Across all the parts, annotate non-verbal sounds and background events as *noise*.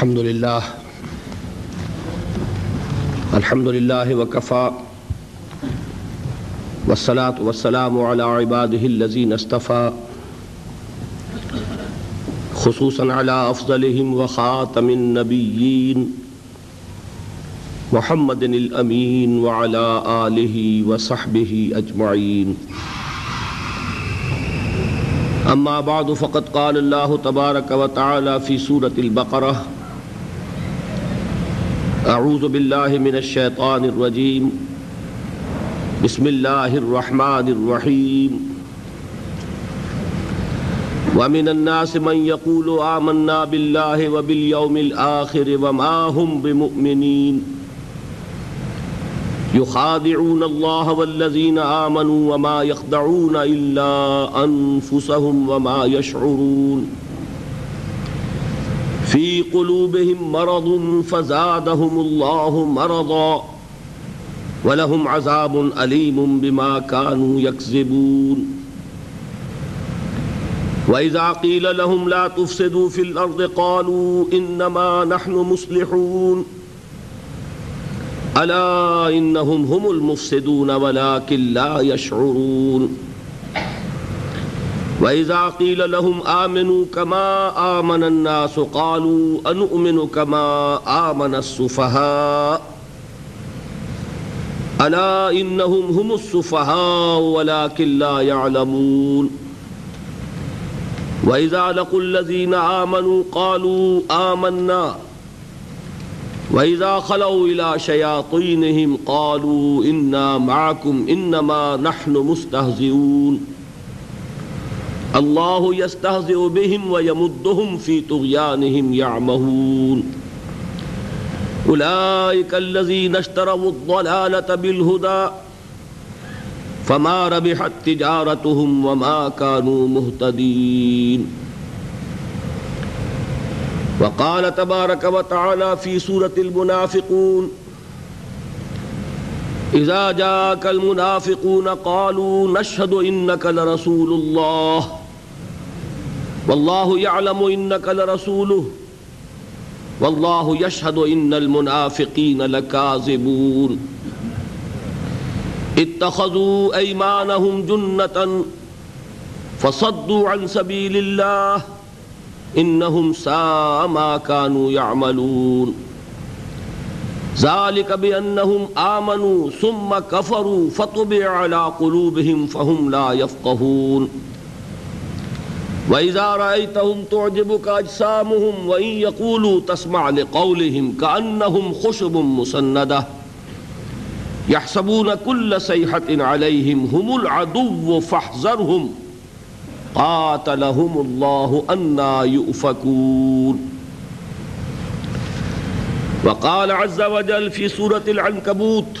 الحمد لله. الحمد لله وكفى. والصلاة والسلام على عباده الذين اصطفى. خصوصا على أفضلهم وخاتم النبيين محمد الأمين وعلى آله وصحبه أجمعين. أما بعد، فقد قال الله تبارك وتعالى في سورة البقرة أعوذ بالله من الشيطان الرجيم. بسم الله الرحمن الرحيم. ومن الناس من يقول آمنا بالله وباليوم الآخر وما هم بمؤمنين. يخادعون الله والذين آمنوا وما يخدعون إلا أنفسهم وما يشعرون. في قلوبهم مرض فزادهم الله مرضا ولهم عذاب أليم بما كانوا يكذبون وإذا قيل لهم لا تفسدوا في الأرض قالوا إنما نحن مصلحون ألا إنهم هم المفسدون ولكن لا يشعرون وإذا قيل لهم آمنوا كما آمن الناس قالوا أنؤمن كما آمن السفهاء ألا إنهم هم السفهاء ولكن لا يعلمون وإذا لقوا الذين آمنوا قالوا آمنا وإذا خلوا إلى شياطينهم قالوا إنا معكم إنما نحن مستهزئون الله يستهزئ بهم ويمدهم في طغيانهم يعمهون أولئك الذين اشتروا الضلالة بالهدى فما ربحت تجارتهم وما كانوا مهتدين وقال تبارك وتعالى في سورة المنافقون إذا جاءك المنافقون قالوا نشهد إنك لرسول الله والله يعلم إنك لرسوله والله يشهد إن المنافقين لكاذبون اتخذوا أيمانهم جنة فصدوا عن سبيل الله إنهم ساء ما كانوا يعملون ذلك بأنهم آمنوا ثم كفروا فطبع على قلوبهم فهم لا يفقهون وإذا رأيتهم تعجبك أجسامهم وإن يقولوا تسمع لقولهم كأنهم خشب مسندة يحسبون كل صيحة عليهم هم العدو فاحذرهم قاتلهم الله أنا يؤفكون وقال عز وجل في سورة العنكبوت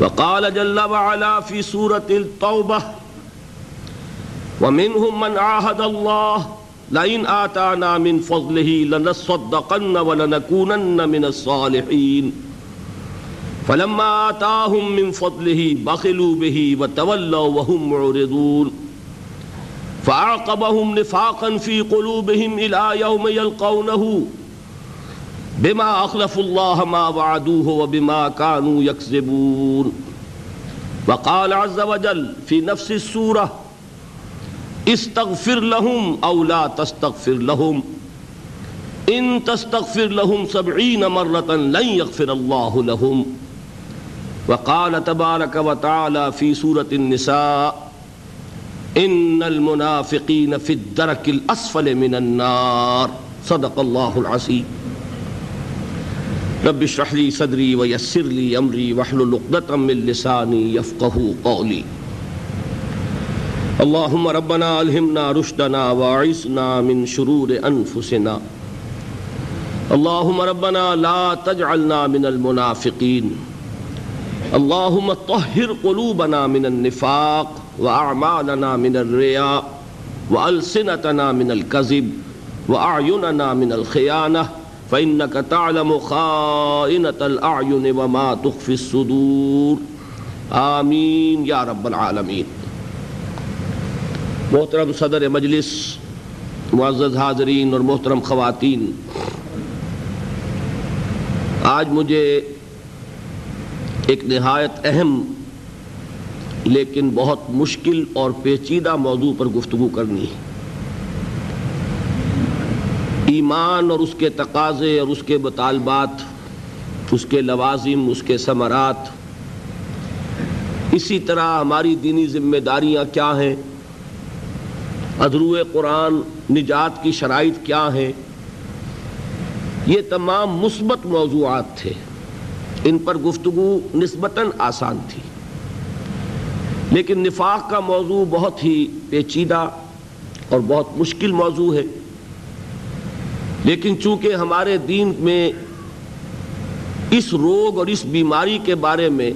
وقال جل وعلا في سورة التوبة ومنهم من عاهد الله لئن آتانا من فضله لنصدقن ولنكونن من الصالحين فلما آتاهم من فضله بخلوا به وتولوا وهم معرضون فأعقبهم نفاقا في قلوبهم إلى يوم يلقونه بما أخلفوا الله ما وعدوه وبما كانوا يكذبون. وقال عز وجل في نفس السورة، استغفر لهم أو لا تستغفر لهم. إن تستغفر لهم سبعين مرة لن يغفر الله لهم. وقال تبارك وتعالى في سورة النساء، إن المنافقين في الدرك الأسفل من النار. صدق الله العظيم. رب اشرح لي صدري ويسر لي أمري واحلل عقدة من لساني يفقهوا قولي. اللهم ربنا ألهمنا رشدنا واعصنا من شرور أنفسنا. اللهم ربنا لا تجعلنا من المنافقين. اللهم طهر قلوبنا من النفاق وأعمالنا من الرياء وألسنتنا من الكذب وأعيننا من الخيانة فإنك تعلم خائنة الأعين وما تخفي الصدور۔ آمین، یا رب العالمین۔ محترم صدر مجلس، معزز حاضرین اور محترم خواتین، آج مجھے ایک نہایت اہم لیکن بہت مشکل اور پیچیدہ موضوع پر گفتگو کرنی ہے۔ ایمان اور اس کے تقاضے اور اس کے مطالبات، اس کے لوازم، اس کے ثمرات۔ اسی طرح ہماری دینی ذمہ داریاں کیا ہیں؟ ادرو قرآن نجات کی شرائط کیا ہیں؟ یہ تمام مثبت موضوعات تھے۔ ان پر گفتگو نسبتاً آسان تھی۔ لیکن نفاق کا موضوع بہت ہی پیچیدہ اور بہت مشکل موضوع ہے۔ لیکن چونکہ ہمارے دین میں اس روگ اور اس بیماری کے بارے میں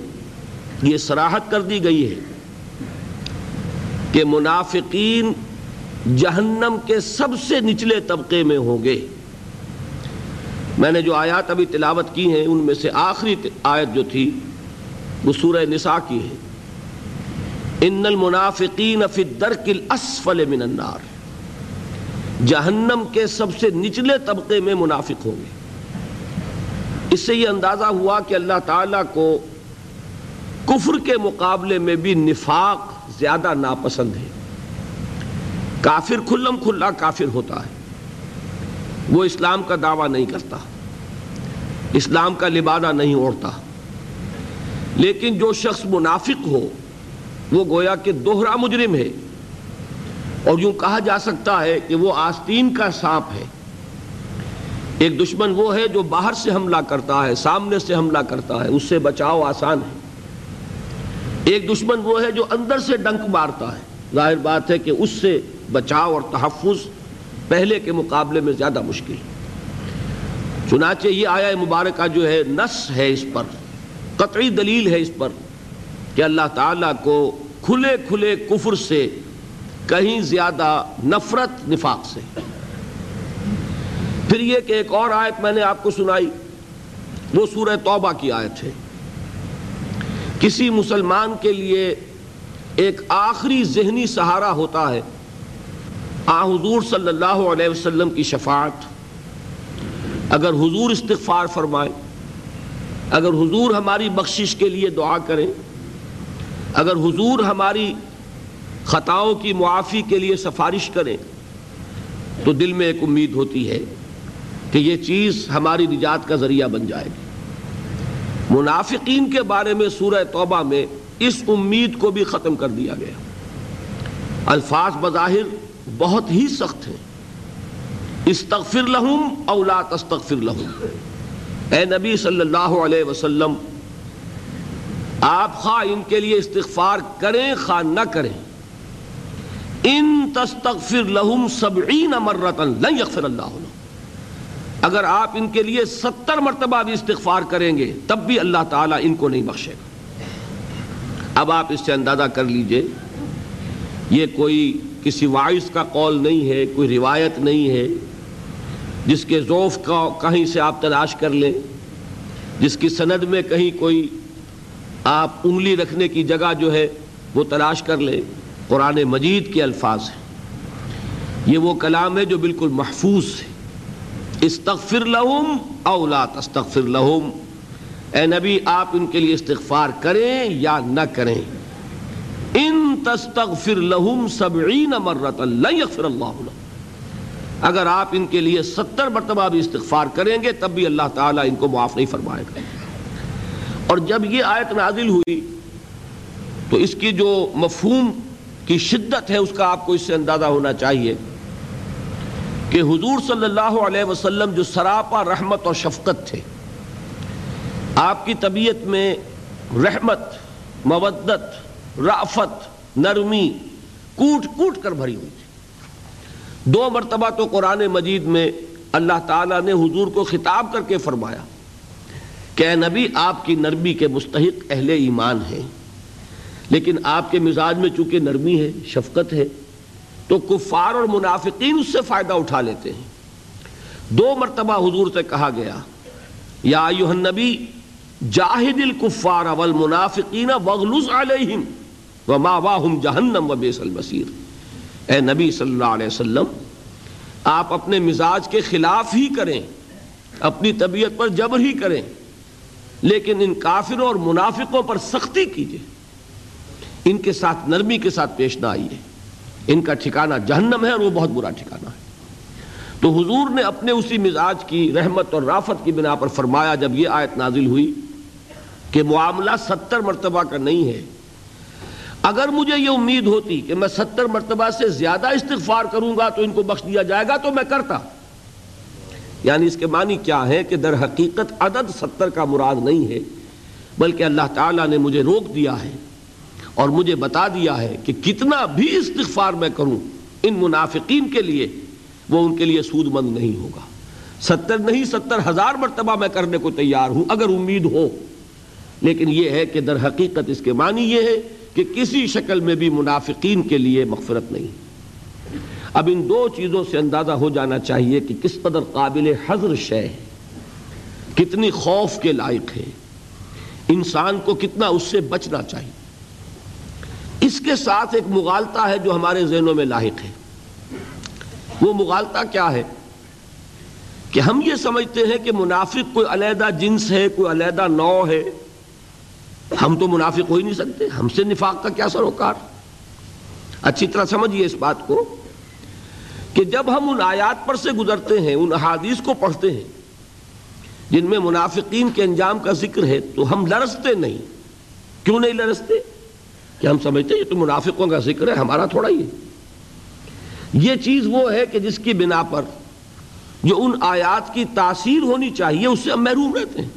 یہ سراحت کر دی گئی ہے کہ منافقین جہنم کے سب سے نچلے طبقے میں ہوں گے۔ میں نے جو آیات ابھی تلاوت کی ہیں، ان میں سے آخری آیت جو تھی، وہ سورہ نساء کی ہے۔ ان المنافقین فی الدرک الاسفل من النار۔ جہنم کے سب سے نچلے طبقے میں منافق ہوں گے۔ اس سے یہ اندازہ ہوا کہ اللہ تعالیٰ کو کفر کے مقابلے میں بھی نفاق زیادہ ناپسند ہے۔ کافر کھلم کھلا کافر ہوتا ہے۔ وہ اسلام کا دعویٰ نہیں کرتا۔ اسلام کا لبادہ نہیں اوڑھتا۔ لیکن جو شخص منافق ہو، وہ گویا کہ دوہرا مجرم ہے۔ اور یوں کہا جا سکتا ہے کہ وہ آستین کا سانپ ہے۔ ایک دشمن وہ ہے جو باہر سے حملہ کرتا ہے، سامنے سے حملہ کرتا ہے، اس سے بچاؤ آسان ہے۔ ایک دشمن وہ ہے جو اندر سے ڈنک مارتا ہے۔ ظاہر بات ہے کہ اس سے بچاؤ اور تحفظ پہلے کے مقابلے میں زیادہ مشکل۔ چنانچہ یہ آیا مبارکہ جو ہے نس ہے اس پر، قطعی دلیل ہے اس پر کہ اللہ تعالیٰ کو کھلے کھلے کفر سے کہیں زیادہ نفرت نفاق سے۔ پھر یہ کہ ایک اور آیت میں نے آپ کو سنائی، وہ سورہ توبہ کی آیت ہے۔ کسی مسلمان کے لیے ایک آخری ذہنی سہارا ہوتا ہے، آ حضور صلی اللہ علیہ وسلم کی شفاعت۔ اگر حضور استغفار فرمائے، اگر حضور ہماری بخشش کے لیے دعا کریں، اگر حضور ہماری خطاؤں کی معافی کے لیے سفارش کریں تو دل میں ایک امید ہوتی ہے کہ یہ چیز ہماری نجات کا ذریعہ بن جائے گی۔ منافقین کے بارے میں سورہ توبہ میں اس امید کو بھی ختم کر دیا گیا۔ الفاظ بظاہر بہت ہی سخت ہیں۔ استغفر لہم او لا تستغفر لہم۔ اے نبی صلی اللہ علیہ وسلم، آپ خواہ ان کے لیے استغفار کریں خواہ نہ کریں ان تستغفر لہم سبعین مرتن لن یغفر اللہ لہم۔ اگر آپ ان کے لیے ستر مرتبہ بھی استغفار کریں گے، تب بھی اللہ تعالیٰ ان کو نہیں بخشے گا۔ اب آپ اس سے اندازہ کر لیجیے، یہ کوئی کسی وائس کا قول نہیں ہے، کوئی روایت نہیں ہے، جس کے ذوف کا کہیں سے آپ تلاش کر لیں، جس کی سند میں کہیں کوئی آپ انگلی رکھنے کی جگہ جو ہے وہ تلاش کر لیں۔ قرآن مجید کے الفاظ ہیں۔ یہ وہ کلام ہے جو بالکل محفوظ ہے۔ استغفر لہم او لا تستغفر لہم۔ اے نبی، آپ ان کے لیے استغفار کریں یا نہ کریں۔ ان تستغفر لہم سبعین لن یغفر اللہ لہم۔ اگر آپ ان کے لیے ستر مرتبہ بھی استغفار کریں گے، تب بھی اللہ تعالیٰ ان کو معاف نہیں فرمائے گا۔ اور جب یہ آیت نازل ہوئی، تو اس کی جو مفہوم کی شدت ہے اس کا آپ کو اس سے اندازہ ہونا چاہیے کہ حضور صلی اللہ علیہ وسلم جو سراپا رحمت اور شفقت تھے، آپ کی طبیعت میں رحمت، مودت رافت نرمی کوٹ کوٹ کر بھری ہوئی تھی۔ دو مرتبہ تو قرآن مجید میں اللہ تعالیٰ نے حضور کو خطاب کر کے فرمایا کہ اے نبی، آپ کی نرمی کے مستحق اہل ایمان ہیں۔ لیکن آپ کے مزاج میں چونکہ نرمی ہے، شفقت ہے، تو کفار اور منافقین اس سے فائدہ اٹھا لیتے ہیں۔ دو مرتبہ حضور سے کہا گیا، یا ایوہ النبی، جاہد الکفار والمنافقین وغلظ علیہم وما واہم جہنم و بیس المسیر اے نبی صلی اللہ علیہ وسلم، آپ اپنے مزاج کے خلاف ہی کریں، اپنی طبیعت پر جبر ہی کریں، لیکن ان کافروں اور منافقوں پر سختی کیجیے ان کے ساتھ نرمی کے ساتھ پیش نہ آئیے۔ ان کا ٹھکانہ جہنم ہے اور وہ بہت برا ٹھکانہ ہے۔ تو حضور نے اپنے اسی مزاج کی رحمت اور رافت کی بنا پر فرمایا جب یہ آیت نازل ہوئی کہ معاملہ ستر مرتبہ کا نہیں ہے، اگر مجھے یہ امید ہوتی کہ میں ستر مرتبہ سے زیادہ استغفار کروں گا تو ان کو بخش دیا جائے گا تو میں کرتا۔ یعنی اس کے معنی کیا ہے کہ در حقیقت عدد ستر کا مراد نہیں ہے، بلکہ اللہ تعالیٰ نے مجھے روک دیا ہے۔ اور مجھے بتا دیا ہے کہ کتنا بھی استغفار میں کروں، ان منافقین کے لیے وہ ان کے لیے سود مند نہیں ہوگا۔ ستر نہیں، ستر ہزار مرتبہ میں کرنے کو تیار ہوں اگر امید ہو۔ لیکن یہ ہے کہ در حقیقت اس کے معنی یہ ہے کہ کسی شکل میں بھی منافقین کے لیے مغفرت نہیں۔ اب ان دو چیزوں سے اندازہ ہو جانا چاہیے کہ کس قدر قابل حضر شے ہے، کتنی خوف کے لائق ہے۔ انسان کو کتنا اس سے بچنا چاہیے۔ اس کے ساتھ ایک مغالطہ ہے جو ہمارے ذہنوں میں لاحق ہے۔ وہ مغالطہ کیا ہے؟ کہ ہم یہ سمجھتے ہیں کہ منافق کوئی علیحدہ جنس ہے، کوئی علیحدہ نو ہے۔ ہم تو منافق ہو ہی نہیں سکتے۔ ہم سے نفاق کا کیا سروکار؟ اچھی طرح سمجھیے اس بات کو کہ جب ہم ان آیات پر سے گزرتے ہیں، ان احادیث کو پڑھتے ہیں، جن میں منافقین کے انجام کا ذکر ہے، تو ہم لرستے نہیں۔ کیوں نہیں لرستے کہ ہم سمجھتے ہیں یہ تو منافقوں کا ذکر ہے، ہمارا تھوڑا ہی یہ چیز وہ ہے کہ جس کی بنا پر جو ان آیات کی تاثیر ہونی چاہیے، اس سے ہم محروم رہتے ہیں۔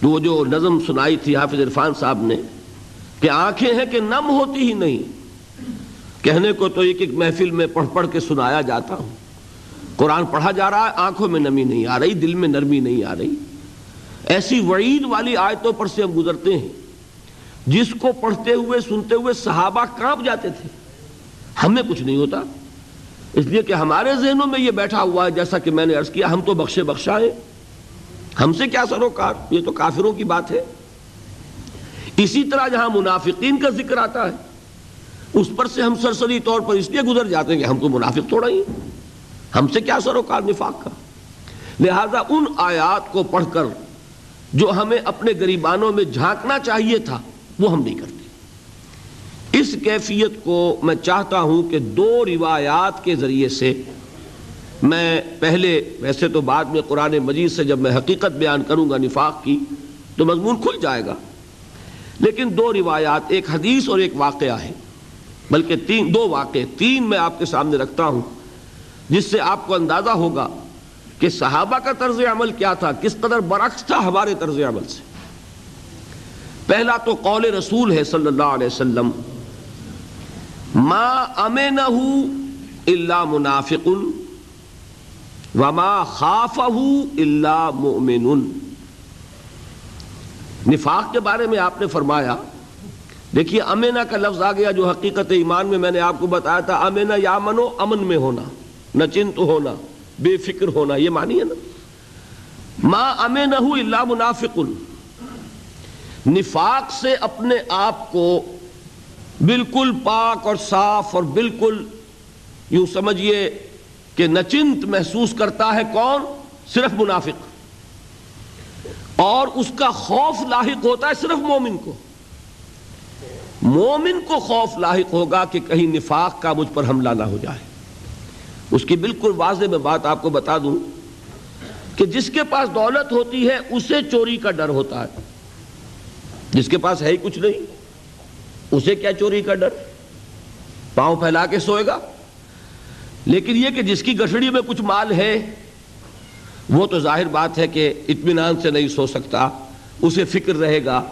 تو وہ جو نظم سنائی تھی حافظ عرفان صاحب نے کہ آنکھیں ہیں کہ نم ہوتی ہی نہیں۔ کہنے کو تو ایک ایک محفل میں پڑھ پڑھ کے سنایا جاتا ہوں۔ قرآن پڑھا جا رہا ہے، آنکھوں میں نمی نہیں آ رہی، دل میں نرمی نہیں آ رہی۔ ایسی وعید والی آیتوں پر سے ہم گزرتے ہیں۔ جس کو پڑھتے ہوئے سنتے ہوئے صحابہ کانپ جاتے تھے۔ ہمیں کچھ نہیں ہوتا۔ اس لیے کہ ہمارے ذہنوں میں یہ بیٹھا ہوا ہے، جیسا کہ میں نے عرض کیا، ہم تو بخشے بخشا ہیں ہم سے کیا سروکار؟ یہ تو کافروں کی بات ہے۔ اسی طرح جہاں منافقین کا ذکر آتا ہے، اس پر سے ہم سرسری طور پر اس لیے گزر جاتے ہیں کہ ہم تو منافق توڑا ہی ہم سے کیا سروکار؟ نفاق کا۔ لہذا ان آیات کو پڑھ کر جو ہمیں اپنے گریبانوں میں جھانکنا چاہیے تھا وہ ہم نہیں کرتے۔ اس کیفیت کو میں چاہتا ہوں کہ دو روایات کے ذریعے سے میں پہلے ویسے تو بعد میں قرآن مجید سے جب میں حقیقت بیان کروں گا نفاق کی، تو مضمون کھل جائے گا۔ لیکن دو روایات، ایک حدیث اور ایک واقعہ ہے۔ بلکہ تین، دو واقع تین میں آپ کے سامنے رکھتا ہوں، جس سے آپ کو اندازہ ہوگا کہ صحابہ کا طرز عمل کیا تھا، کس قدر برعکس تھا ہمارے طرز عمل سے۔ پہلا تو قول رسول ہے صلی اللہ علیہ وسلم، ما امنہ الا منافق وما خافہ الا مؤمن نفاق کے بارے میں آپ نے فرمایا، دیکھیے امینا کا لفظ آ گیا جو حقیقت ایمان میں میں نے آپ کو بتایا تھا امینا یا منو، امن میں ہونا نہ چنت ہونا، بے فکر ہونا، یہ مانی ہے نا۔ ما امین اللہ منافق نفاق سے اپنے آپ کو بالکل پاک اور صاف اور بالکل یوں سمجھیے کہ نچنت محسوس کرتا ہے کون؟ صرف منافق. اور اس کا خوف لاحق ہوتا ہے صرف مومن کو. مومن کو خوف لاحق ہوگا کہ کہیں نفاق کا مجھ پر حملہ نہ ہو جائے. اس کی بالکل واضح میں بات آپ کو بتا دوں کہ جس کے پاس دولت ہوتی ہے، اسے چوری کا ڈر ہوتا ہے. جس کے پاس ہے ہی کچھ نہیں، اسے کیا چوری کا ڈر؟ پاؤں پھیلا کے سوئے گا؟ لیکن یہ کہ جس کی گٹھڑی میں کچھ مال ہے، وہ تو ظاہر بات ہے کہ اطمینان سے نہیں سو سکتا۔ اسے فکر رہے گا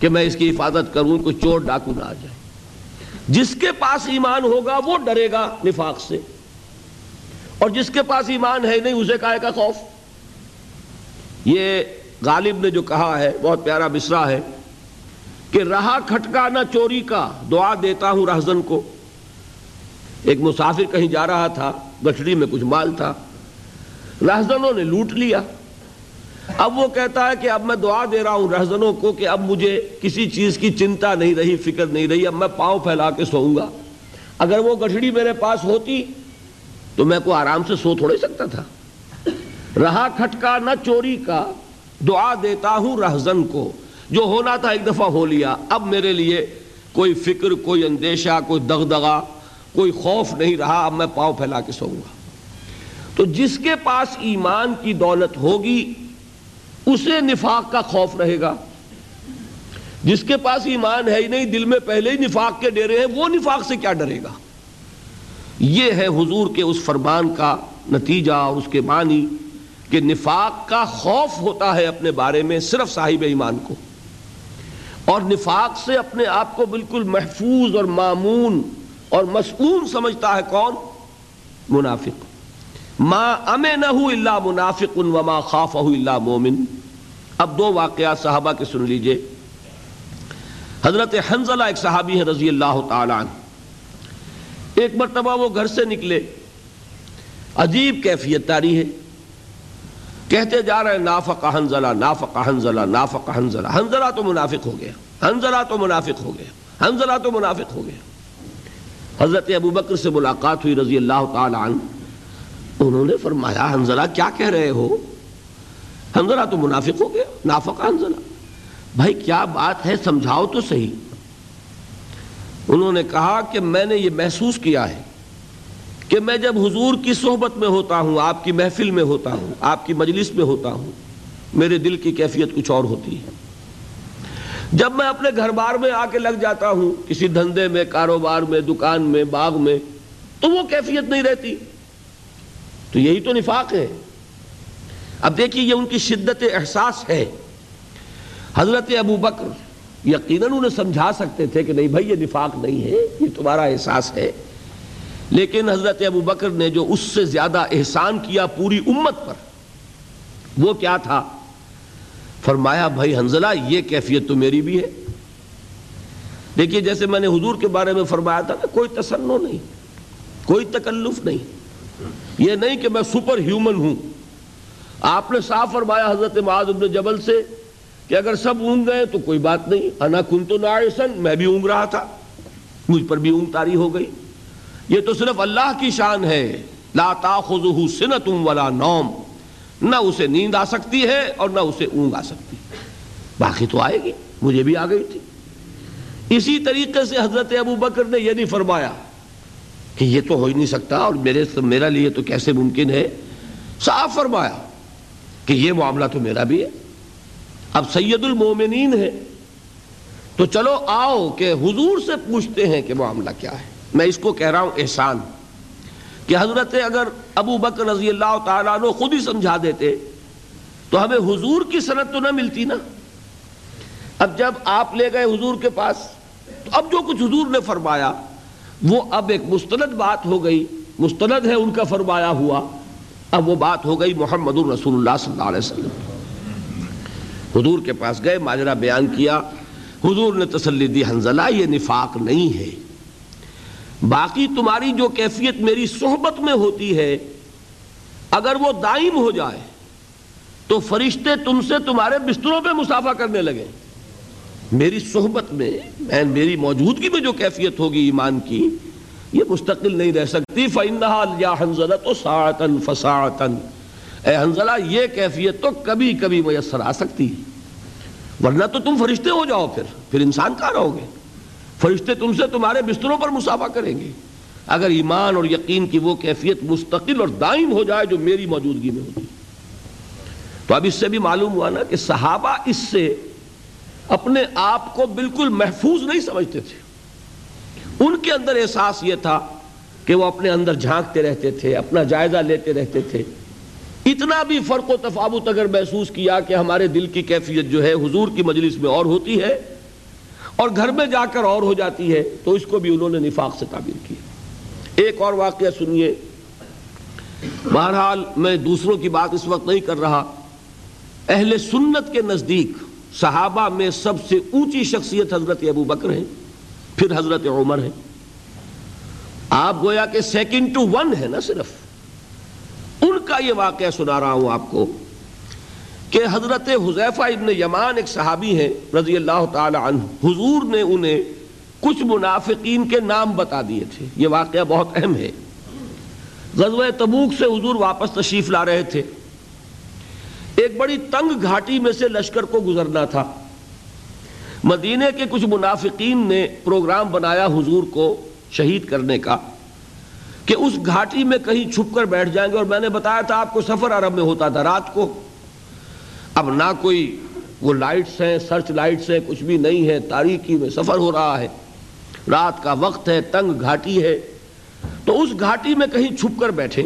کہ میں اس کی حفاظت کروں، کوئی چور ڈاکو نہ آ جائے۔ جس کے پاس ایمان ہوگا، وہ ڈرے گا نفاق سے۔ اور جس کے پاس ایمان ہے نہیں، اسے کائے کا خوف۔ یہ غالب نے جو کہا ہے، بہت پیارا مصرا ہے۔ کہ رہا کھٹکا نہ چوری کا دعا دیتا ہوں رہزن کو۔ ایک مسافر کہیں جا رہا تھا، گٹھڑی میں کچھ مال تھا۔ رہزنوں نے لوٹ لیا۔ اب وہ کہتا ہے کہ اب میں دعا دے رہا ہوں رہزنوں کو کہ اب مجھے کسی چیز کی چنتا نہیں رہی، فکر نہیں رہی، اب میں پاؤں پھیلا کے سوؤں گا۔ اگر وہ گٹھڑی میرے پاس ہوتی تو میں کو آرام سے سو تھوڑے سکتا تھا۔ رہا کھٹکا نہ چوری کا دعا دیتا ہوں رہزن کو۔ جو ہونا تھا ایک دفعہ ہو لیا، اب میرے لیے کوئی فکر، کوئی اندیشہ، کوئی دغدغا کوئی خوف نہیں رہا، اب میں پاؤں پھیلا کے سوؤں گا۔ تو جس کے پاس ایمان کی دولت ہوگی، اسے نفاق کا خوف رہے گا۔ جس کے پاس ایمان ہے ہی نہیں، دل میں پہلے ہی نفاق کے ڈیرے ہیں، وہ نفاق سے کیا ڈرے گا؟ یہ ہے حضور کے اس فرمان کا نتیجہ اور اس کے معنی کہ نفاق کا خوف ہوتا ہے اپنے بارے میں، صرف صاحب ایمان کو۔ اور نفاق سے اپنے آپ کو بالکل محفوظ اور معمون اور مسئول سمجھتا ہے کون؟ منافق. ما امن اللہ منافق وما خاف اللہ مومن اب دو واقعات صحابہ کے سن لیجیے. حضرت حنزلہ ایک صحابی ہے رضی اللہ تعالی عنہ. ایک مرتبہ وہ گھر سے نکلے. عجیب کیفیت تاری ہے. کہتے جا رہے ہیں نافق حنزلہ نافق حنزلہ نافق حنزلہ۔ حنزلہ تو منافق ہو گیا۔ حنزلہ تو منافق ہو گیا۔ حنزلہ تو منافق ہو گیا۔ حضرت ابو بکر سے ملاقات ہوئی رضی اللہ تعالی عنہ۔ انہوں نے فرمایا، حنزلہ کیا کہہ رہے ہو؟ حنزلہ تو منافق ہو گیا نافق حنزلہ۔ بھائی، کیا بات ہے؟ سمجھاؤ تو صحیح۔ انہوں نے کہا کہ میں نے یہ محسوس کیا ہے کہ میں جب حضور کی صحبت میں ہوتا ہوں، آپ کی محفل میں ہوتا ہوں، آپ کی مجلس میں ہوتا ہوں، میرے دل کی کیفیت کچھ اور ہوتی ہے۔ جب میں اپنے گھر بار میں آ کے لگ جاتا ہوں، کسی دھندے میں، کاروبار میں، دکان میں، باغ میں، تو وہ کیفیت نہیں رہتی۔ تو یہی تو نفاق ہے۔ اب دیکھیے، یہ ان کی شدت احساس ہے۔ حضرت ابو بکر یقیناً انہیں سمجھا سکتے تھے کہ نہیں بھائی، یہ نفاق نہیں ہے، یہ تمہارا احساس ہے۔ لیکن حضرت ابو بکر نے جو اس سے زیادہ احسان کیا پوری امت پر، وہ کیا تھا؟ فرمایا، بھائی حنزلہ، یہ کیفیت تو میری بھی ہے۔ دیکھیے، جیسے میں نے حضور کے بارے میں فرمایا تھا کوئی تسنو نہیں، کوئی تکلف نہیں۔ یہ نہیں کہ میں سپر ہیومن ہوں۔ آپ نے صاف فرمایا حضرت معاذ ابن جبل سے کہ اگر سب اونگ گئے تو کوئی بات نہیں۔ انا کن تو میں بھی اونگ رہا تھا، مجھ پر بھی اونگ تاری ہو گئی۔ یہ تو صرف اللہ کی شان ہے۔ لا تاخذہ سنت ولا نوم۔ نہ اسے نیند آ سکتی ہے اور نہ اسے اونگ آ سکتی۔ باقی تو آئے گی۔ مجھے بھی آ گئی تھی۔ اسی طریقے سے حضرت ابو بکر نے یہ نہیں فرمایا کہ یہ تو ہو ہی نہیں سکتا اور میرے میرا لیے تو کیسے ممکن ہے؟ صاف فرمایا کہ یہ معاملہ تو میرا بھی ہے۔ اب سید المومنین ہے۔ تو چلو آؤ کہ حضور سے پوچھتے ہیں کہ معاملہ کیا ہے۔ میں اس کو کہہ رہا ہوں احسان کہ حضرت اگر ابو بکر رضی اللہ تعالیٰ عنہ خود ہی سمجھا دیتے تو ہمیں حضور کی صنعت تو نہ ملتی نا۔ اب جب آپ لے گئے حضور کے پاس، تو اب جو کچھ حضور نے فرمایا، وہ اب ایک مستند بات ہو گئی۔ مستند ہے ان کا فرمایا ہوا۔ اب وہ بات ہو گئی محمد الرسول اللہ صلی اللہ علیہ وسلم۔ حضور کے پاس گئے، ماجرہ بیان کیا۔ حضور نے تسلی دی حنزلہ یہ نفاق نہیں ہے۔ باقی تمہاری جو کیفیت میری صحبت میں ہوتی ہے، اگر وہ دائم ہو جائے، تو فرشتے تم سے تمہارے بستروں پہ مسافہ کرنے لگے۔ میری صحبت میں میری موجودگی میں جو کیفیت ہوگی ایمان کی، یہ مستقل نہیں رہ سکتی۔ فَإِنَّهَا يَا حَنزَلَةُ سَاعَتًا فَسَاعَتًا اے حنزلہ، یہ کیفیت تو کبھی کبھی میسر آ سکتی۔ ورنہ تو تم فرشتے ہو جاؤ پھر پھر انسان کہاں رہو گے؟ فرشتے تم سے تمہارے بستروں پر مسافہ کریں گے۔ اگر ایمان اور یقین کی وہ کیفیت مستقل اور دائم ہو جائے جو میری موجودگی میں ہوتی۔ تو اب اس سے بھی معلوم ہوا نا کہ صحابہ اس سے اپنے آپ کو بالکل محفوظ نہیں سمجھتے تھے۔ ان کے اندر احساس یہ تھا کہ وہ اپنے اندر جھانکتے رہتے تھے، اپنا جائزہ لیتے رہتے تھے۔ اتنا بھی فرق و تفاوت اگر محسوس کیا کہ ہمارے دل کی کیفیت جو ہے حضور کی مجلس میں اور ہوتی ہے اور گھر میں جا کر اور ہو جاتی ہے، تو اس کو بھی انہوں نے نفاق سے تعبیر کیا۔ ایک اور واقعہ سنیے۔ بہرحال میں دوسروں کی بات اس وقت نہیں کر رہا۔ اہل سنت کے نزدیک صحابہ میں سب سے اونچی شخصیت حضرت ابو بکر ہے پھر حضرت عمر ہے آپ گویا کہ سیکنڈ ٹو ون ہے نا صرف۔ ان کا یہ واقعہ سنا رہا ہوں آپ کو۔ کہ حضرت حضیفہ ابن یمان ایک صحابی ہیں رضی اللہ تعالی عنہ، حضور نے انہیں کچھ منافقین کے نام بتا دیے تھے۔ یہ واقعہ بہت اہم ہے۔ غزوہ تبوک سے حضور واپس تشریف لا رہے تھے۔ ایک بڑی تنگ گھاٹی میں سے لشکر کو گزرنا تھا۔ مدینے کے کچھ منافقین نے پروگرام بنایا حضور کو شہید کرنے کا کہ اس گھاٹی میں کہیں چھپ کر بیٹھ جائیں گے اور میں نے بتایا تھا آپ کو سفر عرب میں ہوتا تھا، رات کو۔ اب نہ کوئی وہ لائٹس ہیں، سرچ لائٹس ہیں، کچھ بھی نہیں ہے۔ تاریخی میں سفر ہو رہا ہے۔ رات کا وقت ہے، تنگ گھاٹی ہے۔ تو اس گھاٹی میں کہیں چھپ کر بیٹھیں۔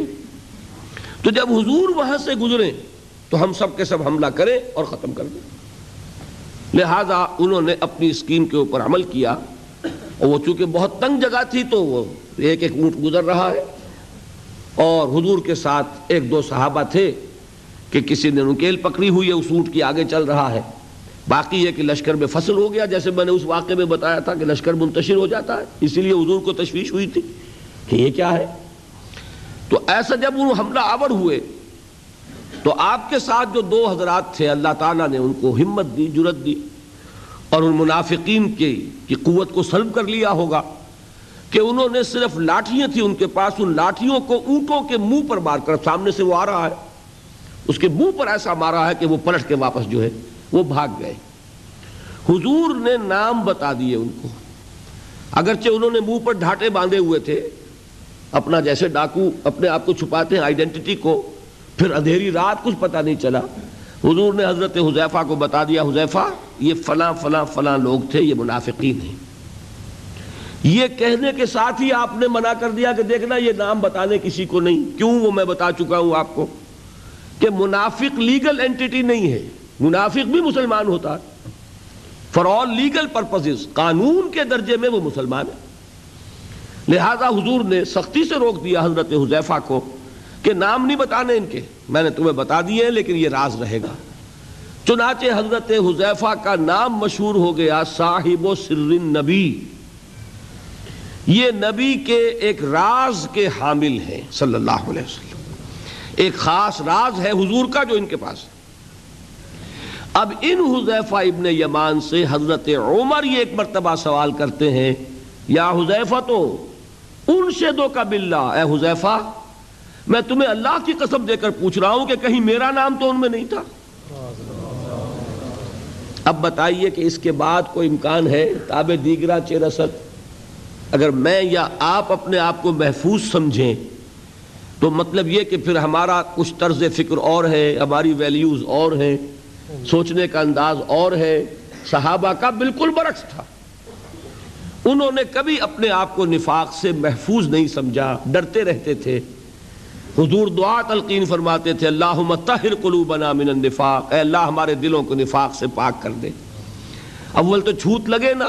تو جب حضور وہاں سے گزریں، تو ہم سب کے سب حملہ کریں اور ختم کر دیں۔ لہذا انہوں نے اپنی اسکیم کے اوپر عمل کیا۔ اور وہ چونکہ بہت تنگ جگہ تھی، تو وہ ایک ایک اونٹ گزر رہا ہے۔ اور حضور کے ساتھ ایک دو صحابہ تھے۔ کہ کسی نے نکیل پکڑی ہوئی ہے، اس اونٹ کی آگے چل رہا ہے۔ باقی یہ کہ لشکر میں فصل ہو گیا، جیسے میں نے اس واقعے میں بتایا تھا کہ لشکر منتشر ہو جاتا ہے۔ اسی لیے حضور کو تشویش ہوئی تھی کہ یہ کیا ہے؟ تو ایسا جب وہ حملہ آور ہوئے، تو آپ کے ساتھ جو دو حضرات تھے، اللہ تعالیٰ نے ان کو ہمت دی جرت دی اور ان منافقین کی قوت کو سلب کر لیا ہوگا کہ انہوں نے صرف لاٹھیاں تھیں ان کے پاس، ان لاٹھیوں کو اونٹوں کے منہ پر مار کر سامنے سے وہ آ رہا ہے۔ اس کے منہ پر ایسا مارا ہے کہ وہ پلٹ کے واپس جو ہے وہ بھاگ گئے۔ حضور نے نام بتا دیے ان کو۔ اگرچہ انہوں نے منہ پر ڈھاٹے باندھے ہوئے تھے، اپنا جیسے ڈاکو اپنے آپ کو چھپاتے ہیں آئیڈینٹی کو، پھر اندھیری رات کچھ پتہ نہیں چلا۔ حضور نے حضرت حذیفہ کو بتا دیا، حذیفہ، یہ فلاں فلاں فلاں لوگ تھے، یہ منافقین ہیں۔ یہ کہنے کے ساتھ ہی آپ نے منع کر دیا کہ دیکھنا یہ نام بتانے کسی کو نہیں۔ کیوں وہ میں بتا چکا ہوں آپ کو؟ کہ منافق لیگل اینٹی نہیں ہے۔ منافق بھی مسلمان ہوتا۔ ہے فار آل لیگل پرپز قانون کے درجے میں وہ مسلمان ہے۔ لہذا حضور نے سختی سے روک دیا حضرت حذیفہ کو کہ نام نہیں بتانے ان کے۔ میں نے تمہیں بتا دیے ہیں لیکن یہ راز رہے گا۔ چنانچہ حضرت حذیفہ کا نام مشہور ہو گیا صاحب و سر نبی۔ یہ نبی کے ایک راز کے حامل ہیں، صلی اللہ علیہ وسلم۔ ایک خاص راز ہے حضور کا جو ان کے پاس اب ان حذیفہ ابن یمان سے حضرت عمر یہ ایک مرتبہ سوال کرتے ہیں، یا حذیفہ تو ان شدوں کا بلّہ اے حذیفہ، میں تمہیں اللہ کی قسم دے کر پوچھ رہا ہوں کہ کہیں میرا نام تو ان میں نہیں تھا۔ اب بتائیے کہ اس کے بعد کوئی امکان ہے تاب دیگرہ چیرسد اگر میں یا آپ اپنے آپ کو محفوظ سمجھیں۔ تو مطلب یہ کہ پھر ہمارا کچھ طرز فکر اور ہے، ہماری ویلیوز اور ہیں، سوچنے کا انداز اور ہے۔ صحابہ کا بالکل برعکس تھا۔ انہوں نے کبھی اپنے آپ کو نفاق سے محفوظ نہیں سمجھا، ڈرتے رہتے تھے۔ حضور دعا تلقین فرماتے تھے اللہ متحر قلوبنا من النفاق۔ اے اللہ، ہمارے دلوں کو نفاق سے پاک کر دے۔ اول تو چھوت لگے نا۔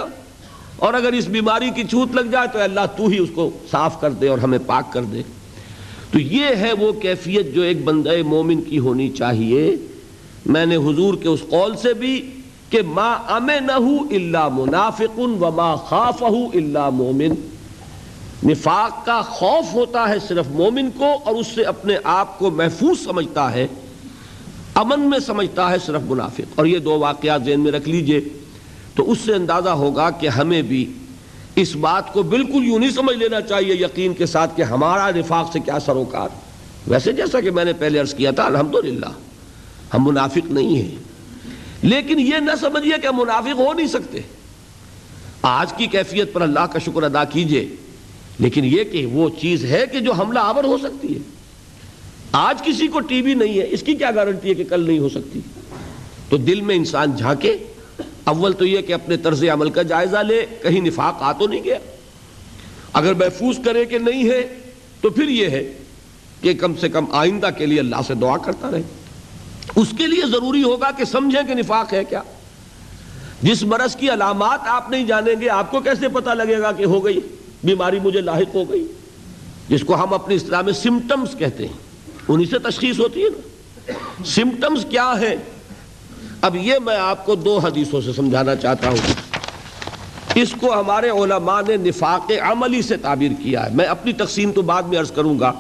اور اگر اس بیماری کی چھوت لگ جائے تو اللہ تو ہی اس کو صاف کر دے اور ہمیں پاک کر دے۔ تو یہ ہے وہ کیفیت جو ایک بندہ مومن کی ہونی چاہیے۔ میں نے حضور کے اس قول سے بھی کہ ما الا منافق و ما خاف اللہ مومن۔ نفاق کا خوف ہوتا ہے صرف مومن کو اور اس سے اپنے آپ کو محفوظ سمجھتا ہے، امن میں سمجھتا ہے صرف منافق۔ اور یہ دو واقعات ذہن میں رکھ لیجیے۔ تو اس سے اندازہ ہوگا کہ ہمیں بھی اس بات کو بالکل یوں نہیں سمجھ لینا چاہیے یقین کے ساتھ کہ ہمارا نفاق سے کیا سروکار۔ ویسے جیسا کہ میں نے پہلے عرض کیا تھا، الحمدللہ، ہم منافق نہیں ہیں۔ لیکن یہ نہ سمجھیے کہ ہم منافق ہو نہیں سکتے۔ آج کی کیفیت پر اللہ کا شکر ادا کیجیے۔ لیکن یہ کہ وہ چیز ہے کہ جو حملہ آور ہو سکتی ہے۔ آج کسی کو ٹی وی نہیں ہے، اس کی کیا گارنٹی ہے کہ کل نہیں ہو سکتی؟ تو دل میں انسان جھانکے۔ اول تو یہ کہ اپنے طرز عمل کا جائزہ لے، کہیں نفاق آ تو نہیں گیا۔ اگر محفوظ کرے کہ نہیں ہے، تو پھر یہ ہے کہ کم سے کم آئندہ کے لیے اللہ سے دعا کرتا رہے۔ اس کے لیے ضروری ہوگا کہ سمجھیں کہ نفاق ہے کیا۔ جس مرض کی علامات آپ نہیں جانیں گے، آپ کو کیسے پتا لگے گا کہ ہو گئی، بیماری مجھے لاحق ہو گئی۔ جس کو ہم اپنے اسلام میں سمٹمز کہتے ہیں، انہی سے تشخیص ہوتی ہے نا۔ سمٹمز کیا ہے اب یہ میں آپ کو دو حدیثوں سے سمجھانا چاہتا ہوں۔ اس کو ہمارے علماء نے نفاق عملی سے تعبیر کیا ہے۔ میں اپنی تقسیم تو بعد میں عرض کروں گا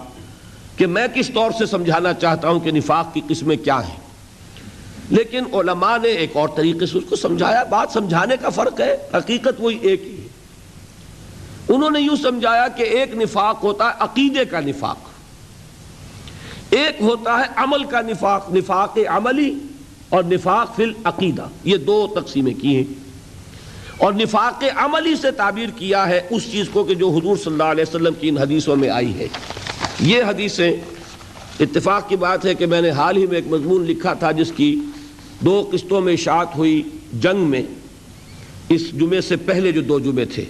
کہ میں کس طور سے سمجھانا چاہتا ہوں کہ نفاق کی قسمیں کیا ہیں۔ لیکن علماء نے ایک اور طریقے سے اس کو سمجھایا۔ بات سمجھانے کا فرق ہے، حقیقت وہی ایک ہی ہے۔ انہوں نے یوں سمجھایا کہ ایک نفاق ہوتا ہے عقیدے کا نفاق۔ ایک ہوتا ہے عمل کا نفاق نفاق عملی۔ اور نفاق فی العقیدہ، یہ دو تقسیمیں کی ہیں۔ اور نفاق عملی سے تعبیر کیا ہے اس چیز کو کہ جو حضور صلی اللہ علیہ وسلم کی ان حدیثوں میں آئی ہے۔ یہ حدیثیں اتفاق کی بات ہے کہ میں نے حال ہی میں ایک مضمون لکھا تھا جس کی دو قسطوں میں اشاعت ہوئی جنگ میں، اس جمعے سے پہلے جو دو جمعے تھے۔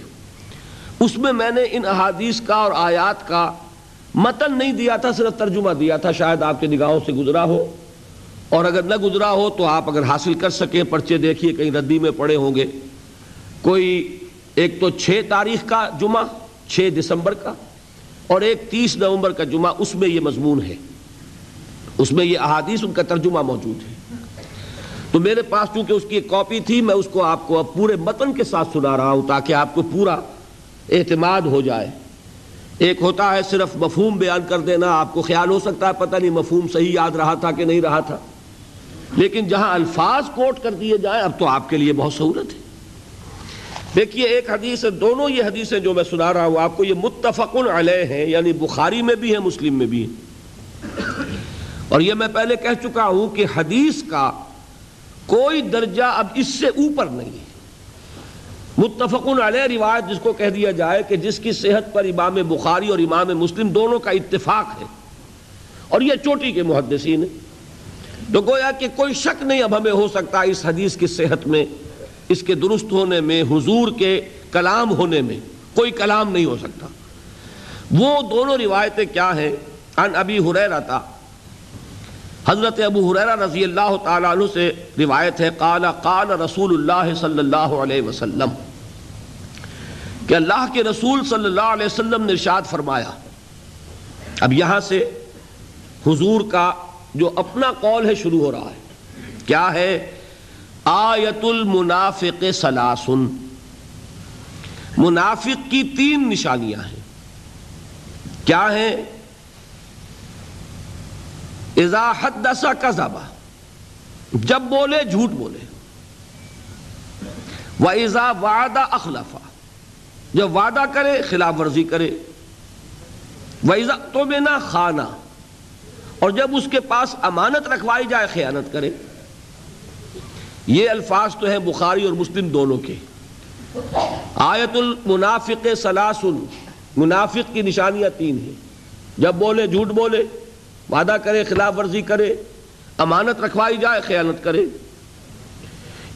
اس میں میں نے ان احادیث کا اور آیات کا متن نہیں دیا تھا، صرف ترجمہ دیا تھا، شاید آپ کے نگاہوں سے گزرا ہو۔ اور اگر نہ گزرا ہو تو آپ اگر حاصل کر سکیں، پرچے دیکھیے کہیں ردی میں پڑے ہوں گے۔ کوئی ایک تو چھ تاریخ کا جمعہ، چھ دسمبر کا، اور ایک تیس نومبر کا جمعہ، اس میں یہ مضمون ہے۔ اس میں یہ احادیث، ان کا ترجمہ موجود ہے۔ تو میرے پاس چونکہ اس کی ایک کاپی تھی، میں اس کو آپ کو اب پورے متن کے ساتھ سنا رہا ہوں تاکہ آپ کو پورا اعتماد ہو جائے۔ ایک ہوتا ہے، صرف مفہوم بیان کر دینا، آپ کو خیال ہو سکتا ہے، پتہ نہیں مفہوم صحیح یاد رہا تھا کہ نہیں رہا تھا۔ لیکن جہاں الفاظ کوٹ کر دیے جائیں، اب تو آپ کے لیے بہت سہولت ہے۔ دیکھیے، ایک حدیث ہے، دونوں یہ حدیثیں جو میں سنا رہا ہوں، آپ کو یہ متفق علیہ ہیں یعنی بخاری میں بھی ہیں، مسلم میں بھی ہیں۔ اور یہ میں پہلے کہہ چکا ہوں کہ حدیث کا کوئی درجہ اب اس سے اوپر نہیں ہے۔ متفق علیہ روایت جس کو کہہ دیا جائے کہ جس کی صحت پر امام بخاری اور امام مسلم دونوں کا اتفاق ہے۔ اور یہ چوٹی کے محدثین ہیں۔ تو گویا کہ کوئی شک نہیں اب ہمیں ہو سکتا اس حدیث کی صحت میں، اس کے درست ہونے میں، حضور کے کلام ہونے میں کوئی کلام نہیں ہو سکتا۔ وہ دونوں روایتیں کیا ہیں؟ ان ابی حریرہ تھا حضرت ابو حریرہ رضی اللہ تعالیٰ عنہ سے روایت ہے، قال قال رسول اللہ صلی اللہ علیہ وسلم۔ کہ اللہ کے رسول صلی اللہ علیہ وسلم نے ارشاد فرمایا، اب یہاں سے حضور کا جو اپنا قول ہے شروع ہو رہا ہے۔ کیا ہے؟ آیت المنافق سلاسن۔ منافق کی تین نشانیاں ہیں۔ کیا ہیں؟ اذا حدث کذبا جب بولے، جھوٹ بولے۔ وہ ایزا وعدہ اخلافا جب وعدہ کرے، خلاف ورزی کرے۔ ویزا تو بنا خانہ اور جب اس کے پاس امانت رکھوائی جائے، خیانت کرے۔ یہ الفاظ تو ہیں بخاری اور مسلم دونوں کے۔ آیت المنافق سلاسل منافق کی نشانیاں تین ہیں۔ جب بولے، جھوٹ بولے، وعدہ کرے، خلاف ورزی کرے، امانت رکھوائی جائے، خیانت کرے۔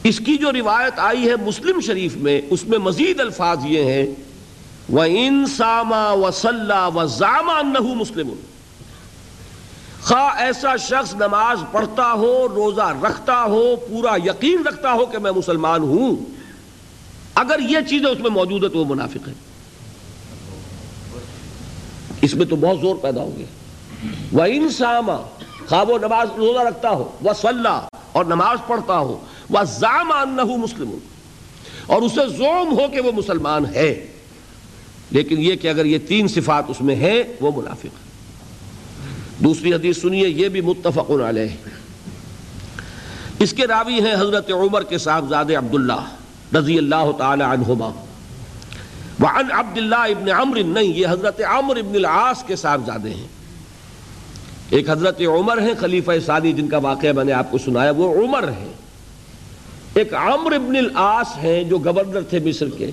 اس کی جو روایت آئی ہے مسلم شریف میں، اس میں مزید الفاظ یہ ہیں۔ وہ انسامہ و صلاح و زامہ نہ مسلم۔ خواہ ایسا شخص نماز پڑھتا ہو، روزہ رکھتا ہو، پورا یقین رکھتا ہو کہ میں مسلمان ہوں، اگر یہ چیزیں اس میں موجود ہے تو وہ منافق ہے اس میں تو بہت زور پیدا ہو گیا۔ وہ انسامہ خواہ وہ نماز روزہ رکھتا ہو، وہ صلاح اور نماز پڑھتا ہو، وہ زامان نہ مسلم اور اسے زوم ہو کہ وہ مسلمان ہے، لیکن یہ کہ اگر یہ تین صفات اس میں ہیں، وہ منافق ہے دوسری حدیث سنیے، یہ بھی متفق علیہ۔ اس کے راوی ہیں حضرت عمر کے صاحبزاد عبداللہ رضی اللہ تعالی عنہما۔ وعن عبداللہ ابن عمر نہیں، یہ حضرت عمر ابن العاص کے صاحبزادے ہیں۔ ایک حضرت عمر ہیں، خلیفہ ثانی، جن کا واقعہ میں نے آپ کو سنایا، وہ عمر ہیں۔ ایک عمر ابن العاص ہیں جو گورنر تھے مصر کے۔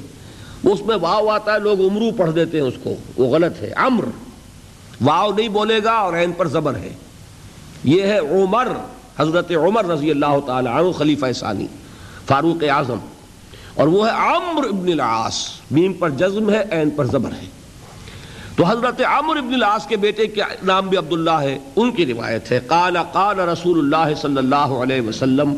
اس میں واؤ آتا ہے لوگ عمرو پڑھ دیتے ہیں اس کو، وہ غلط ہے۔ عمر واؤ نہیں بولے گا اور عین پر زبر ہے۔ یہ ہے عمر، حضرت عمر رضی اللہ تعالی عنہ، خلیفہ ثانی، فاروق اعظم۔ اور وہ ہے عمر ابن العاص۔ میم پر جزم ہے، عین پر زبر ہے۔ تو حضرت عمر ابن العاص کے بیٹے کے نام بھی عبداللہ ہے، ان کی روایت ہے۔ قال قال رسول اللہ صلی اللہ علیہ وسلم۔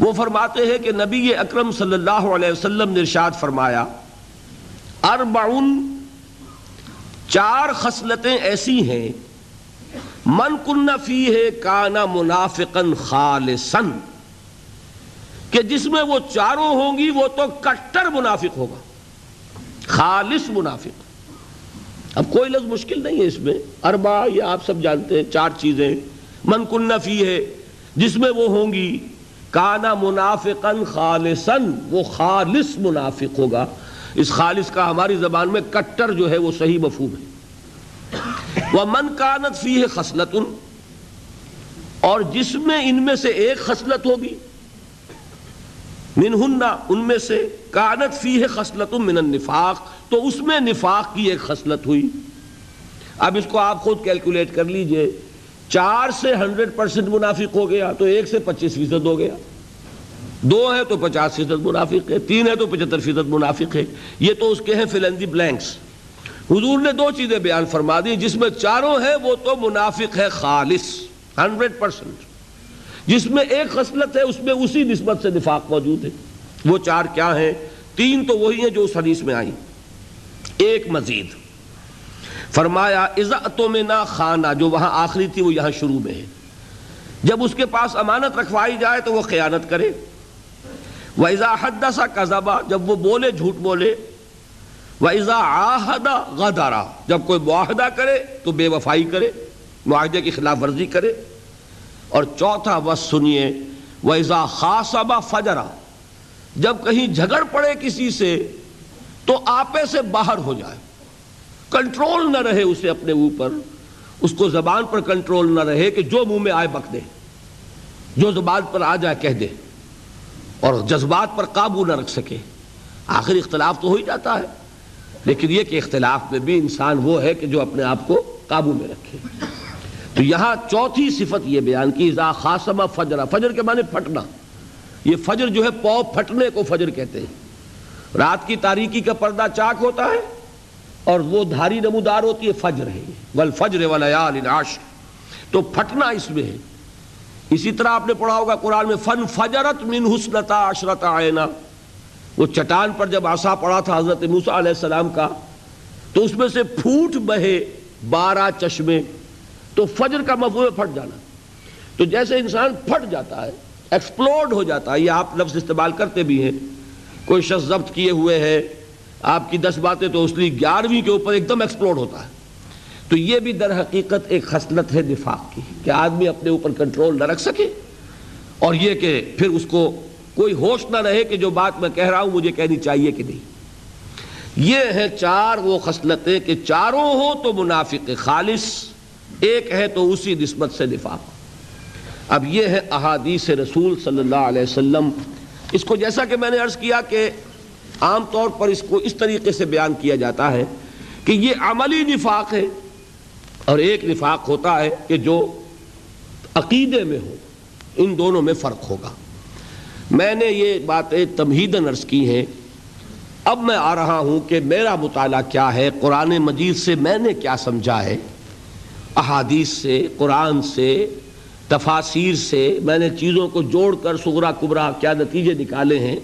وہ فرماتے ہیں کہ نبی اکرم صلی اللہ علیہ وسلم نے ارشاد فرمایا اربعن چار خصلتیں ایسی ہیں، من کن فی ہے کانا منافقن خالصن کہ جس میں وہ چاروں ہوں گی، وہ تو کٹر منافق ہوگا، خالص منافق۔ اب کوئی لفظ مشکل نہیں ہے اس میں۔ اربا یہ آپ سب جانتے ہیں، چار چیزیں۔ من کن فی ہے جس میں وہ ہوں گی کانا منافقن خالصن وہ خالص منافق ہوگا۔ اس خالص کا ہماری زبان میں کٹر جو ہے وہ صحیح مفہوم ہے۔ وہ من کانت فی ہے خسلت اور جس میں ان میں سے ایک خسلت ہوگی منہنہ ان میں سے کانت فی ہے خسلت من النفاق، تو اس میں نفاق کی ایک خسلت ہوئی۔ اب اس کو آپ خود کیلکولیٹ کر لیجیے، چار سے ہنڈریڈ پرسنٹ منافق ہو گیا تو ایک سے پچیس فیصد ہو گیا۔ دو ہے تو پچاس فیصد منافق ہے، تین ہے تو پچہتر فیصد منافق ہے۔ یہ تو اس کے ہیں فلندی بلینکس حضور نے دو چیزیں بیان فرما دی، جس میں چاروں ہے وہ تو منافق ہے، خالص، ہنڈریڈ پرسنٹ۔ جس میں ایک خصلت ہے، اس میں اسی نسبت سے نفاق موجود ہے۔ وہ چار کیا ہیں؟ تین تو وہی ہیں جو اس حدیث میں آئی ایک مزید۔ فرمایا عزتوں میں نہ خانہ، جو وہاں آخری تھی، وہ یہاں شروع میں ہے۔ جب اس کے پاس امانت رکھوائی جائے تو وہ خیانت کرے۔ وَإِذَا حَدَّسَ كَذَبَ، جب وہ بولے، جھوٹ بولے، وَإِذَا عَاهَدَ غَدَرَ، جب کوئی معاہدہ کرے تو بے وفائی کرے، معاہدے کی خلاف ورزی کرے۔ اور چوتھا، بس سنیے، وَإِذَا خَاصَبَ فَجَرَ، جب کہیں جھگڑ پڑے کسی سے تو آپے سے باہر ہو جائے۔ کنٹرول نہ رہے اسے اپنے اوپر اس کو زبان پر کنٹرول نہ رہے کہ جو منہ میں آئے بک دے، جو زبان پر آ جائے کہہ دے۔ اور جذبات پر قابو نہ رکھ سکے۔ آخر اختلاف تو ہو ہی جاتا ہے۔ لیکن یہ کہ اختلاف میں بھی انسان وہ ہے کہ جو اپنے آپ کو قابو میں رکھے۔ تو یہاں چوتھی صفت یہ بیان کی، اذا خاصمہ فجرہ فجر کے معنی پھٹنا۔ یہ فجر جو ہے پو پھٹنے کو فجر کہتے ہیں۔ رات کی تاریکی کا پردہ چاک ہوتا ہے اور وہ دھاری نمودار ہوتی ہے، فجر ہے والفجر والیال عشر تو پھٹنا اس میں ہے۔ اسی طرح آپ نے پڑھا ہوگا قرآن میں، فن فجرت من حسنتا عشرت آئینہ وہ چٹان پر جب آسا پڑا تھا حضرت موسیٰ علیہ السلام کا، تو اس میں سے پھوٹ بہے بارہ چشمے، تو فجر کا مفہوم پھٹ جانا۔ تو جیسے انسان پھٹ جاتا ہے، ایکسپلوڈ ہو جاتا ہے، یہ آپ لفظ استعمال کرتے بھی ہیں۔ کوئی شخص ضبط کیے ہوئے ہے، آپ کی دس باتیں تو اس لیے گیارہویں کے اوپر ایک دم ایکسپلوڈ ہوتا ہے۔ تو یہ بھی در حقیقت ایک خصلت ہے نفاق کی، کہ آدمی اپنے اوپر کنٹرول نہ رکھ سکے اور یہ کہ پھر اس کو کوئی ہوش نہ رہے کہ جو بات میں کہہ رہا ہوں مجھے کہنی چاہیے کہ نہیں۔ یہ ہے چار وہ خصلتیں کہ چاروں ہو تو منافق خالص، ایک ہے تو اسی نسبت سے نفاق۔ اب یہ ہے احادیث رسول صلی اللہ علیہ وسلم۔ اس کو جیسا کہ میں نے عرض کیا کہ عام طور پر اس کو اس طریقے سے بیان کیا جاتا ہے کہ یہ عملی نفاق ہے۔ اور ایک نفاق ہوتا ہے کہ جو عقیدے میں ہو، ان دونوں میں فرق ہوگا۔ میں نے یہ باتیں تمہیدن عرض کی ہیں۔ اب میں آ رہا ہوں کہ میرا مطالعہ کیا ہے، قرآن مجید سے میں نے کیا سمجھا ہے۔ احادیث سے، قرآن سے تفاصیر سے میں نے چیزوں کو جوڑ کر سغرا کبرا کیا نتیجے نکالے ہیں۔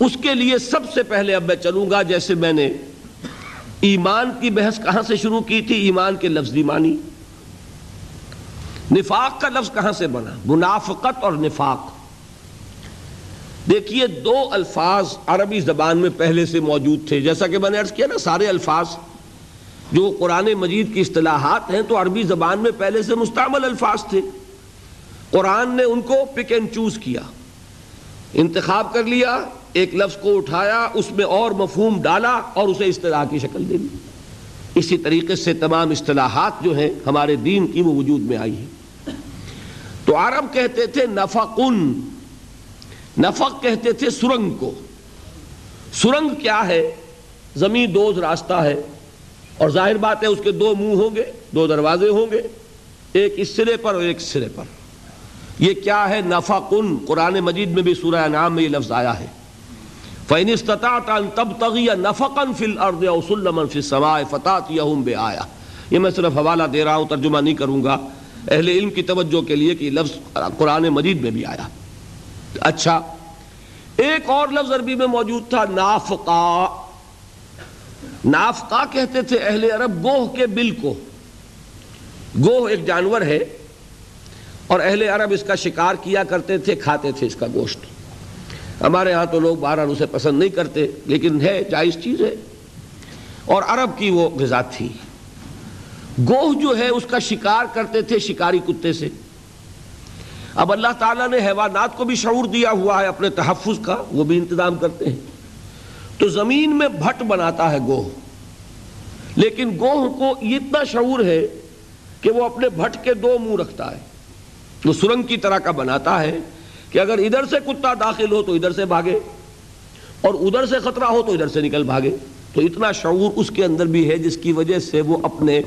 اس کے لیے سب سے پہلے اب میں چلوں گا، جیسے میں نے ایمان کی بحث کہاں سے شروع کی تھی؟ ایمان کے لفظی معنی نفاق کا لفظ کہاں سے بنا؟ منافقت اور نفاق۔ دیکھیے، دو الفاظ عربی زبان میں پہلے سے موجود تھے۔ جیسا کہ میں نے عرض کیا نا، سارے الفاظ جو قرآن مجید کی اصطلاحات ہیں تو عربی زبان میں پہلے سے مستعمل الفاظ تھے۔ قرآن نے ان کو پک اینڈ چوز کیا، انتخاب کر لیا ایک لفظ کو اٹھایا، اس میں اور مفہوم ڈالا اور اسے اصطلاح کی شکل دے دی۔ اسی طریقے سے تمام اصطلاحات جو ہیں ہمارے دین کی وہ وجود میں آئی ہیں۔ تو عرب کہتے تھے نفقن۔ نفق کہتے تھے سرنگ کو۔ سرنگ کیا ہے؟ زمین دوز راستہ ہے۔ اور ظاہر بات ہے، اس کے دو منہ ہوں گے، دو دروازے ہوں گے۔ ایک اس سرے پر اور ایک سرے پر۔ یہ کیا ہے؟ نفقن۔ قرآن مجید میں بھی سورہ نام میں یہ لفظ آیا ہے۔ فَإِنِ اسْتَطَعْتَ أَن تَبْتَغِيَ نَفَقًا فِي الْأَرْضِ أَوْ سُلَّمًا فِي السَّمَاءِ فَتَاتِيَهُمْ بِآيَةٍ۔ یہ میں صرف حوالہ دے رہا ہوں، ترجمہ نہیں کروں گا۔ اہل علم کی توجہ کے لیے کہ لفظ قرآن مجید میں بھی آیا۔ اچھا ایک اور لفظ عربی میں موجود تھا نافقا نافقا کہتے تھے اہل عرب، گوہ کے بل کو۔ گوہ ایک جانور ہے اور اہل عرب اس کا شکار کیا کرتے تھے، کھاتے تھے اس کا گوشت۔ ہمارے ہاں تو لوگ بہرحال اسے پسند نہیں کرتے، لیکن ہے، جائز چیز ہے۔ اور عرب کی وہ غذا تھی۔ گوہ جو ہے، اس کا شکار کرتے تھے شکاری کتے سے۔ اب اللہ تعالیٰ نے حیوانات کو بھی شعور دیا ہوا ہے اپنے تحفظ کا، وہ بھی انتظام کرتے ہیں۔ تو زمین میں بھٹ بناتا ہے گوہ۔ لیکن گوہ کو اتنا شعور ہے کہ وہ اپنے بھٹ کے دو منہ رکھتا ہے۔ وہ سرنگ کی طرح کا بناتا ہے کہ اگر ادھر سے کتا داخل ہو تو ادھر سے بھاگے، اور ادھر سے خطرہ ہو تو ادھر سے نکل بھاگے۔ تو اتنا شعور اس کے اندر بھی ہے جس کی وجہ سے وہ اپنے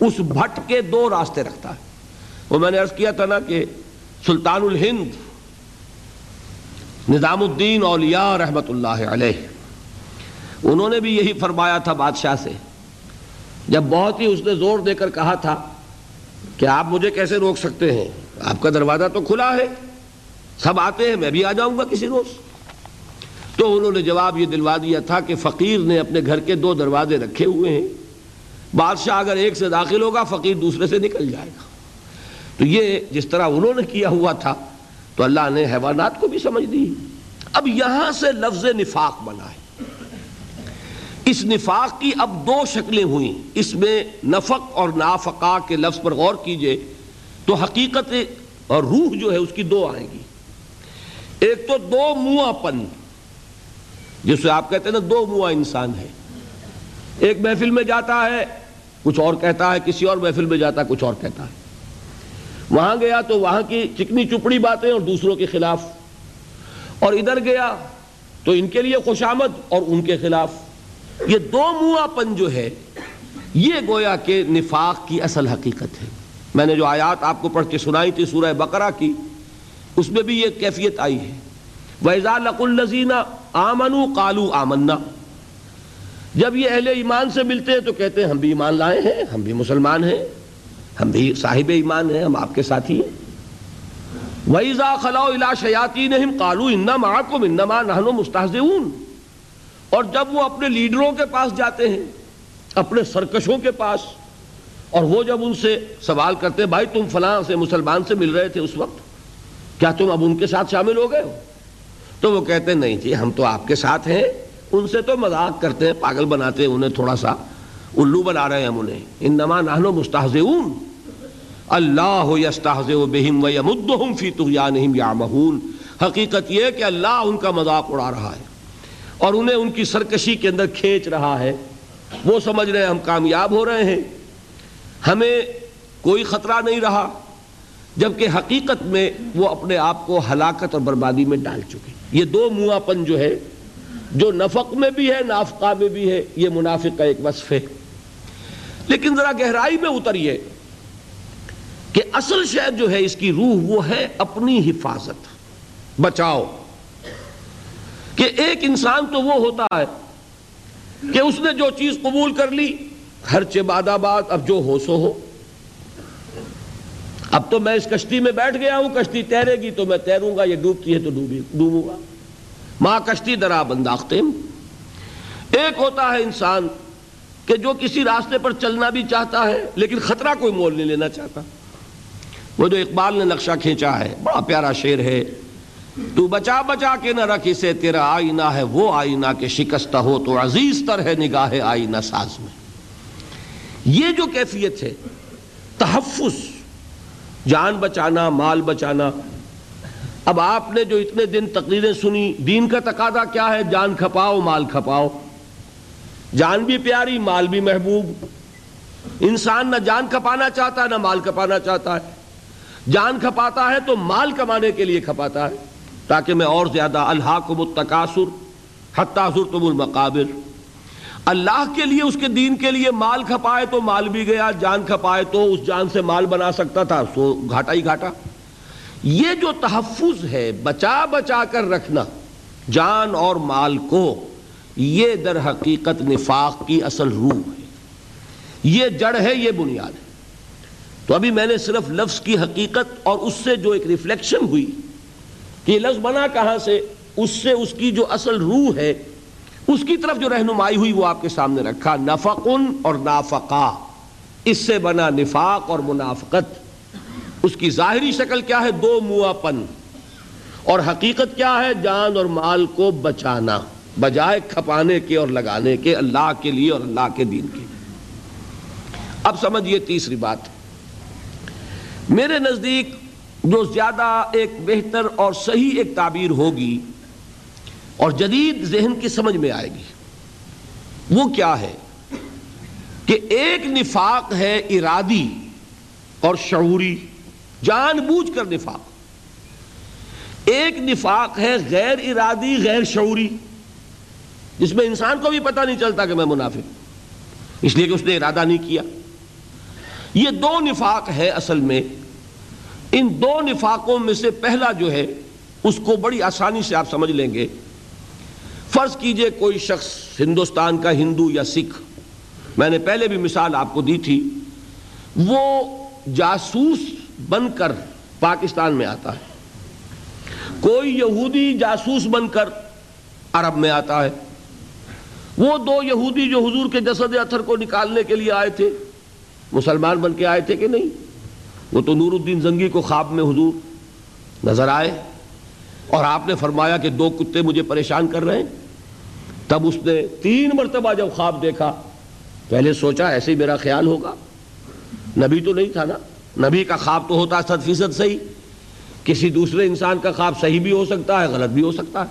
اس بھٹ کے دو راستے رکھتا ہے۔ وہ میں نے عرض کیا تھا نا کہ سلطان الہند، نظام الدین اولیاء رحمت اللہ علیہ، انہوں نے بھی یہی فرمایا تھا بادشاہ سے۔ جب بہت ہی اس نے زور دے کر کہا تھا کہ آپ مجھے کیسے روک سکتے ہیں؟ آپ کا دروازہ تو کھلا ہے۔ سب آتے ہیں، میں بھی آ جاؤں گا کسی روز۔ تو انہوں نے جواب یہ دلوا دیا تھا کہ فقیر نے اپنے گھر کے دو دروازے رکھے ہوئے ہیں۔ بادشاہ اگر ایک سے داخل ہوگا، فقیر دوسرے سے نکل جائے گا۔ تو یہ جس طرح انہوں نے کیا ہوا تھا، تو اللہ نے حیوانات کو بھی سمجھ دی۔ اب یہاں سے لفظ نفاق بنا ہے۔ اس نفاق کی اب دو شکلیں ہوئیں۔ اس میں نفق اور نافقا کے لفظ پر غور کیجیے تو حقیقت اور روح جو ہے، اس کی دو آئے گی۔ ایک تو دو منہ پن جسے آپ کہتے ہیں نا دو منہ انسان ہے۔ ایک محفل میں جاتا ہے، کچھ اور کہتا ہے، کسی اور محفل میں جاتا ہے کچھ اور کہتا ہے۔ وہاں گیا تو وہاں کی چکنی چپڑی باتیں اور دوسروں کے خلاف۔ اور ادھر گیا تو ان کے لیے خوشامد اور ان کے خلاف۔ یہ دو منہ پن جو ہے، یہ گویا کہ نفاق کی اصل حقیقت ہے۔ میں نے جو آیات آپ کو پڑھ کے سنائی تھی، سورہ بقرہ کی اس میں بھی یہ کیفیت آئی ہے۔ وَإِذَا لَقُ الَّذِينَ آمَنُوا قَالُوا آمَنَّا۔ جب یہ اہل ایمان سے ملتے ہیں تو کہتے ہیں، ہم بھی ایمان لائے ہیں، ہم بھی مسلمان ہیں، ہم بھی صاحب ایمان ہیں، ہم آپ کے ساتھی ہیں۔ وَإِذَا خَلَوْا إِلَى شَيَاطِينِهِمْ قَالُوا إِنَّا مَعَكُمْ، إِنَّمَا نَحْنُ مُسْتَهْزِئُونَ۔ اور جب وہ اپنے لیڈروں کے پاس جاتے ہیں، اپنے سرکشوں کے پاس، اور وہ جب ان سے سوال کرتے ہیں، بھائی تم فلاں سے مسلمان سے مل رہے تھے اس وقت کیا تم اب ان کے ساتھ شامل ہو گئے ہو؟ تو وہ کہتے ہیں، نہیں جی ہم تو آپ کے ساتھ ہیں۔ ان سے تو مذاق کرتے ہیں، پاگل بناتے ہیں انہیں تھوڑا سا۔ الو بنا رہے ہیں ہم انہیں۔ انما نحن مستحزئون اللہ یستحزئ بہم ویمدہم فی طغیانہم یعمہون۔ حقیقت یہ کہ اللہ ان کا مذاق اڑا رہا ہے۔ اور انہیں ان کی سرکشی کے اندر کھینچ رہا ہے۔ وہ سمجھ رہے ہیں ہم کامیاب ہو رہے ہیں۔ ہمیں کوئی خطرہ نہیں رہا۔ جبکہ حقیقت میں وہ اپنے آپ کو ہلاکت اور بربادی میں ڈال چکے یہ دو منہ پن جو ہے جو نفق میں بھی ہے نافقہ میں بھی ہے یہ منافق کا ایک وصف ہے۔ لیکن ذرا گہرائی میں اتریے کہ اصل شہر جو ہے، اس کی روح وہ ہے، اپنی حفاظت۔ بچاؤ۔ کہ ایک انسان تو وہ ہوتا ہے کہ اس نے جو چیز قبول کر لی ہر بعد آباد، اب جو ہو سو ہو۔ اب تو میں اس کشتی میں بیٹھ گیا ہوں، کشتی تیرے گی تو میں تیروں گا، یہ ڈوبتی ہے تو ڈوبوں گا۔ ماں کشتی درا بنداختے ایک ہوتا ہے انسان کہ جو کسی راستے پر چلنا بھی چاہتا ہے، لیکن خطرہ کوئی مول نہیں لینا چاہتا۔ وہ جو اقبال نے نقشہ کھینچا ہے، بڑا پیارا شعر ہے۔ تو بچا بچا کے نہ رکھ اسے، تیرا آئینہ ہے۔ وہ آئینہ کے شکستہ ہو تو عزیز تر ہے نگاہ آئینہ ساز میں۔ یہ جو کیفیت ہے، تحفظ۔ جان بچانا، مال بچانا۔ اب آپ نے جو اتنے دن تقریریں سنی، دین کا تقاضا کیا ہے؟ جان کھپاؤ، مال کھپاؤ۔ جان بھی پیاری، مال بھی محبوب۔ انسان نہ جان کھپانا چاہتا ہے نہ مال کھپانا چاہتا ہے۔ جان کھپاتا ہے تو مال کمانے کے لیے کھپاتا ہے، تاکہ میں اور زیادہ اللہ کو متقاصر حتیٰ تم المقابر۔ اللہ کے لیے، اس کے دین کے لیے مال کھپائے تو مال بھی گیا، جان کھپائے تو اس جان سے مال بنا سکتا تھا، سو گھاٹا ہی گھاٹا۔ یہ جو تحفظ ہے، بچا بچا کر رکھنا جان اور مال کو، یہ در حقیقت نفاق کی اصل روح ہے۔ یہ جڑ ہے، یہ بنیاد ہے۔ تو ابھی میں نے صرف لفظ کی حقیقت اور اس سے جو ایک ریفلیکشن ہوئی کہ لفظ بنا کہاں سے، اس سے اس کی جو اصل روح ہے اس کی طرف جو رہنمائی ہوئی وہ آپ کے سامنے رکھا، نفقن اور نافقا۔ اس سے بنا نفاق اور منافقت۔ اس کی ظاہری شکل کیا ہے؟ دو موا پن اور حقیقت کیا ہے؟ جان اور مال کو بچانا۔ بجائے کھپانے کے اور لگانے کے، اللہ کے لیے اور اللہ کے دین کے۔ اب سمجھئے تیسری بات۔ میرے نزدیک جو زیادہ ایک بہتر اور صحیح ایک تعبیر ہوگی اور جدید ذہن کی سمجھ میں آئے گی۔ وہ کیا ہے؟ کہ ایک نفاق ہے ارادی اور شعوری، جان بوجھ کر نفاق۔ ایک نفاق ہے غیر ارادی، غیر شعوری، جس میں انسان کو بھی پتہ نہیں چلتا کہ میں منافق اس لیے کہ اس نے ارادہ نہیں کیا۔ یہ دو نفاق ہے اصل میں۔ ان دو نفاقوں میں سے پہلا جو ہے، اس کو بڑی آسانی سے آپ سمجھ لیں گے۔ فرض کیجیے کوئی شخص ہندوستان کا ہندو یا سکھ۔ میں نے پہلے بھی مثال آپ کو دی تھی۔ وہ جاسوس بن کر پاکستان میں آتا ہے۔ کوئی یہودی جاسوس بن کر عرب میں آتا ہے۔ وہ دو یہودی جو حضور کے جسد اتھر کو نکالنے کے لیے آئے تھے، مسلمان بن کے آئے تھے کہ نہیں؟ وہ تو نور الدین زنگی کو خواب میں حضور نظر آئے اور آپ نے فرمایا کہ دو کتے مجھے پریشان کر رہے ہیں۔ تب اس نے تین مرتبہ جب خواب دیکھا، پہلے سوچا ایسے ہی میرا خیال ہوگا۔ نبی تو نہیں تھا نا۔ نبی کا خواب تو ہوتا ست فیصد صحیح۔ کسی دوسرے انسان کا خواب صحیح بھی ہو سکتا ہے، غلط بھی ہو سکتا ہے۔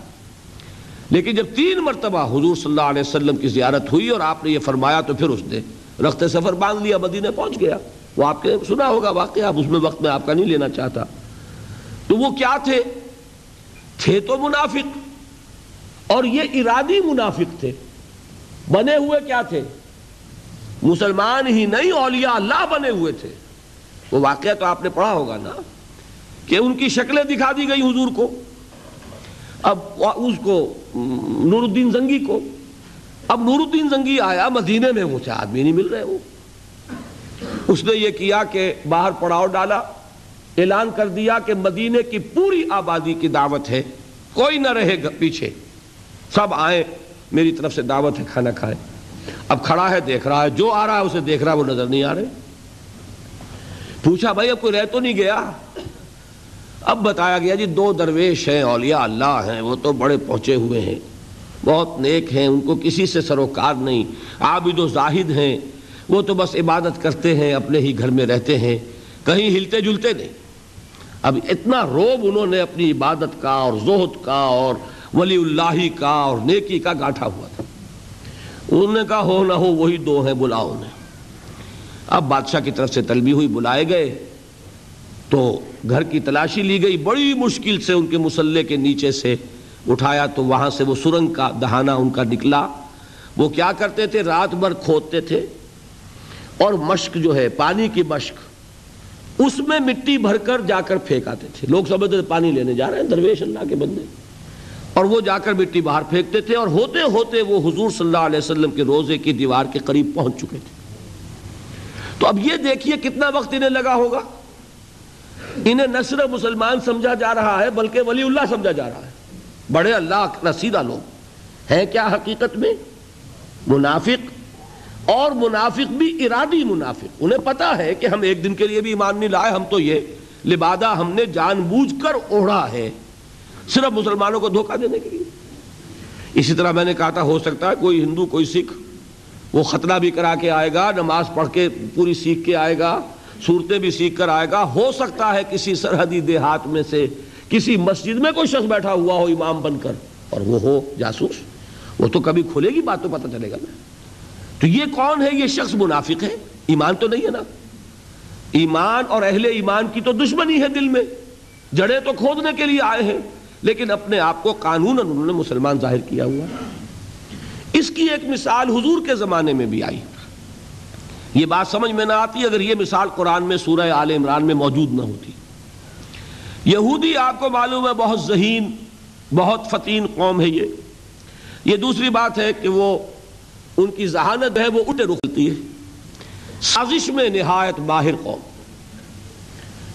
لیکن جب تین مرتبہ حضور صلی اللہ علیہ وسلم کی زیارت ہوئی اور آپ نے یہ فرمایا تو پھر اس نے رخت سفر باندھ لیا، مدینہ پہنچ گیا۔ وہ آپ کے سنا ہوگا واقعہ، آپ اس میں وقت میں آپ کا نہیں لینا چاہتا۔ تو وہ کیا تھے؟ تھے تو منافق۔ اور یہ ارادی منافق تھے۔ بنے ہوئے کیا تھے؟ مسلمان ہی نہیں، اولیاء اللہ بنے ہوئے تھے۔ وہ واقعہ تو آپ نے پڑھا ہوگا نا کہ ان کی شکلیں دکھا دی گئی حضور کو۔ اب اس کو نور الدین زنگی کو۔ اب نور الدین زنگی آیا، مدینے میں وہ آدمی نہیں مل رہے وہ۔ اس نے یہ کیا کہ باہر پڑاؤ ڈالا، اعلان کر دیا کہ مدینے کی پوری آبادی کی دعوت ہے، کوئی نہ رہے پیچھے۔ سب آئے، میری طرف سے دعوت ہے، کھانا کھائے۔ اب کھڑا ہے، دیکھ رہا ہے، جو آ رہا ہے، اسے دیکھ رہا ہے، وہ نظر نہیں آ رہے۔ پوچھا، بھائی، اب کوئی رہ تو نہیں گیا؟ اب بتایا گیا جی دو درویش ہیں، اولیاء اللہ ہیں، وہ تو بڑے پہنچے ہوئے ہیں۔ بہت نیک ہیں، ان کو کسی سے سروکار نہیں۔ عابد و زاہد ہیں، وہ تو بس عبادت کرتے ہیں، اپنے ہی گھر میں رہتے ہیں، کہیں ہلتے جلتے نہیں۔ اب اتنا روب انہوں نے اپنی عبادت کا اور زہد کا اور ولی اللہ کا اور نیکی کا گاٹھا ہوا تھا۔ انہوں نے کہا، ہو نہ ہو، وہی دو ہیں، بلاؤ انہیں۔ اب بادشاہ کی طرف سے تلبی ہوئی، بلائے گئے۔ تو گھر کی تلاشی لی گئی۔ بڑی مشکل سے ان کے مسلح کے نیچے سے اٹھایا۔ تو وہاں سے وہ سرنگ کا دہانہ ان کا نکلا۔ وہ کیا کرتے تھے؟ رات بھر کھودتے تھے۔ اور مشک جو ہے، پانی کی مشک، اس میں مٹی بھر کر جا کر پھینک آتے تھے۔ لوگ سمجھتے تھے، پانی لینے جا رہے ہیں، درویش اللہ کے بندے۔ اور وہ جا کر مٹی باہر پھینکتے تھے اور ہوتے ہوتے وہ حضور صلی اللہ علیہ وسلم کے روزے کی دیوار کے قریب پہنچ چکے تھے۔ تو اب یہ دیکھیے کتنا وقت انہیں لگا ہوگا۔ انہیں نہ صرف مسلمان سمجھا جا رہا ہے، بلکہ ولی اللہ سمجھا جا رہا ہے۔ بڑے اللہ رسیدہ لوگ ہیں کیا حقیقت میں؟ منافق اور منافق بھی ارادی منافق۔ انہیں پتا ہے کہ ہم ایک دن کے لیے بھی ایمان نہیں لائے، ہم تو یہ لبادہ ہم نے جان بوجھ کر اوڑا ہے۔ صرف مسلمانوں کو دھوکہ دینے کے لیے۔ اسی طرح میں نے کہا تھا، ہو سکتا ہے کوئی ہندو، کوئی سکھ وہ خطرہ بھی کرا کے آئے گا، نماز پڑھ کے پوری سیکھ کے آئے گا، صورتیں بھی سیکھ کر آئے گا۔ ہو سکتا ہے کسی سرحدی دیہات میں سے کسی مسجد میں کوئی شخص بیٹھا ہوا ہو، امام بن کر، اور وہ ہو جاسوس، وہ تو کبھی کھلے گی بات تو پتہ چلے گا نا۔ تو یہ کون ہے؟ یہ شخص منافق ہے۔ ایمان تو نہیں ہے نا۔ ایمان اور اہل ایمان کی تو دشمنی ہے دل میں۔ جڑے تو کھودنے کے لیے آئے ہیں۔ لیکن اپنے آپ کو قانون انہوں نے مسلمان ظاہر کیا ہوا۔ اس کی ایک مثال حضور کے زمانے میں بھی آئی۔ یہ بات سمجھ میں نہ آتی اگر یہ مثال قرآن میں، سورہ آل عمران میں موجود نہ ہوتی۔ یہودی آپ کو معلوم ہے، بہت ذہین، بہت فتین قوم ہے یہ۔ یہ دوسری بات ہے کہ وہ، ان کی ذہانت ہے وہ اٹھے رکھتی ہے۔ سازش میں نہایت ماہر قوم۔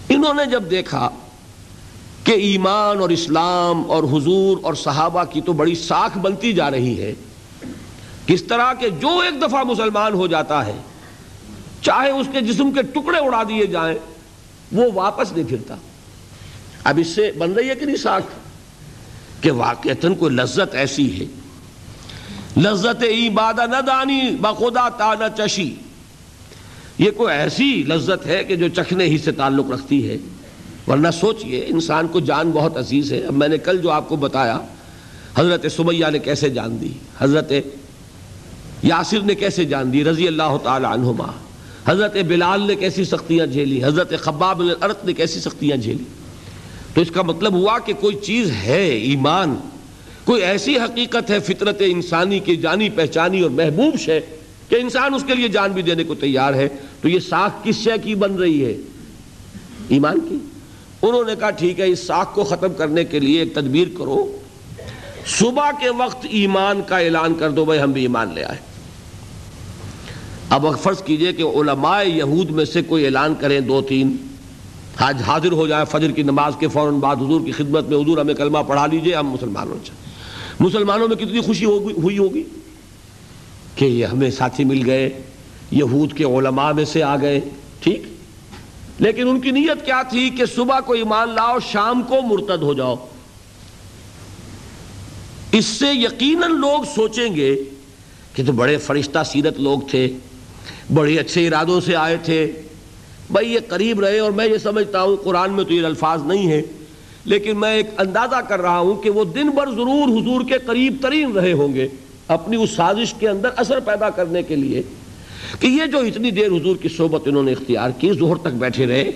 انہوں نے جب دیکھا کہ ایمان اور اسلام اور حضور اور صحابہ کی تو بڑی ساکھ بنتی جا رہی ہے۔ کس طرح کہ جو ایک دفعہ مسلمان ہو جاتا ہے، چاہے اس کے جسم کے ٹکڑے اڑا دیے جائیں، وہ واپس نہیں پھرتا۔ اب اس سے بن رہی ہے کہ نہیں ساکھ؟ کہ واقعتاً کوئی لذت ایسی ہے۔ لذت عبادہ نہ دانی، بخدا تانا چشی۔ یہ کوئی ایسی لذت ہے کہ جو چکھنے ہی سے تعلق رکھتی ہے۔ ورنہ سوچئے، انسان کو جان بہت عزیز ہے۔ اب میں نے کل جو آپ کو بتایا، حضرت سمیہ نے کیسے جان دی؟ حضرت یاسر نے کیسے جان دی؟ رضی اللہ تعالی عنہما۔ حضرت بلال نے کیسی سختیاں جھیلی؟ حضرت خباب الارت نے کیسی سختیاں جھیلی؟ تو اس کا مطلب ہوا کہ کوئی چیز ہے، ایمان۔ کوئی ایسی حقیقت ہے، فطرت انسانی کی جانی پہچانی اور محبوب شے کہ انسان اس کے لیے جان بھی دینے کو تیار ہے۔ تو یہ ساکھ کس شے کی بن رہی ہے؟ ایمان کی۔ انہوں نے کہا ٹھیک ہے، اس ساکھ کو ختم کرنے کے لیے ایک تدبیر کرو۔ صبح کے وقت ایمان کا اعلان کر دو، بھائی ہم بھی ایمان لے آئے۔ اب فرض کیجیے کہ علماء یہود میں سے کوئی اعلان کریں دو تین۔ آج حاضر ہو جائے فجر کی نماز کے فوراً بعد حضور کی خدمت میں حضور ہمیں کلمہ پڑھا لیجیے، ہم مسلمانوں سے مسلمانوں میں کتنی خوشی ہوئی ہوگی کہ یہ ہمیں ساتھی مل گئے، یہود کے علماء میں سے آ گئے۔ ٹھیک۔ لیکن ان کی نیت کیا تھی کہ صبح کو ایمان لاؤ، شام کو مرتد ہو جاؤ۔ اس سے یقیناً لوگ سوچیں گے کہ تو بڑے فرشتہ سیرت لوگ تھے، بڑے اچھے ارادوں سے آئے تھے۔ بھائی، یہ قریب رہے اور میں یہ سمجھتا ہوں، قرآن میں تو یہ الفاظ نہیں ہے لیکن میں ایک اندازہ کر رہا ہوں کہ وہ دن بھر ضرور حضور کے قریب ترین رہے ہوں گے اپنی اس سازش کے اندر اثر پیدا کرنے کے لیے۔ کہ یہ جو اتنی دیر حضور کی صحبت انہوں نے اختیار کی زہر تک بیٹھے رہے،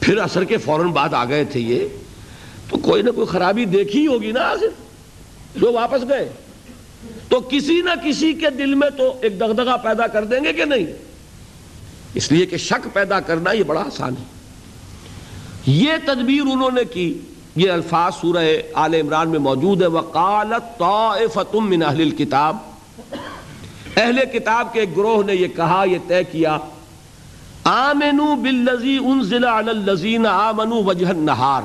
پھر اثر کے فوراً بعد آ گئے تھے یہ، تو کوئی نہ کوئی خرابی دیکھی ہوگی نا آخر۔ جو واپس گئے۔ تو کسی نہ کسی کے دل میں تو ایک دغدغہ پیدا کر دیں گے کہ نہیں؟ اس لیے کہ شک پیدا کرنا یہ بڑا آسان ہے۔ یہ تدبیر انہوں نے کی، یہ الفاظ سورہ آل عمران میں موجود ہے۔ وقالت طائفۃ من اہل الكتاب اہل کتاب کے گروہ نے یہ کہا، یہ طے کیا، آمنو بالذی انزل علی الذین آمنوا وجہ النہار۔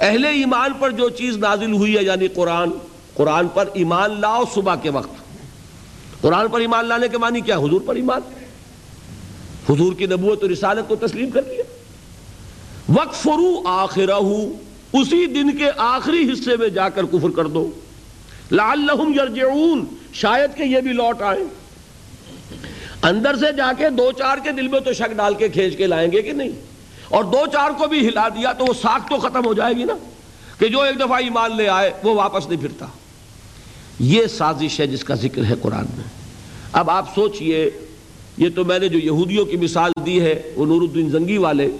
اہل ایمان پر جو چیز نازل ہوئی ہے یعنی قرآن قرآن پر ایمان لاؤ صبح کے وقت۔ قرآن پر ایمان لانے کے معنی کیا؟ حضور پر ایمان۔ حضور کی نبوت و رسالت کو تسلیم کر لیا۔ وقفرو آخرہ اسی دن کے آخری حصے میں جا کر کفر کر دو۔ لعلہم یرجعون۔ شاید کہ یہ بھی لوٹ آئیں اندر سے جا کے دو چار کے دل میں تو شک ڈال کے کھینچ کے لائیں گے کہ نہیں؟ اور دو چار کو بھی ہلا دیا تو وہ ساکھ تو ختم ہو جائے گی نا؟ کہ جو ایک دفعہ ایمان لے آئے، وہ واپس نہیں پھرتا۔ یہ سازش ہے جس کا ذکر ہے قرآن میں۔ اب آپ سوچئے، یہ تو میں نے جو یہودیوں کی مثال دی ہے، وہ نور الدین زنگی والے،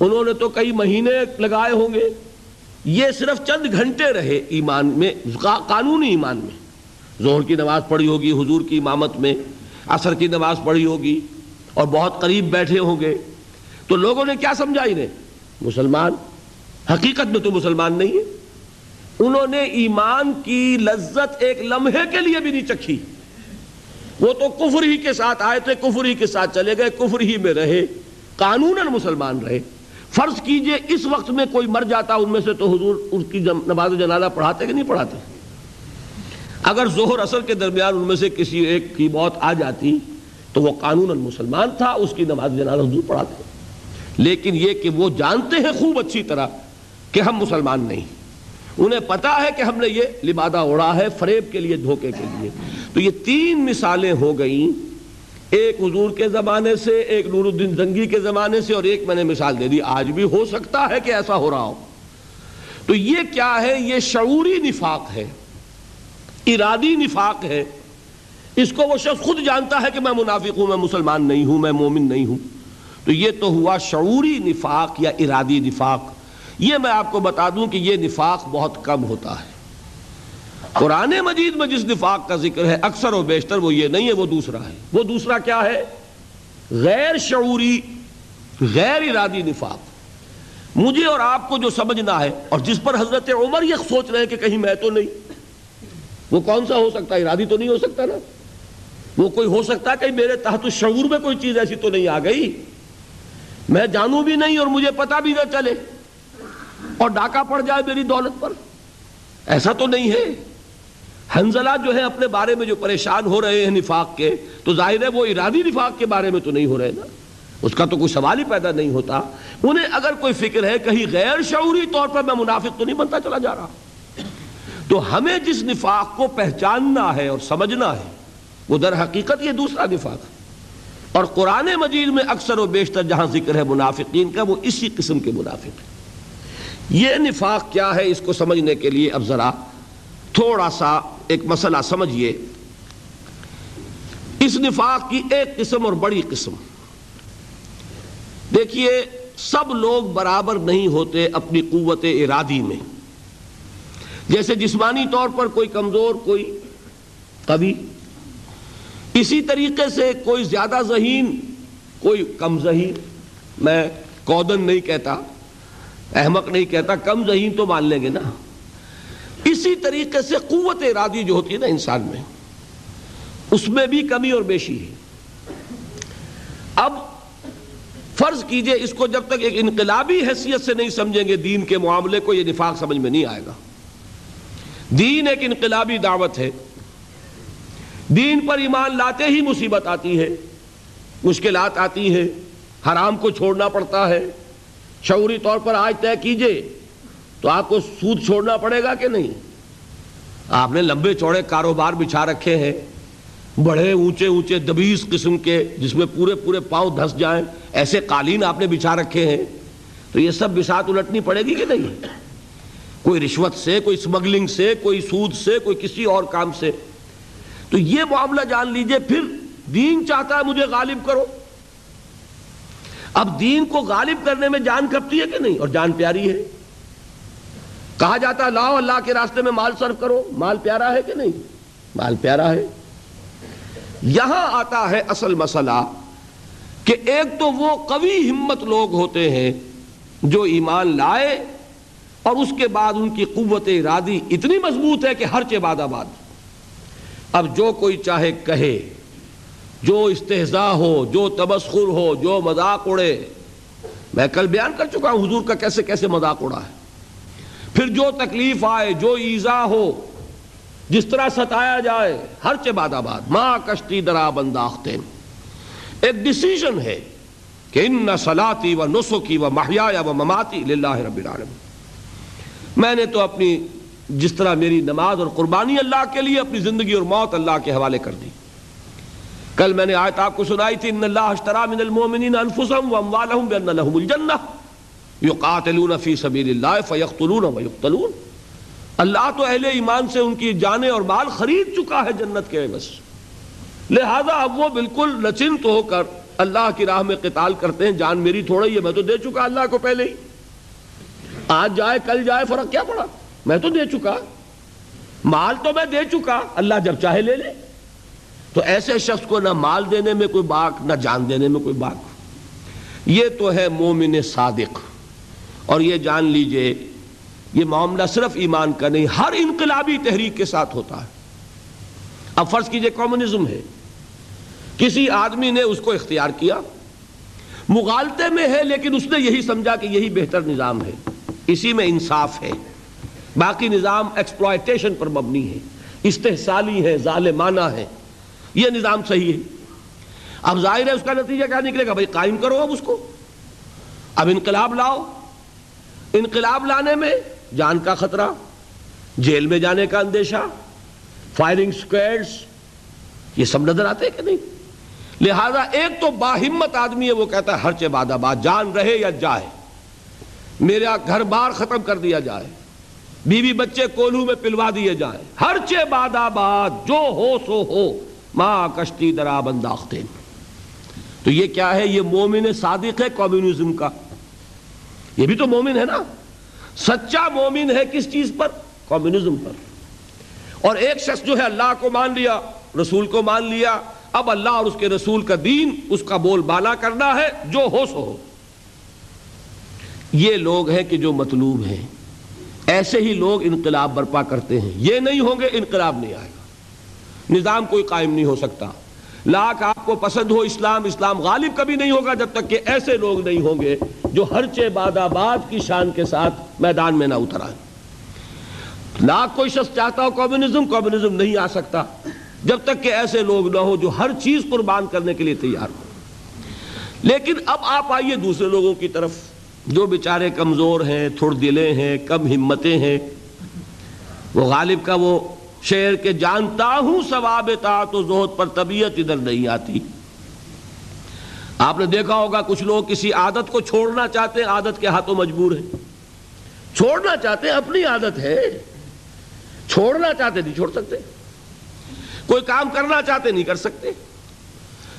انہوں نے تو کئی مہینے لگائے ہوں گے۔ یہ صرف چند گھنٹے رہے ایمان میں، قانونی ایمان میں۔ زہر کی نماز پڑھی ہوگی، حضور کی امامت میں عصر کی نماز پڑھی ہوگی اور بہت قریب بیٹھے ہوں گے۔ تو لوگوں نے کیا سمجھا انہیں؟ مسلمان، حقیقت میں تو مسلمان نہیں ہے۔ انہوں نے ایمان کی لذت ایک لمحے کے لیے بھی نہیں چکھی۔ وہ تو کفر ہی کے ساتھ آئے تھے کفر ہی کے ساتھ چلے گئے، کفر ہی میں رہے قانون مسلمان رہے۔ فرض کیجیے، اس وقت میں کوئی مر جاتا، ان میں سے تو حضور اس کی نماز جنازہ پڑھاتے کہ نہیں پڑھاتے؟ اگر زہر اثر کے درمیان ان میں سے کسی ایک کی موت آ جاتی تو وہ قانون مسلمان تھا، اس کی نماز جنازہ حضور پڑھاتے لیکن یہ کہ وہ جانتے ہیں خوب اچھی طرح کہ ہم مسلمان نہیں۔ انہیں پتا ہے کہ ہم نے یہ لبادہ اڑا ہے فریب کے لیے، دھوکے کے لیے۔ تو یہ تین مثالیں ہو گئیں۔ ایک حضور کے زمانے سے، ایک نور الدین زنگی کے زمانے سے، اور ایک میں نے مثال دے دی۔ آج بھی ہو سکتا ہے کہ ایسا ہو رہا ہو۔ تو یہ کیا ہے؟ یہ شعوری نفاق ہے۔ ارادی نفاق ہے۔ اس کو وہ شخص خود جانتا ہے کہ میں منافق ہوں، میں مسلمان نہیں ہوں، میں مومن نہیں ہوں۔ تو یہ تو ہوا شعوری نفاق یا ارادی نفاق۔ یہ میں آپ کو بتا دوں کہ یہ نفاق بہت کم ہوتا ہے۔ قرآن مجید میں جس نفاق کا ذکر ہے، اکثر و بیشتر وہ یہ نہیں ہے، وہ دوسرا ہے۔ وہ دوسرا کیا ہے؟ غیر شعوری، غیر ارادی نفاق۔ مجھے اور آپ کو جو سمجھنا ہے، اور جس پر حضرت عمر یہ سوچ رہے ہیں کہ کہیں میں تو نہیں۔ وہ کون سا ہو سکتا ہے؟ ارادی تو نہیں ہو سکتا نا۔ وہ کوئی ہو سکتا کہ میرے تحت شعور میں کوئی چیز ایسی تو نہیں آ گئی؟ میں جانوں بھی نہیں اور مجھے پتا بھی نہ چلے۔ اور ڈاکہ پڑ جائے میری دولت پر۔ ایسا تو نہیں ہے۔ حنزلہ جو ہے اپنے بارے میں جو پریشان ہو رہے ہیں نفاق کے، تو ظاہر ہے وہ ارادی نفاق کے بارے میں تو نہیں ہو رہے نا۔ اس کا تو کوئی سوال ہی پیدا نہیں ہوتا۔ انہیں اگر کوئی فکر ہے کہیں غیر شعوری طور پر میں منافق تو نہیں بنتا چلا جا رہا۔ تو ہمیں جس نفاق کو پہچاننا ہے اور سمجھنا ہے، وہ در حقیقت یہ دوسرا نفاق ہے۔ اور قرآن مجید میں اکثر و بیشتر جہاں ذکر ہے منافقین کا، وہ اسی قسم کے منافق ہیں۔ یہ نفاق کیا ہے اس کو سمجھنے کے لیے اب ذرا تھوڑا سا ایک مسئلہ سمجھیے اس نفاق کی ایک قسم اور بڑی قسم۔ دیکھیے سب لوگ برابر نہیں ہوتے اپنی قوت ارادی میں۔ جیسے جسمانی طور پر کوئی کمزور، کوئی قوی۔ اسی طریقے سے کوئی زیادہ ذہین، کوئی کم ذہین۔ میں کودن نہیں کہتا، احمق نہیں کہتا، کم ذہین تو مان لیں گے نا۔ اسی طریقے سے قوت ارادی جو ہوتی ہے نا انسان میں، اس میں بھی کمی اور بیشی ہے۔ اب فرض کیجیے اس کو جب تک ایک انقلابی حیثیت سے نہیں سمجھیں گے، دین کے معاملے کو یہ نفاق سمجھ میں نہیں آئے گا۔ دین ایک انقلابی دعوت ہے۔ دین پر ایمان لاتے ہی مصیبت آتی ہے۔ مشکلات آتی ہے حرام کو چھوڑنا پڑتا ہے۔ شعوری طور پر آج طے کیجیے۔ تو آپ کو سود چھوڑنا پڑے گا کہ نہیں؟ آپ نے لمبے چوڑے کاروبار بچھا رکھے ہیں۔ بڑے اونچے اونچے دبیس قسم کے جس میں پورے پورے پاؤں دھس جائیں۔ ایسے قالین آپ نے بچھا رکھے ہیں۔ تو یہ سب بسات الٹنی پڑے گی کہ نہیں؟ کوئی رشوت سے، کوئی سمگلنگ سے، کوئی سود سے، کوئی کسی اور کام سے۔ تو یہ معاملہ جان لیجیے، پھر دین چاہتا ہے مجھے غالب کرو۔ اب دین کو غالب کرنے میں جان کپتی ہے کہ نہیں؟ اور جان پیاری ہے۔ کہا جاتا ہے، لاؤ اللہ کے راستے میں مال صرف کرو۔ مال پیارا ہے کہ نہیں؟ مال پیارا ہے۔ یہاں آتا ہے اصل مسئلہ کہ ایک تو وہ قوی ہمت لوگ ہوتے ہیں جو ایمان لائے اور اس کے بعد ان کی قوت ارادی اتنی مضبوط ہے کہ ہر چباد آباد۔ اب جو کوئی چاہے کہے، جو استحضاء ہو، جو تبسخر ہو، جو مذاق اڑے۔ میں کل بیان کر چکا ہوں حضور کا کیسے کیسے مذاق اڑا ہے۔ پھر جو تکلیف آئے، جو ایزا ہو، جس طرح ستایا جائے، ہر چباد آباد۔ ماں کشتی درا بنداختین۔ ایک ڈسیزن ہے کہ ان سلاتی و نسخی و محیا و مماتی للہ رب العالمین۔ میں نے تو اپنی جس طرح میری نماز اور قربانی اللہ کے لیے اپنی زندگی اور موت اللہ کے حوالے کر دی۔ کل میں نے آیت آپ کو سنائی تھی، ان اللہ اشترا من المؤمنین انفسهم واموالهم بان لهم الجنہ یقاتلون فی سبیل اللہ فیقتلون ویقتلون۔ اللہ تو اہل ایمان سے ان کی جانیں اور مال خرید چکا ہے جنت کے عوض لہذا اب وہ بالکل نچنت ہو کر اللہ کی راہ میں قتال کرتے ہیں، جان میری تھوڑا ہی ہے، میں تو دے چکا اللہ کو پہلے ہی۔ آج جائے، کل جائے، فرق کیا پڑا؟ میں تو دے چکا۔ مال تو میں دے چکا۔ اللہ جب چاہے لے لے۔ تو ایسے شخص کو نہ مال دینے میں کوئی باق نہ جان دینے میں کوئی باق یہ تو ہے مومن صادق۔ اور یہ جان لیجیے، یہ معاملہ صرف ایمان کا نہیں، ہر انقلابی تحریک کے ساتھ ہوتا ہے۔ اب فرض کیجیے کمیونزم ہے۔ کسی آدمی نے اس کو اختیار کیا۔ مغالطے میں ہے، لیکن اس نے یہی سمجھا کہ یہی بہتر نظام ہے۔ اسی میں انصاف ہے۔ باقی نظام ایکسپلائٹیشن پر مبنی ہے۔ استحصالی ہے، ظالمانہ ہے۔ یہ نظام صحیح ہے۔ اب ظاہر ہے اس کا نتیجہ کیا نکلے گا؟ بھائی قائم کرو اب اس کو۔ اب انقلاب لاؤ۔ انقلاب لانے میں جان کا خطرہ، جیل میں جانے کا اندیشہ فائرنگ سکویڈز یہ سب نظر آتے کہ نہیں؟ لہذا ایک تو باہمت آدمی ہے، وہ کہتا ہے ہر چباد آباد، جان رہے یا جائے۔ میرا گھر بار ختم کر دیا جائے۔ بیوی بچے کولو میں پلوا دیے جائیں۔ ہر چے باد آباد جو ہو سو ہو۔ ماں کشتی درا بنداختے۔ تو یہ کیا ہے؟ یہ مومن صادق ہے کمیونزم کا۔ یہ بھی تو مومن ہے نا۔ سچا مومن ہے کس چیز پر؟ کمیونزم پر۔ اور ایک شخص جو ہے اللہ کو مان لیا، رسول کو مان لیا۔ اب اللہ اور اس کے رسول کا دین، اس کا بول بالا کرنا ہے، جو ہو سو ہو۔ یہ لوگ ہیں کہ جو مطلوب ہیں۔ ایسے ہی لوگ انقلاب برپا کرتے ہیں۔ یہ نہیں ہوں گے انقلاب نہیں آئے گا۔ نظام کوئی قائم نہیں ہو سکتا۔ لاکھ آپ کو پسند ہو اسلام اسلام غالب کبھی نہیں ہوگا جب تک کہ ایسے لوگ نہیں ہوں گے جو ہر چے باد آباد کی شان کے ساتھ میدان میں نہ اتر آئے لاکھ کوئی شخص چاہتا ہو کمیونزم کمیونزم نہیں آ سکتا۔ جب تک کہ ایسے لوگ نہ ہو جو ہر چیز قربان کرنے کے لیے تیار ہو لیکن اب آپ آئیے دوسرے لوگوں کی طرف۔ جو بیچارے کمزور ہیں، تھوڑ دلے ہیں، کم ہمتیں ہیں، وہ غالب کا وہ شعر کے جانتا ہوں ثواب اطاعت و زہد پر طبیعت ادھر نہیں آتی۔ آپ نے دیکھا ہوگا کچھ لوگ کسی عادت کو چھوڑنا چاہتے ہیں، عادت کے ہاتھوں مجبور ہیں۔ چھوڑنا چاہتے ہیں، اپنی عادت ہے۔ چھوڑنا چاہتے نہیں چھوڑ سکتے۔ کوئی کام کرنا چاہتے نہیں کر سکتے۔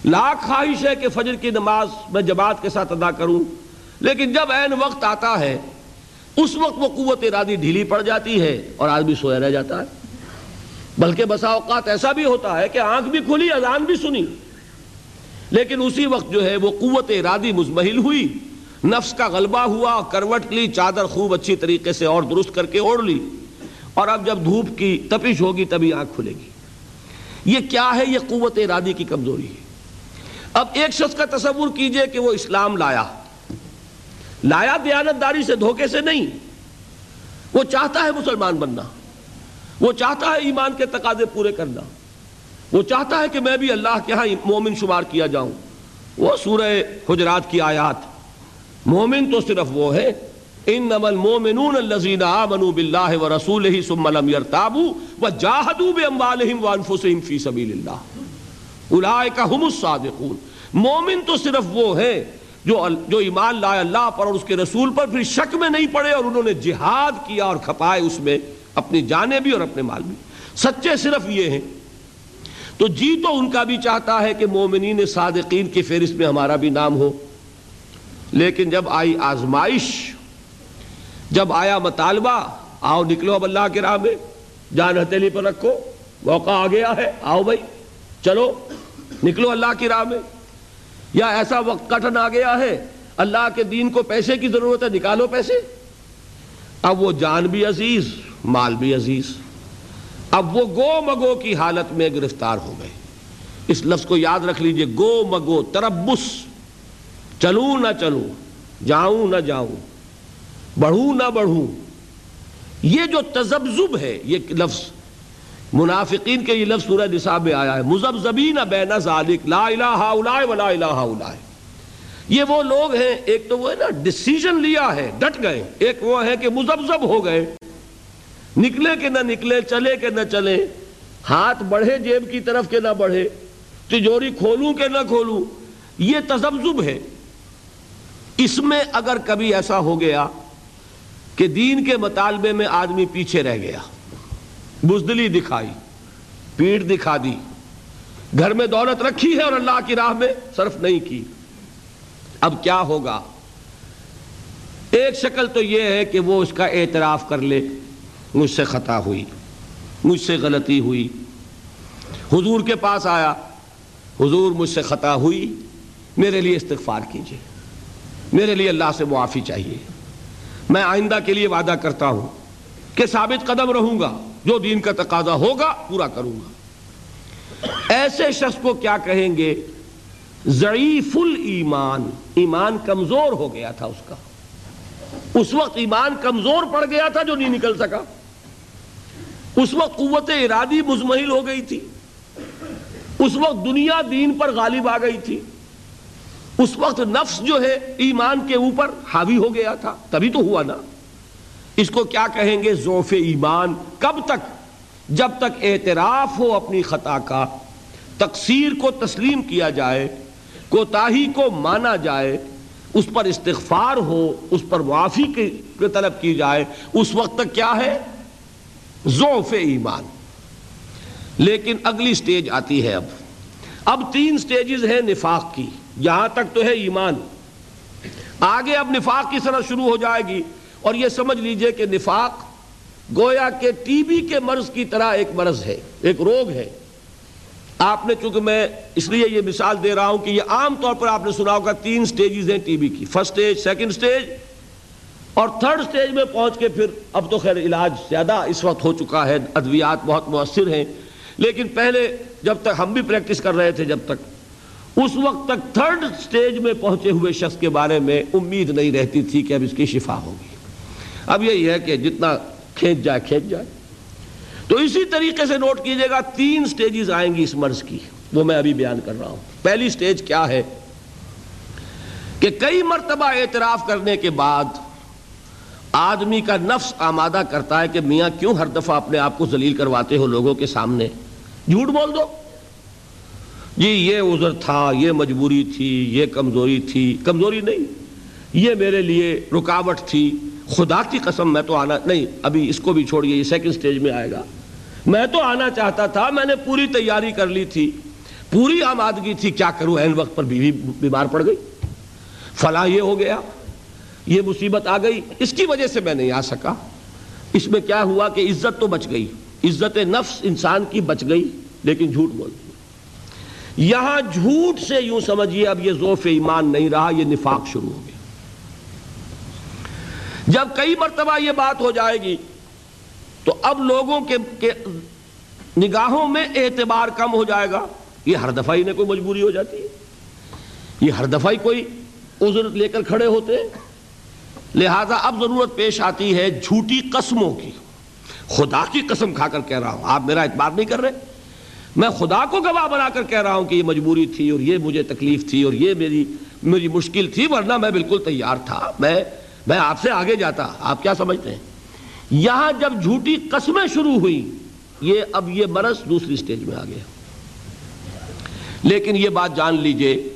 لاکھ خواہش ہے کہ فجر کی نماز میں جماعت کے ساتھ ادا کروں۔ لیکن جب عین وقت آتا ہے، اس وقت وہ قوت ارادی ڈھیلی پڑ جاتی ہے اور آدمی سویا رہ جاتا ہے۔ بلکہ بسا اوقات ایسا بھی ہوتا ہے کہ آنکھ بھی کھلی، اذان بھی سنی۔ لیکن اسی وقت جو ہے وہ قوت ارادی مزمحل ہوئی۔ نفس کا غلبہ ہوا، کروٹ لی، چادر خوب اچھی طریقے سے اور درست کر کے اوڑھ لی۔ اور اب جب دھوپ کی تپش ہوگی، تبھی آنکھ کھلے گی۔ یہ کیا ہے؟ یہ قوت ارادی کی کمزوری ہے۔ اب ایک شخص کا تصور کیجیے کہ وہ اسلام لایا۔ لایا دیانتداری سے دھوکے سے نہیں۔ وہ چاہتا ہے مسلمان بننا۔ وہ چاہتا ہے ایمان کے تقاضے پورے کرنا۔ وہ چاہتا ہے کہ میں بھی اللہ کے ہاں مومن شمار کیا جاؤں۔ وہ سورہ حجرات کی آیات۔ مومن تو صرف وہ ہے۔ انما المؤمنون الذين امنوا بالله ورسوله ثم لم يرتابوا وجاهدوا باموالهم وانفسهم في سبيل الله اولئك هم الصادقون۔ مومن تو صرف وہ ہے۔ جو جو ایمان لائے اللہ پر اور اس کے رسول پر پھر شک میں نہیں پڑے اور انہوں نے جہاد کیا اور کھپائے اس میں اپنی جانیں بھی اور اپنے مال بھی۔ سچے صرف یہ ہیں۔ تو جی تو ان کا بھی چاہتا ہے کہ مومنین صادقین کی فہرست میں ہمارا بھی نام ہو۔ لیکن جب آئی آزمائش، جب آیا مطالبہ، آؤ نکلو اب اللہ کے راہ میں، جان ہتھیلی پر رکھو، موقع آ گیا ہے، آؤ بھائی، چلو، نکلو اللہ کی راہ میں۔ یا ایسا وقت کٹن آ گیا ہے، اللہ کے دین کو پیسے کی ضرورت ہے، نکالو پیسے۔ اب وہ جان بھی عزیز، مال بھی عزیز۔ اب وہ گو مگو کی حالت میں گرفتار ہو گئے۔ اس لفظ کو یاد رکھ لیجیے، گو مگو، تربس۔ چلوں نہ چلوں جاؤں نہ جاؤں، بڑھوں نہ بڑھوں۔ یہ جو تزبزب ہے، یہ لفظ منافقین کے یہ لفظ سورہ نصاب میں آیا ہے۔ مزبزبین بین ذالک، لا الہ اولائے ولا الہ اولائے۔ یہ وہ لوگ ہیں، ایک تو وہ ہے نا ڈیسیجن لیا ہے، ڈٹ گئے۔ ایک وہ ہے کہ مزبزب ہو گئے۔ نکلے کہ نہ نکلے، چلے کہ نہ چلے۔ ہاتھ بڑھے جیب کی طرف کہ نہ بڑھے۔ تجوری کھولوں کہ نہ کھولوں۔ یہ تزبزب ہے۔ اس میں اگر کبھی ایسا ہو گیا کہ دین کے مطالبے میں آدمی پیچھے رہ گیا۔ بزدلی دکھائی، پیٹ دکھا دی۔ گھر میں دولت رکھی ہے اور اللہ کی راہ میں صرف نہیں کی۔ اب کیا ہوگا؟ ایک شکل تو یہ ہے کہ وہ اس کا اعتراف کر لے۔ مجھ سے خطا ہوئی، مجھ سے غلطی ہوئی۔ حضور کے پاس آیا۔ حضور مجھ سے خطا ہوئی۔ میرے لیے استغفار کیجیے میرے لیے اللہ سے معافی چاہیے۔ میں آئندہ کے لیے وعدہ کرتا ہوں کہ ثابت قدم رہوں گا۔ جو دین کا تقاضا ہوگا پورا کروں گا۔ ایسے شخص کو کیا کہیں گے؟ ضعیف الایمان، ایمان کمزور ہو گیا تھا اس کا۔ اس وقت ایمان کمزور پڑ گیا تھا جو نہیں نکل سکا۔ اس وقت قوت ارادی مزمحل ہو گئی تھی۔ اس وقت دنیا دین پر غالب آ گئی تھی۔ اس وقت نفس جو ہے ایمان کے اوپر حاوی ہو گیا تھا۔ تبھی تو ہوا نا۔ اس کو کیا کہیں گے؟ ذوف ایمان۔ کب تک؟ جب تک اعتراف ہو اپنی خطا کا، تقصیر کو تسلیم کیا جائے، کوتاہی کو مانا جائے، اس پر استغفار ہو، اس پر معافی کی طلب کی جائے، اس وقت تک کیا ہے؟ ضعف ایمان۔ لیکن اگلی سٹیج آتی ہے اب۔ اب تین سٹیجز ہیں نفاق کی۔ یہاں تک تو ہے ایمان۔ آگے اب نفاق کی صنعت شروع ہو جائے گی۔ اور یہ سمجھ لیجیے کہ نفاق گویا کہ ٹی بی کے مرض کی طرح ایک مرض ہے، ایک روگ ہے۔ آپ نے چونکہ میں اس لیے یہ مثال دے رہا ہوں کہ یہ عام طور پر آپ نے سنا ہوگا تین سٹیجز ہیں ٹی بی کی، فرسٹ سٹیج، سیکنڈ سٹیج اور تھرڈ سٹیج میں پہنچ کے پھر اب تو خیر علاج زیادہ اس وقت ہو چکا ہے، ادویات بہت مؤثر ہیں۔ لیکن پہلے جب تک ہم بھی پریکٹس کر رہے تھے جب تک، اس وقت تک تھرڈ سٹیج میں پہنچے ہوئے شخص کے بارے میں امید نہیں رہتی تھی کہ اب اس کی شفا ہوگی۔ اب یہی ہے کہ جتنا کھینچ جائے کھینچ جائے۔ تو اسی طریقے سے نوٹ کیجیے گا، تین سٹیجز آئیں گی اس مرض کی۔ وہ میں ابھی بیان کر رہا ہوں۔ پہلی سٹیج کیا ہے؟ کہ کئی مرتبہ اعتراف کرنے کے بعد آدمی کا نفس آمادہ کرتا ہے کہ میاں کیوں ہر دفعہ اپنے آپ کو ذلیل کرواتے ہو لوگوں کے سامنے؟ جھوٹ بول دو۔ جی یہ عذر تھا، یہ مجبوری تھی، یہ کمزوری تھی۔ کمزوری نہیں، یہ میرے لیے رکاوٹ تھی۔ خدا کی قسم میں تو آنا، نہیں، ابھی اس کو بھی چھوڑیے، یہ سیکنڈ سٹیج میں آئے گا۔ میں تو آنا چاہتا تھا، میں نے پوری تیاری کر لی تھی، پوری آمادگی تھی، کیا کروں این وقت پر بیوی بیمار پڑ گئی۔ فلاں یہ ہو گیا، یہ مصیبت آ گئی، اس کی وجہ سے میں نہیں آ سکا۔ اس میں کیا ہوا کہ عزت تو بچ گئی، عزت نفس انسان کی بچ گئی، لیکن جھوٹ بول۔ یہاں جھوٹ سے یوں سمجھیے، اب یہ ذوف ایمان نہیں رہا، یہ نفاق شروع ہو۔ گیا جب کئی مرتبہ یہ بات ہو جائے گی، تو اب لوگوں کے نگاہوں میں اعتبار کم ہو جائے گا۔ یہ ہر دفعہ ہی نے کوئی مجبوری ہو جاتی ہے۔ یہ ہر دفعہ ہی کوئی عذر لے کر کھڑے ہوتے لہذا اب ضرورت پیش آتی ہے جھوٹی قسموں کی۔ خدا کی قسم کھا کر کہہ رہا ہوں۔ آپ میرا اعتبار نہیں کر رہے۔ میں خدا کو گواہ بنا کر کہہ رہا ہوں کہ یہ مجبوری تھی اور یہ مجھے تکلیف تھی اور یہ میری میری مشکل تھی، ورنہ میں بالکل تیار تھا۔ میں میں آپ سے آگے جاتا، آپ کیا سمجھتے ہیں؟ یہاں جب جھوٹی قسمیں شروع ہوئی یہ اب یہ مرض دوسری سٹیج میں آ گیا۔ لیکن یہ بات جان لیجیے،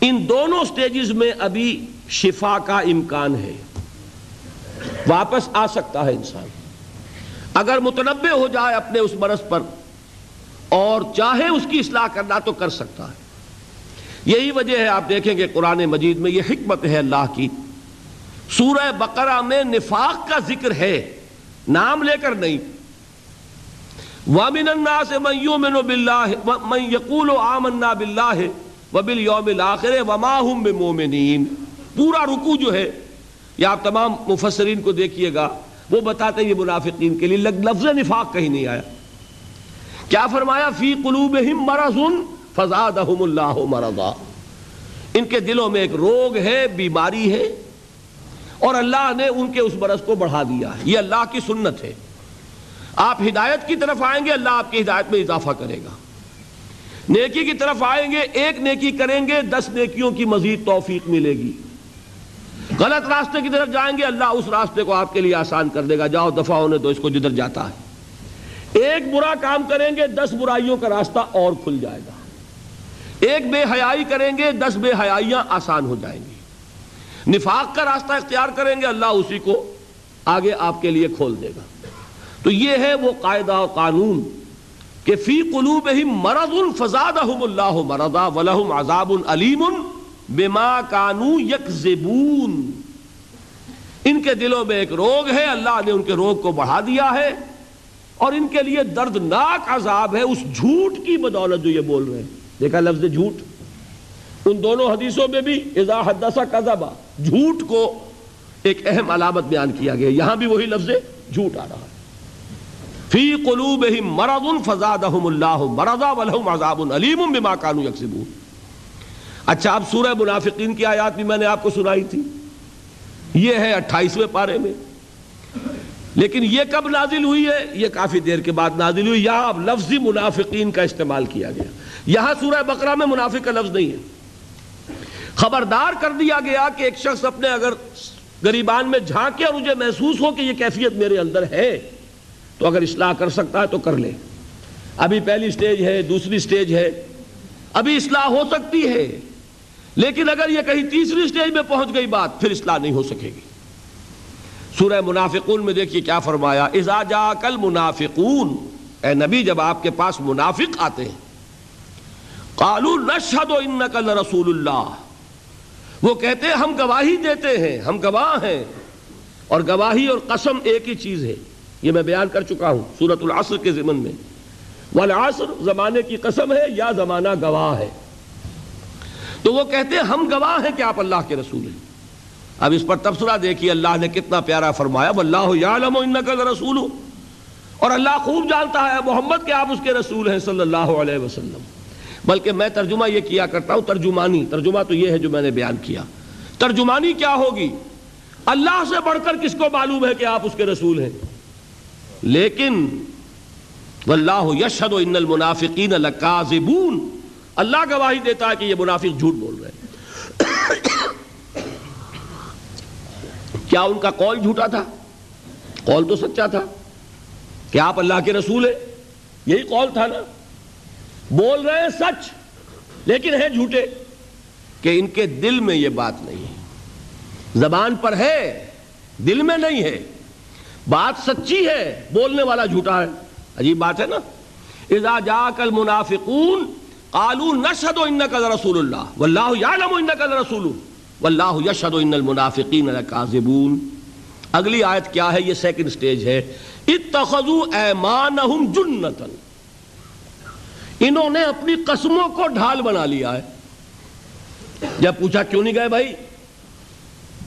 ان دونوں سٹیجز میں ابھی شفا کا امکان ہے۔ واپس آ سکتا ہے انسان۔ اگر متنبع ہو جائے اپنے اس مرض پر، اور چاہے اس کی اصلاح کرنا تو کر سکتا ہے۔ یہی وجہ ہے، آپ دیکھیں گے قرآن مجید میں یہ حکمت ہے اللہ کی۔ سورہ بقرہ میں نفاق کا ذکر ہے، نام لے کر نہیں۔ وَمِنَ النَّاسِ مَنْ يُؤْمِنُ بِاللَّهِ مَنْ يَقُولُ آمَنَّا بِاللَّهِ وَبِالْيَوْمِ الْآخِرِ وَمَا هُمْ بِمُؤْمِنِينَ۔ پورا رکو جو ہے یا آپ تمام مفسرین کو دیکھیے گا، وہ بتاتے ہیں یہ منافقین کے لیے لفظ نفاق کہیں نہیں آیا۔ کیا فرمایا؟ فی قلوبہم مرض فزادہم اللہ مرضا۔ ان کے دلوں میں ایک روگ ہے، بیماری ہے۔ اور اللہ نے ان کے اس مرض کو بڑھا دیا ہے۔ یہ اللہ کی سنت ہے۔ آپ ہدایت کی طرف آئیں گے، اللہ آپ کی ہدایت میں اضافہ کرے گا۔ نیکی کی طرف آئیں گے، ایک نیکی کریں گے، دس نیکیوں کی مزید توفیق ملے گی۔ غلط راستے کی طرف جائیں گے، اللہ اس راستے کو آپ کے لیے آسان کر دے گا۔ جاؤ، دفعہ ہونے تو اس کو جدھر جاتا ہے۔ ایک برا کام کریں گے، دس برائیوں کا راستہ اور کھل جائے گا۔ ایک بے حیائی کریں گے، دس بے حیائیاں آسان ہو جائیں گی۔ نفاق کا راستہ اختیار کریں گے، اللہ اسی کو آگے آپ کے لیے کھول دے گا۔ تو یہ ہے وہ قاعدہ و قانون کہ فی قلوبہم مرض، فزادہم اللہ مرضا ولہم عذاب علیم بما کانو یکذبون۔ ان کے دلوں میں ایک روگ ہے، اللہ نے ان کے روگ کو بڑھا دیا ہے اور ان کے لیے دردناک عذاب ہے، اس جھوٹ کی بدولت جو یہ بول رہے ہیں۔ دیکھا لفظ جھوٹ۔ ان دونوں حدیثوں میں بھی اذا حدثہ قذبا جھوٹ کو ایک اہم علامت بیان کیا گیا۔ یہاں بھی وہی لفظ جھوٹ آ رہا ہے۔ فی قلوبہم مرض فزادہم اللہ مرضا ولہم عذاب علیم بما کانوا یکسبون۔ اچھا اب سورہ منافقین کی آیات بھی میں نے آپ کو سنائی تھی۔ یہ ہے اٹھائیسویں پارے میں۔ لیکن یہ کب نازل ہوئی ہے؟ یہ کافی دیر کے بعد نازل ہوئی۔ یہاں اب لفظی منافقین کا استعمال کیا گیا۔ یہاں سورہ بقرہ میں منافق کا لفظ نہیں ہے۔ خبردار کر دیا گیا کہ ایک شخص اپنے اگر گریبان میں جھانکے اور مجھے محسوس ہو کہ یہ کیفیت میرے اندر ہے، تو اگر اصلاح کر سکتا ہے تو کر لے۔ ابھی پہلی سٹیج ہے، دوسری سٹیج ہے۔ ابھی اصلاح ہو سکتی ہے، لیکن اگر یہ کہیں تیسری سٹیج میں پہنچ گئی بات، پھر اصلاح نہیں ہو سکے گی۔ سورہ منافقون میں دیکھیے کیا فرمایا، اذا جا کل منافقون اے نبی، جب آپ کے پاس منافق آتے ہیں قالو نشہد انکا لرسول اللہ وہ کہتے ہیں ہم گواہی دیتے ہیں، ہم گواہ ہیں۔ اور گواہی اور قسم ایک ہی چیز ہے۔ یہ میں بیان کر چکا ہوں سورت العصر کے ضمن میں۔ والعصر زمانے کی قسم ہے یا زمانہ گواہ ہے۔ تو وہ کہتے ہیں ہم گواہ ہیں کہ آپ اللہ کے رسول ہیں۔ اب اس پر تبصرہ دیکھیے، اللہ نے کتنا پیارا فرمایا، واللہ یعلم انکا رسول اور اللہ خوب جانتا ہے محمد کہ آپ اس کے رسول ہیں صلی اللہ علیہ وسلم۔ بلکہ میں ترجمہ یہ کیا کرتا ہوں، ترجمانی۔ ترجمہ تو یہ ہے جو میں نے بیان کیا۔ ترجمانی کیا ہوگی؟ اللہ سے بڑھ کر کس کو معلوم ہے کہ آپ اس کے رسول ہیں؟ لیکن واللہ یشہد ان المنافقین لکاذبون۔ اللہ گواہی دیتا ہے کہ یہ منافق جھوٹ بول رہے ہیں۔ کیا ان کا قول جھوٹا تھا؟ قول تو سچا تھا۔ کہ آپ اللہ کے رسول ہیں؟ یہی قول تھا نا؟ بول رہے ہیں سچ، لیکن ہیں جھوٹے۔ کہ ان کے دل میں یہ بات نہیں ہے۔ زبان پر ہے، دل میں نہیں ہے۔ بات سچی ہے، بولنے والا جھوٹا ہے۔ عجیب بات ہے نا؟ اذا جاءك المنافقون قالوا نشهد انك لرسول الله والله يعلم انك لرسول والله يشهد ان المنافقين لكاذبون اگلی آیت کیا ہے؟ یہ سیکنڈ سٹیج ہے۔ اتخذوا ایمانهم جنتا۔ انہوں نے اپنی قسموں کو ڈھال بنا لیا ہے۔ جب پوچھا کیوں نہیں گئے بھائی؟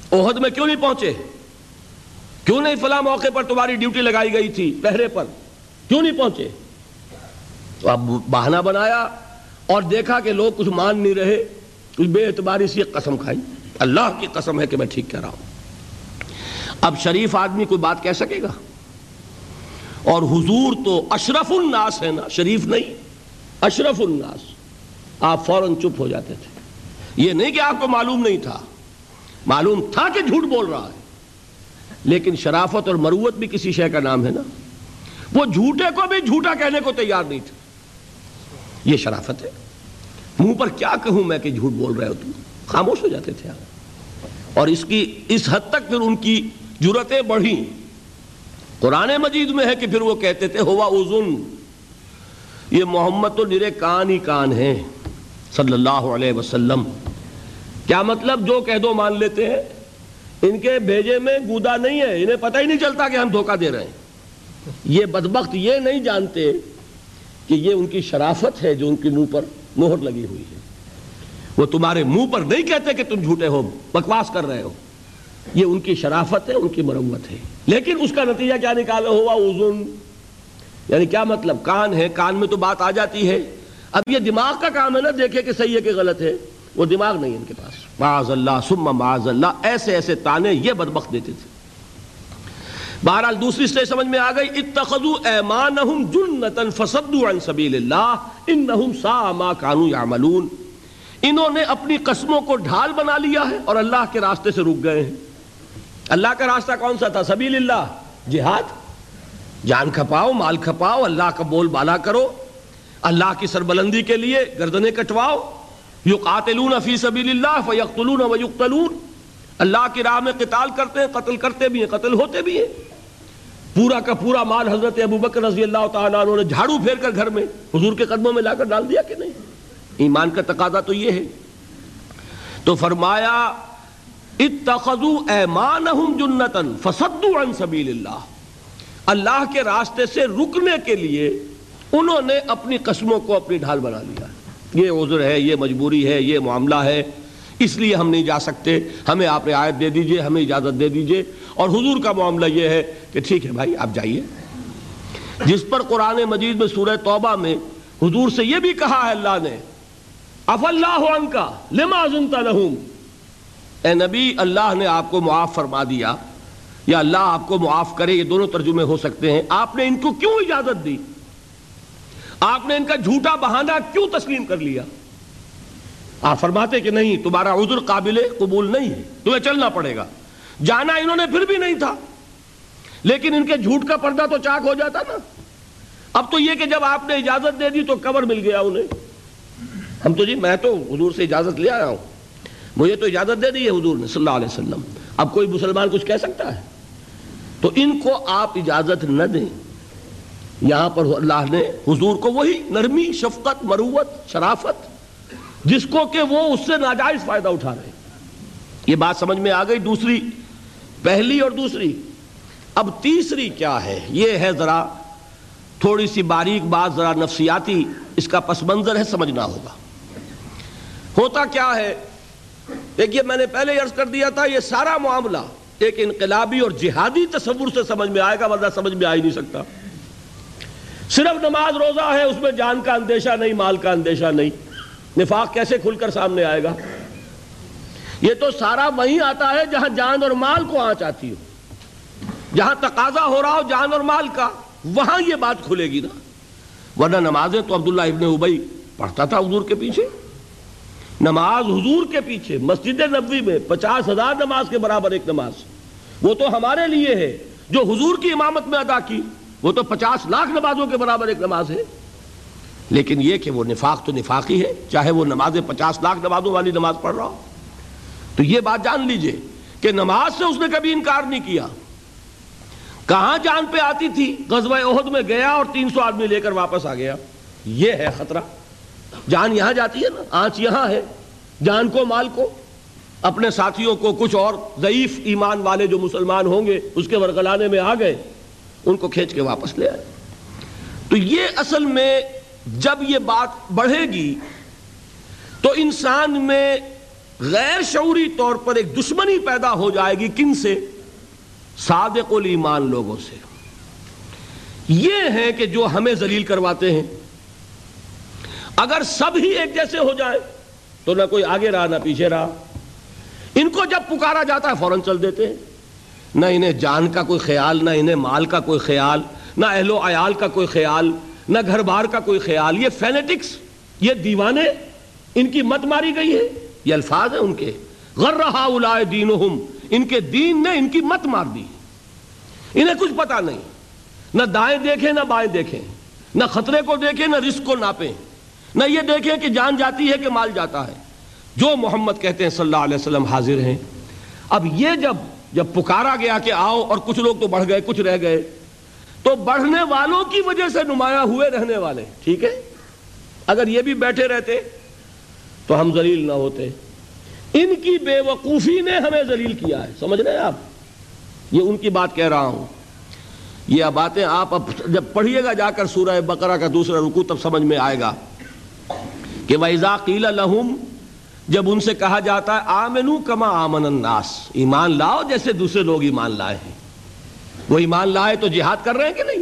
اوہد میں کیوں نہیں پہنچے؟ کیوں نہیں فلاں موقع پر تمہاری ڈیوٹی لگائی گئی تھی پہرے پر؟ کیوں نہیں پہنچے؟ تو اب بہانہ بنایا اور دیکھا کہ لوگ کچھ مان نہیں رہے۔ کچھ بے اعتباری سے قسم کھائی۔ اللہ کی قسم ہے کہ میں ٹھیک کہہ رہا ہوں۔ اب شریف آدمی کوئی بات کہہ سکے گا؟ اور حضور تو اشرف الناس ہے نا، شریف نہیں۔ اشرف الناس۔ آپ فوراً چپ ہو جاتے تھے۔ یہ نہیں کہ آپ کو معلوم نہیں تھا۔ معلوم تھا کہ جھوٹ بول رہا ہے۔ لیکن شرافت اور مروت بھی کسی شے کا نام ہے نا۔ وہ جھوٹے کو بھی جھوٹا کہنے کو تیار نہیں تھا یہ شرافت ہے۔ منہ پر کیا کہوں میں کہ جھوٹ بول رہے ہو تم؟ خاموش ہو جاتے تھے آپ۔ اور اس کی، اس حد تک پھر ان کی جرتیں بڑھی قرآن مجید میں ہے کہ پھر وہ کہتے تھے، ہوا ازن یہ محمد تو نرے کان ہی کان ہیں، صلی اللہ علیہ وسلم۔ کیا مطلب جو کہہ دو مان لیتے ہیں؟ ان کے بھیجے میں گودا نہیں ہے، انہیں پتہ ہی نہیں چلتا کہ ہم دھوکہ دے رہے ہیں۔ یہ بدبخت یہ نہیں جانتے کہ یہ ان کی شرافت ہے جو ان کے منہ پر مہر لگی ہوئی ہے۔ وہ تمہارے منہ پر نہیں کہتے کہ تم جھوٹے ہو، بکواس کر رہے ہو۔ یہ ان کی شرافت ہے، ان کی مرمت ہے۔ لیکن اس کا نتیجہ کیا نکالا ہوا؟ اوزن یعنی کیا مطلب؟ کان ہے، کان میں تو بات آ جاتی ہے۔ اب یہ دماغ کا کام ہے نا، دیکھے کہ صحیح ہے کہ غلط ہے۔ وہ دماغ نہیں ان کے پاس۔ معاذ اللہ سم معاذ اللہ ایسے ایسے تانے یہ بدبخت دیتے تھے۔ بہرحال دوسری سٹیج سمجھ میں آ گئی ایمانہم جنتا فصدوا عن سبیل اللہ انہم سا ما کانوا یعملون۔ انہوں نے اپنی قسموں کو ڈھال بنا لیا ہے اور اللہ کے راستے سے رک گئے ہیں۔ اللہ کا راستہ کون سا تھا؟ سبیل اللہ جہاد۔ جان کھپاؤ، مال کھپاؤ، اللہ کا بول بالا کرو۔ اللہ کی سربلندی کے لیے گردنیں کٹواؤ۔ یقاتلون فی سبیل اللہ فیقتلون ویقتلون۔ اللہ کی راہ میں قتال کرتے ہیں، قتل کرتے بھی ہیں، قتل ہوتے بھی ہیں۔ پورا کا پورا مال حضرت ابو بکر رضی اللہ تعالیٰ عنہ نے جھاڑو پھیر کر گھر میں حضور کے قدموں میں لا کر ڈال دیا کہ نہیں؟ ایمان کا تقاضا تو یہ ہے۔ تو فرمایا، اتخذوا ایمانہم جنتن فصدوا عن سبیل اللہ اللہ کے راستے سے رکنے کے لیے انہوں نے اپنی قسموں کو اپنی ڈھال بنا لیا۔ یہ عذر ہے، یہ مجبوری ہے، یہ معاملہ ہے۔ اس لیے ہم نہیں جا سکتے۔ ہمیں آپ رعایت دے دیجیے، ہمیں اجازت دے دیجیے۔ اور حضور کا معاملہ یہ ہے کہ ٹھیک ہے بھائی، آپ جائیے۔ جس پر قرآن مجید میں سورہ توبہ میں حضور سے یہ بھی کہا ہے اللہ نے اف اللہ عنکا لما زنت لہم اے نبی، اللہ نے آپ کو معاف فرما دیا۔ یا اللہ آپ کو معاف کرے، یہ دونوں ترجمے ہو سکتے ہیں۔ آپ نے ان کو کیوں اجازت دی؟ آپ نے ان کا جھوٹا بہانہ کیوں تسلیم کر لیا؟ آپ فرماتے کہ نہیں، تمہارا عذر قابل قبول نہیں ہے، تمہیں چلنا پڑے گا۔ جانا انہوں نے پھر بھی نہیں تھا۔ لیکن ان کے جھوٹ کا پردہ تو چاک ہو جاتا نا۔ اب تو یہ کہ جب آپ نے اجازت دے دی تو کور مل گیا انہیں۔ ہم تو جی میں تو حضور سے اجازت لے آیا ہوں۔ مجھے تو اجازت دے دی ہے حضور نے صلی اللہ علیہ وسلم۔ اب کوئی مسلمان کچھ کہہ سکتا ہے؟ تو ان کو آپ اجازت نہ دیں۔ یہاں پر اللہ نے حضور کو وہی نرمی، شفقت، مروت، شرافت، جس کو کہ وہ اس سے ناجائز فائدہ اٹھا رہے۔ یہ بات سمجھ میں آ گئی۔ دوسری، پہلی اور دوسری۔ اب تیسری کیا ہے؟ یہ ہے ذرا تھوڑی سی باریک بات، ذرا نفسیاتی، اس کا پس منظر ہے، سمجھنا ہوگا۔ ہوتا کیا ہے؟ دیکھیے، میں نے پہلے عرض کر دیا تھا، یہ سارا معاملہ ایک انقلابی اور جہادی تصور سے سمجھ میں آئے گا، ورنہ سمجھ میں آ ہی نہیں سکتا۔ صرف نماز روزہ ہے، اس میں جان کا اندیشہ نہیں، مال کا اندیشہ نہیں۔ نفاق کیسے کھل کر سامنے آئے گا؟ یہ تو سارا وہیں آتا ہے جہاں جان اور مال کو آنچ آتی ہو۔ جہاں تقاضا ہو رہا ہو جان اور مال کا، وہاں یہ بات کھلے گی نا۔ ورنہ نمازیں تو عبداللہ ابن ابئی پڑھتا تھا حضور کے پیچھے۔ نماز حضور کے پیچھے، مسجد نبوی میں پچاس ہزار نماز کے برابر ایک نماز۔ وہ تو ہمارے لیے ہے، جو حضور کی امامت میں ادا کی، وہ تو پچاس لاکھ نمازوں کے برابر ایک نماز ہے۔ لیکن یہ کہ وہ نفاق تو نفاقی ہے، چاہے وہ نماز پچاس لاکھ نمازوں والی نماز پڑھ رہا ہو۔ تو یہ بات جان لیجیے کہ نماز سے اس نے کبھی انکار نہیں کیا۔ کہاں جان پہ آتی تھی؟ غزوہ عہد میں گیا اور تین سو آدمی لے کر واپس آ گیا۔ یہ ہے خطرہ۔ جان یہاں جاتی ہے نا، آنچ یہاں ہے، جان کو، مال کو۔ اپنے ساتھیوں کو کچھ اور ضعیف ایمان والے جو مسلمان ہوں گے، اس کے ورگلانے میں آ گئے، ان کو کھینچ کے واپس لے آئے۔ تو یہ اصل میں جب یہ بات بڑھے گی، تو انسان میں غیر شعوری طور پر ایک دشمنی پیدا ہو جائے گی کن سے؟ صادق الایمان لوگوں سے۔ یہ ہے کہ جو ہمیں ذلیل کرواتے ہیں اگر سب ہی ایک جیسے ہو جائے تو نہ کوئی آگے رہا، نہ پیچھے رہا۔ ان کو جب پکارا جاتا ہے، فوراً چل دیتے ہیں۔ نہ انہیں جان کا کوئی خیال، نہ انہیں مال کا کوئی خیال، نہ اہل و عیال کا کوئی خیال، نہ گھر بار کا کوئی خیال۔ یہ فینیٹکس، یہ دیوانے ان کی مت ماری گئی ہے یہ الفاظ ہیں ان کے۔ غر رہا اولائے دینہم، ان کے دین نے ان کی مت مار دی۔ انہیں کچھ پتا نہیں۔ نہ دائیں دیکھیں، نہ بائیں دیکھیں۔ نہ خطرے کو دیکھیں، نہ رزق کو ناپیں۔ نہ یہ دیکھیں کہ جان جاتی ہے کہ مال جاتا ہے۔ جو محمد کہتے ہیں صلی اللہ علیہ وسلم حاضر ہیں۔ اب یہ جب جب پکارا گیا کہ آؤ اور کچھ لوگ تو بڑھ گئے، کچھ رہ گئے۔ تو بڑھنے والوں کی وجہ سے نمایاں ہوئے رہنے والے۔ ٹھیک ہے؟ اگر یہ بھی بیٹھے رہتے تو ہم ذلیل نہ ہوتے۔ ان کی بے وقوفی نے ہمیں ذلیل کیا ہے۔ سمجھ رہے ہیں آپ؟ یہ ان کی بات کہہ رہا ہوں۔ یہ باتیں آپ اب جب پڑھیے گا جا کر سورہ بقرہ کا دوسرا رکو تب سمجھ میں آئے گا۔ کہ وَإِذَا قِيلَ لَهُمْ، جب ان سے کہا جاتا ہے آمنو کما آمن الناس، ایمان لاؤ جیسے دوسرے لوگ ایمان لائے ہیں۔ وہ ایمان لائے تو جہاد کر رہے ہیں کہ نہیں؟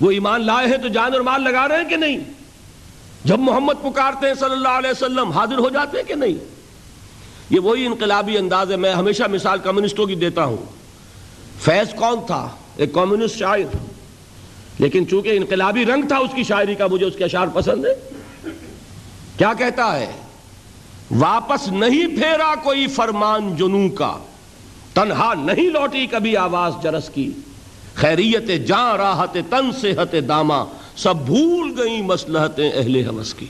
وہ ایمان لائے ہیں تو جان اور مال لگا رہے ہیں کہ نہیں؟ جب محمد پکارتے ہیں صلی اللہ علیہ وسلم، حاضر ہو جاتے ہیں کہ نہیں؟ یہ وہی انقلابی انداز ہے، میں ہمیشہ مثال کمیونسٹوں کی دیتا ہوں۔ فیض کون تھا؟ ایک کمیونسٹ شاعر۔ لیکن چونکہ انقلابی رنگ تھا اس کی شاعری کا، مجھے اس کے اشعار پسند ہے کیا کہتا ہے؟ واپس نہیں پھیرا کوئی فرمان جنو کا۔ تنہا نہیں لوٹی کبھی آواز جرس کی۔ خیریت جاں، راحت تن، صحت داما۔ سب بھول گئی مسلحتیں اہل حوث کی۔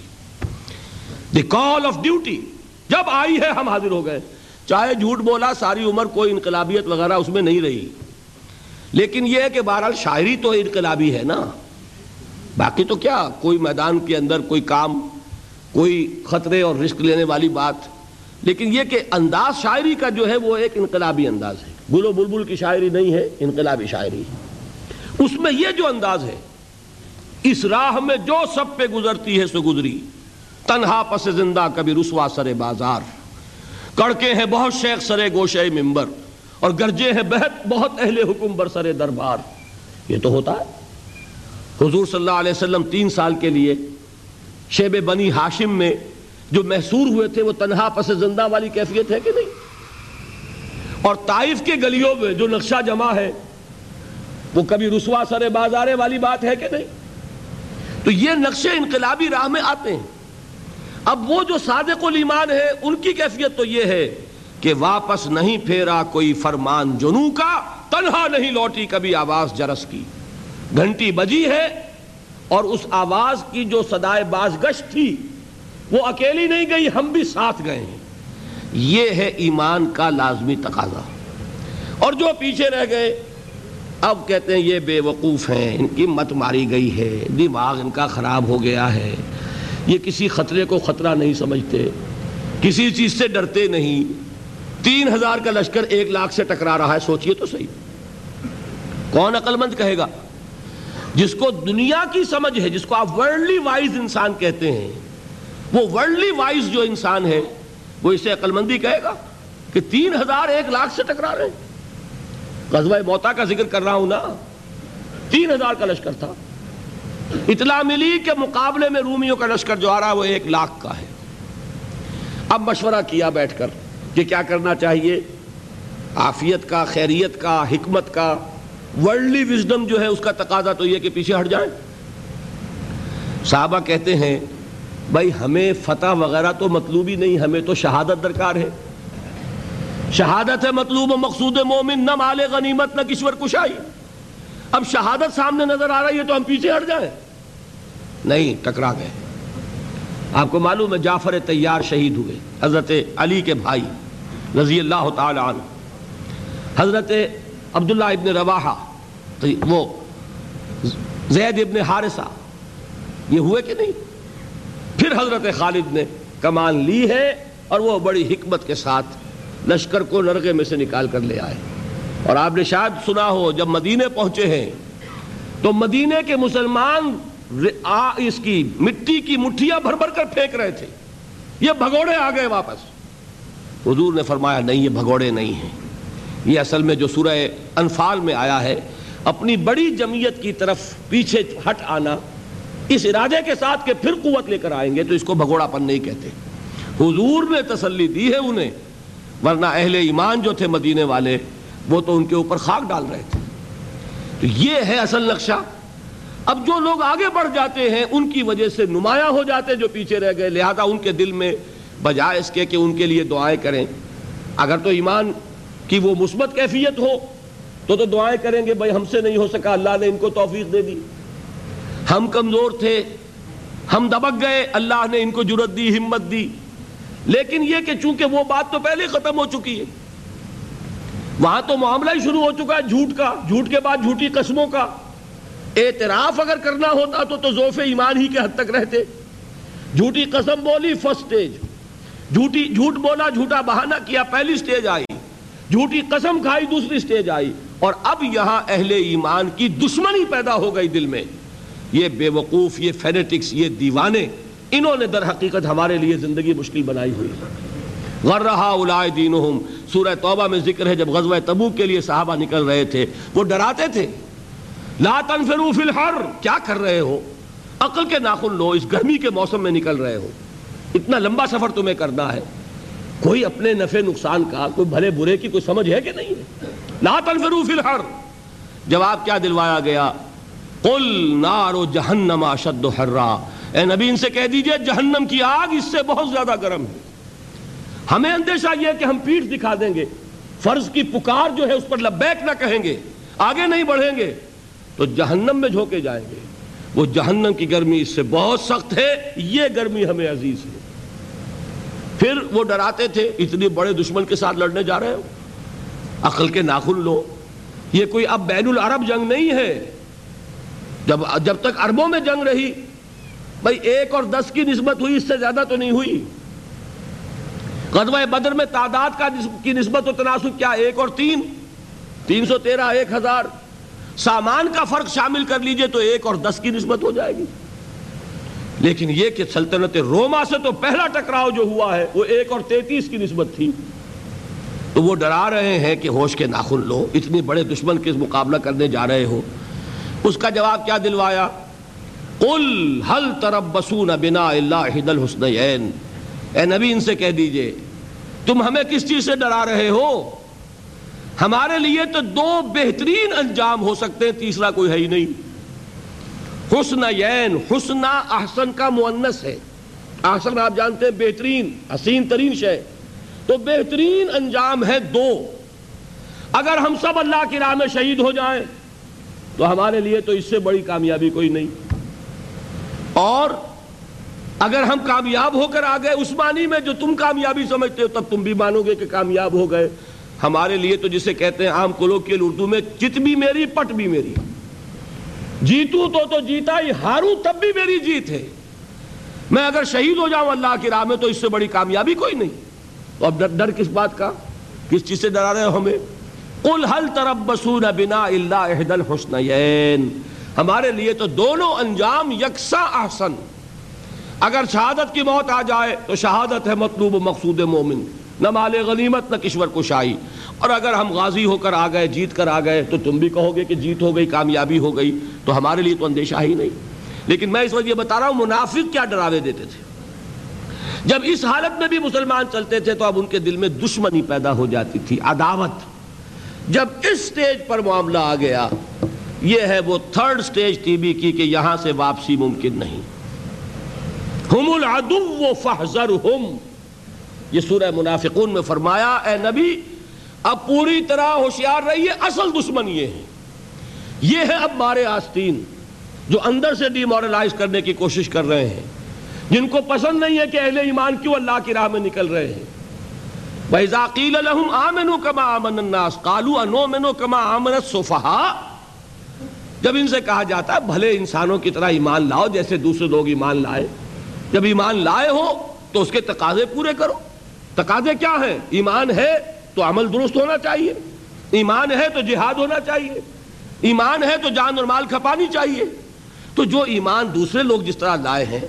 دی کال آف ڈیوٹی جب آئی ہے، ہم حاضر ہو گئے۔ چاہے جھوٹ بولا، ساری عمر کوئی انقلابیت وغیرہ اس میں نہیں رہی۔ لیکن یہ ہے کہ بہرحال شاعری تو انقلابی ہے نا۔ باقی تو کیا، کوئی میدان کے اندر کوئی کام کوئی خطرے اور رسک لینے والی بات۔ لیکن یہ کہ انداز شاعری کا جو ہے وہ ایک انقلابی انداز ہے۔ گل و بلبل کی شاعری نہیں ہے، انقلابی شاعری اس میں یہ جو انداز ہے، اس راہ میں جو سب پہ گزرتی ہے سو گزری۔ تنہا پس زندہ کبھی رسوا سرے بازار۔ کڑکے ہیں بہت شیخ سرے گوشے ممبر۔ اور گرجے ہیں بہت بہت اہل حکم بر سرے دربار۔ یہ تو ہوتا ہے۔ حضور صلی اللہ علیہ وسلم تین سال کے لیے شیب بنی ہاشم میں جو محسور ہوئے تھے، وہ تنہا پس زندہ والی کیفیت ہے کہ نہیں؟ اور طائف کے گلیوں میں جو نقشہ جمع ہے، وہ کبھی رسوا سر بازارے والی بات ہے کہ نہیں؟ تو یہ نقشے انقلابی راہ میں آتے ہیں۔ اب وہ جو صادق الایمان ہے ان کی کیفیت تو یہ ہے کہ واپس نہیں پھیرا کوئی فرمان جنو کا، تنہا نہیں لوٹی کبھی آواز جرس کی۔ گھنٹی بجی ہے اور اس آواز کی جو صدائے بازگشت تھی، وہ اکیلی نہیں گئی، ہم بھی ساتھ گئے ہیں۔ یہ ہے ایمان کا لازمی تقاضا۔ اور جو پیچھے رہ گئے، اب کہتے ہیں یہ بے وقوف ہیں، ان کی مت ماری گئی ہے، دماغ ان کا خراب ہو گیا ہے۔ یہ کسی خطرے کو خطرہ نہیں سمجھتے، کسی چیز سے ڈرتے نہیں۔ تین ہزار کا لشکر ایک لاکھ سے ٹکرا رہا ہے، سوچئے تو صحیح۔ کون عقل مند کہے گا؟ جس کو دنیا کی سمجھ ہے، جس کو آپ ورلڈلی وائز انسان کہتے ہیں، وہ ورلڈلی وائز جو انسان ہے، وہ اسے عقل مندی کہے گا کہ تین ہزار ایک لاکھ سے ٹکرا رہے ہیں۔ غزوہ موتا کا ذکر کر رہا ہوں نا۔ تین ہزار کا لشکر تھا۔ اطلاع ملی کے مقابلے میں رومیوں کا لشکر جو آ رہا ہے، وہ ایک لاکھ کا ہے۔ اب مشورہ کیا بیٹھ کر کہ کیا کرنا چاہیے؟ آفیت کا، خیریت کا، حکمت کا۔ ورلڈلی وزڈم جو ہے اس کا تقاضا تو یہ کہ پیچھے ہٹ جائیں۔ صحابہ کہتے ہیں، بھائی ہمیں فتح وغیرہ تو مطلوب ہی نہیں، ہمیں تو شہادت درکار ہے۔ شہادت ہے مطلوب و مقصود مومن، نہ مال غنیمت، نہ کشور کشائی۔ اب شہادت سامنے نظر آ رہی ہے تو ہم پیچھے ہٹ جائیں۔ نہیں، ٹکرا گئے۔ آپ کو معلوم ہے، جعفر تیار شہید ہوئے۔ حضرت علی کے بھائی رضی اللہ تعالی عنہ۔ حضرت عبداللہ ابن رواحہ وہ زید ابن حارثہ، یہ ہوئے کہ نہیں؟ پھر حضرت خالد نے کمان لی ہے اور وہ بڑی حکمت کے ساتھ لشکر کو نرگے میں سے نکال کر لے آئے۔ اور آپ نے شاید سنا ہو، جب مدینے پہنچے ہیں، تو مدینے کے مسلمان اس کی مٹی کی مٹھیاں بھر بھر کر پھینک رہے تھے۔ یہ بھگوڑے آ گئے واپس۔ حضور نے فرمایا، نہیں، یہ بھگوڑے نہیں ہیں۔ یہ اصل میں جو سورہ انفال میں آیا ہے اپنی بڑی جمعیت کی طرف پیچھے ہٹ آنا، اس ارادے کے ساتھ کہ پھر قوت لے کر آئیں گے تو اس کو بھگوڑا پن نہیں کہتے۔ حضور نے تسلی دی ہے انہیں، ورنہ اہل ایمان جو تھے مدینے والے، وہ تو ان کے اوپر خاک ڈال رہے تھے۔ تو یہ ہے اصل نقشہ۔ اب جو لوگ آگے بڑھ جاتے ہیں، ان کی وجہ سے نمایاں ہو جاتے جو پیچھے رہ گئے، لہذا ان کے دل میں بجائے اس کے کہ ان کے لیے دعائیں کریں۔ اگر تو ایمان کی وہ مثبت کیفیت ہو تو تو دعائیں کریں گے، بھائی ہم سے نہیں ہو سکا، اللہ نے ان کو توفیق دے دی۔ ہم کمزور تھے، ہم دبک گئے، اللہ نے ان کو جرت دی، ہمت دی۔ لیکن یہ کہ چونکہ وہ بات تو پہلے ختم ہو چکی ہے، وہاں تو معاملہ ہی شروع ہو چکا ہے، جھوٹ کا۔ جھوٹ کے بعد جھوٹی قسموں کا۔ اعتراف اگر کرنا ہوتا تو تو زوف ایمان ہی کے حد تک رہتے۔ جھوٹی قسم بولی فرسٹ سٹیج جھوٹی، جھوٹ بولا، جھوٹا بہانہ کیا، پہلی سٹیج آئی۔ جھوٹی قسم کھائی، دوسری سٹیج آئی۔ اور اب یہاں اہل ایمان کی دشمنی پیدا ہو گئی دل میں۔ یہ بے وقوف، یہ فینیٹکس، یہ دیوانے، انہوں نے در حقیقت ہمارے لیے زندگی مشکل بنائی ہوئی۔ غرہا اولائے دینہم۔ سورہ توبہ میں ذکر ہے، جب غزوہ تبوک کے لیے صحابہ نکل رہے تھے، وہ ڈراتے تھے۔ لا تنفروا فی الحر۔ کیا کر رہے ہو؟ عقل کے ناخن لو، اس گرمی کے موسم میں نکل رہے ہو۔ اتنا لمبا سفر تمہیں کرنا ہے۔ کوئی اپنے نفع نقصان کا، کوئی بھلے برے کی کوئی سمجھ ہے کہ نہیں ہے؟ لا تنفروا فی الحر. جواب کیا دلوایا گیا؟ قل نار جہنم اشد حرا. اے نبی، ان سے کہہ دیجیے جہنم کی آگ اس سے بہت زیادہ گرم ہے۔ ہمیں اندیشہ یہ کہ ہم پیٹ دکھا دیں گے۔ فرض کی پکار جو ہے اس پر لبیک نہ کہیں گے۔ آگے نہیں بڑھیں گے۔ تو جہنم میں جھوکے جائیں گے۔ وہ جہنم کی گرمی اس سے بہت سخت ہے۔ یہ گرمی ہمیں عزیز ہے۔ پھر وہ ڈراتے تھے اتنی بڑے دشمن کے ساتھ لڑنے جا رہے ہو۔ عقل کے ناخن لو۔ یہ کوئی اب بین العرب جنگ نہیں ہے۔ جب جب تک عربوں میں جنگ رہی، بھائی ایک اور دس کی نسبت ہوئی، اس سے زیادہ تو نہیں ہوئی۔ غزوہ بدر میں تعداد کا کی نسبت و تناسب کیا؟ ایک اور تین۔ تین سو تیرہ، ایک ہزار۔ سامان کا فرق شامل کر لیجیے تو ایک اور دس کی نسبت ہو جائے گی۔ لیکن یہ کہ سلطنت روما سے تو پہلا ٹکراؤ جو ہوا ہے، وہ ایک اور تینتیس کی نسبت تھی۔ تو وہ ڈرا رہے ہیں کہ ہوش کے ناخن لو، اتنی بڑے دشمن کے مقابلہ کرنے جا رہے ہو۔ اس کا جواب کیا دلوایا؟ قل حل تربسون بنا اللہ الحسنین اے نبی، ان سے کہہ دیجیے، تم ہمیں کس چیز سے ڈرا رہے ہو؟ ہمارے لیے تو دو بہترین انجام ہو سکتے ہیں، تیسرا کوئی ہے ہی نہیں۔ حسن یین احسن کا مونس ہے۔ احسن آپ جانتے ہیں، بہترین، حسین ترین شے۔ تو بہترین انجام ہے دو۔ اگر ہم سب اللہ کی راہ میں شہید ہو جائیں، تو ہمارے لیے تو اس سے بڑی کامیابی کوئی نہیں۔ اور اگر ہم کامیاب ہو کر آ گئے عثمانی میں، جو تم کامیابی سمجھتے ہو، تب تم بھی مانو گے کہ کامیاب ہو گئے۔ ہمارے لیے تو جسے کہتے ہیں عام کولوکیل اردو میں چت بھی میری، پٹ بھی میری۔ جیتوں تو تو جیتا ہی ہاروں تب بھی میری جیت ہے۔ میں اگر شہید ہو جاؤں اللہ کی راہ میں، تو اس سے بڑی کامیابی کوئی نہیں۔ تو اب ڈر ڈر کس بات کا؟ کس چیز سے ڈرا رہے ہو ہمیں؟ قل حل تربسون بنا اللہ احد الحسنین ہمارے لیے تو دونوں انجام یکساں احسن۔ اگر شہادت کی موت آ جائے تو شہادت ہے مطلوب و مقصود مومن۔ نہ مال غنیمت، نہ کشور کشائی۔ اور اگر ہم غازی ہو کر آ گئے، جیت کر آ گئے، تو تم بھی کہو گے کہ جیت ہو گئی، کامیابی ہو گئی۔ تو ہمارے لیے تو اندیشہ ہی نہیں۔ لیکن میں اس وقت یہ بتا رہا ہوں، منافق کیا ڈراوے دیتے تھے؟ جب اس حالت میں بھی مسلمان چلتے تھے تو اب ان کے دل میں دشمنی پیدا ہو جاتی تھی، عداوت۔ جب اس سٹیج پر معاملہ آ گیا، یہ ہے وہ تھرڈ سٹیج ٹی بی کی کہ یہاں سے واپسی ممکن نہیں۔ ہم العدو فحذرہم یہ سورہ منافقون میں فرمایا، اے نبی، اب پوری طرح ہوشیار رہیے، اصل دشمن یہ ہے۔ یہ ہے اب مارے آستین، جو اندر سے ڈیمورلائز کرنے کی کوشش کر رہے ہیں۔ جن کو پسند نہیں ہے کہ اہل ایمان کیوں اللہ کی راہ میں نکل رہے ہیں۔ وَإِذَا قِيلَ لَهُمْ آمِنُوا كَمَا آمَنَ النَّاسِ قَالُوا أَنُؤْمِنُ كَمَا آمَنَ جب ان سے کہا جاتا ہے، بھلے انسانوں کی طرح ایمان لاؤ جیسے دوسرے لوگ ایمان لائے۔ جب ایمان لائے ہو تو اس کے تقاضے پورے کرو۔ تقاضے کیا ہیں؟ ایمان ہے تو عمل درست ہونا چاہیے۔ ایمان ہے تو جہاد ہونا چاہیے۔ ایمان ہے تو جان اور مال کھپانی چاہیے۔ تو جو ایمان دوسرے لوگ جس طرح لائے ہیں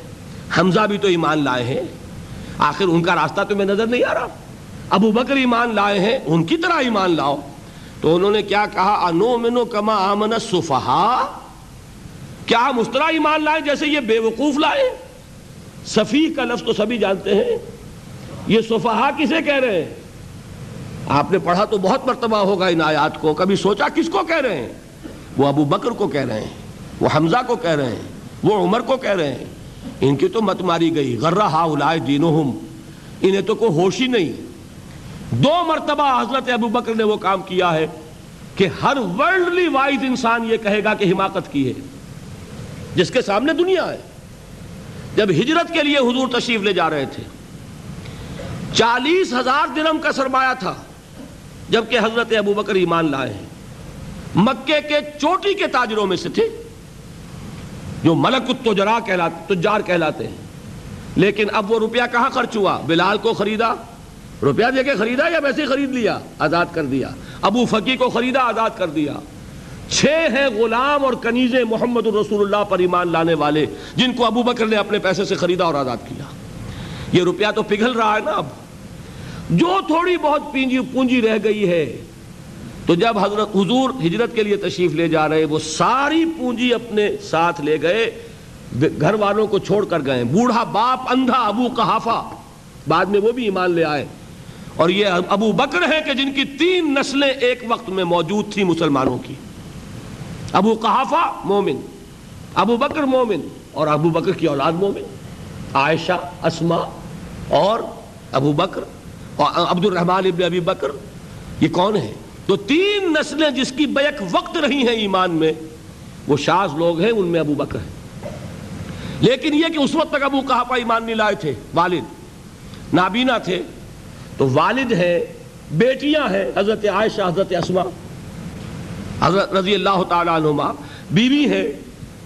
حمزہ بھی تو ایمان لائے ہیں۔ آخر ان کا راستہ تمہیں نظر نہیں آ رہا؟ ابو بکر ایمان لائے ہیں، ان کی طرح ایمان لاؤ۔ تو انہوں نے کیا کہا؟ انو منو کما آمن صفحا کیا ہم اس طرح ایمان لائے جیسے یہ بے وقوف لائے؟ صفیح کا لفظ تو سبھی جانتے ہیں۔ یہ صفحا کسے کہہ رہے ہیں؟ آپ نے پڑھا تو بہت مرتبہ ہوگا ان آیات کو۔ کبھی سوچا کس کو کہہ رہے ہیں؟ وہ ابو بکر کو کہہ رہے ہیں، وہ حمزہ کو کہہ رہے ہیں، وہ عمر کو کہہ رہے ہیں۔ ان کی تو مت ماری گئی. غرہ ہا اولائے دینہم. انہیں تو کوئی ہوش ہی نہیں. دو مرتبہ حضرت ابو بکر نے وہ کام کیا ہے کہ ہر ورلڈلی وائز انسان یہ کہے گا کہ حماقت کی ہے، جس کے سامنے دنیا ہے۔ جب ہجرت کے لیے حضور تشریف لے جا رہے تھے، چالیس ہزار درم کا سرمایہ تھا، جبکہ حضرت ابو بکر ایمان لائے ہیں۔ مکے کے چوٹی کے تاجروں میں سے تھے۔ جو ملک التجرا کہلاتے تجار کہلاتے ہیں۔ لیکن اب وہ روپیہ کہاں خرچ ہوا؟ بلال کو خریدا۔ روپیہ دے کے خریدا یا ویسے خرید لیا؟ آزاد کر دیا۔ ابو فقی کو خریدا، آزاد کر دیا۔ چھ ہیں غلام اور کنیزیں محمد الرسول اللہ پر ایمان لانے والے، جن کو ابو بکر نے اپنے پیسے سے خریدا اور آزاد کیا۔ یہ روپیہ تو پگھل رہا ہے نا اب۔ جو تھوڑی بہت پونجی رہ گئی ہے تو جب حضرت حضور ہجرت کے لیے تشریف لے جا رہے، وہ ساری پونجی اپنے ساتھ لے گئے، گھر والوں کو چھوڑ کر گئے۔ بوڑھا باپ، اندھا ابو کہافا بعد میں وہ بھی ایمان لے آئے۔ اور یہ ابو بکر ہیں کہ جن کی تین نسلیں ایک وقت میں موجود تھی مسلمانوں کی۔ ابو کہافا مومن، ابو بکر مومن اور ابو بکر کی اولاد مومن۔ عائشہ اسما اور ابو بکر اور عبد الرحمان ابن ابی بکر۔ یہ کون ہے تو تین نسلیں جس کی بیک وقت رہی ہیں ایمان میں، وہ شاز لوگ ہیں، ان میں ابو بکر ہے لیکن یہ کہ اس وقت تک ابو کہافا ایمان نہیں لائے تھے، والد۔ نابینا تھے۔ تو والد ہے بیٹیاں ہیں، حضرت عائشہ، حضرت اسما حضرت رضی اللہ تعالیٰ عنہما۔ بیوی ہے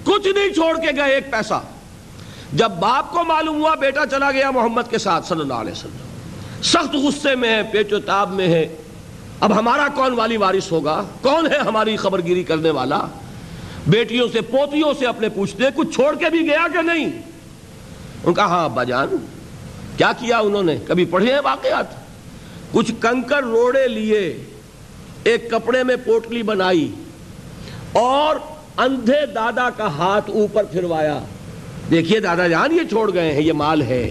کچھ نہیں چھوڑ کے گئے ایک پیسہ۔ جب باپ کو معلوم ہوا، بیٹا چلا گیا محمد کے ساتھ، صلی اللہ علیہ وسلم۔ سخت غصے میں ہے پیچ و تاب میں ہے اب ہمارا کون والی وارث ہوگا؟ کون ہے ہماری خبر گیری کرنے والا؟ بیٹیوں سے پوتیوں سے اپنے پوچھتے کچھ چھوڑ کے بھی گیا کہ نہیں؟ ان کا ہاں ابا جان، کیا کیا انہوں نے؟ کبھی پڑھے ہیں واقعات؟ کچھ کنکر روڑے لیے، ایک کپڑے میں پوٹلی بنائی، اور اندھے دادا کا ہاتھ اوپر پھروایا۔ دیکھیے دادا جان، یہ چھوڑ گئے ہیں، یہ مال ہے۔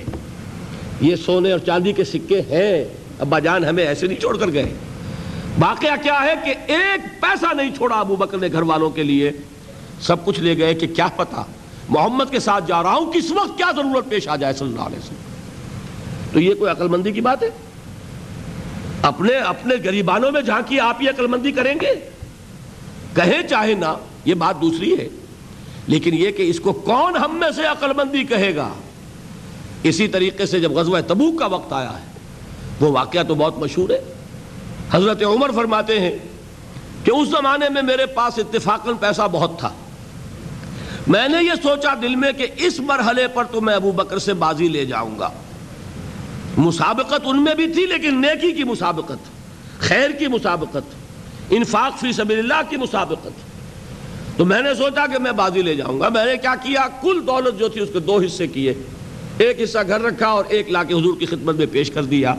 یہ سونے اور چاندی کے سکے ہیں۔ ابا جان، ہمیں ایسے نہیں چھوڑ کر گئے۔ واقعہ کیا ہے کہ ایک پیسہ نہیں چھوڑا ابو بکر نے گھر والوں کے لیے؟ سب کچھ لے گئے کہ کیا پتا محمد کے ساتھ جا رہا ہوں، کس وقت کیا ضرورت پیش آ جائے صلی اللہ علیہ وسلم؟ تو یہ کوئی عقل مندی کی بات ہے؟ اپنے اپنے گریبانوں میں جھانکی آپ ہی عقل مندی کریں گے؟ کہیں چاہے نہ، یہ بات دوسری ہے۔ لیکن یہ کہ اس کو کون ہم میں سے عقل مندی کہے گا؟ اسی طریقے سے جب غزوہ تبوک کا وقت آیا ہے، وہ واقعہ تو بہت مشہور ہے۔ حضرت عمر فرماتے ہیں کہ اس زمانے میں میرے پاس اتفاقاً پیسہ بہت تھا۔ میں نے یہ سوچا دل میں کہ اس مرحلے پر تو میں ابو بکر سے بازی لے جاؤں گا۔ مسابقت ان میں بھی تھی لیکن نیکی کی مسابقت، خیر کی مسابقت، انفاق فی سبیل اللہ کی مسابقت۔ تو میں نے سوچا کہ میں بازی لے جاؤں گا۔ میں نے کیا کیا؟ کل دولت جو تھی اس کے دو حصے کیے۔ ایک حصہ گھر رکھا اور ایک لا کے حضور کی خدمت میں پیش کر دیا۔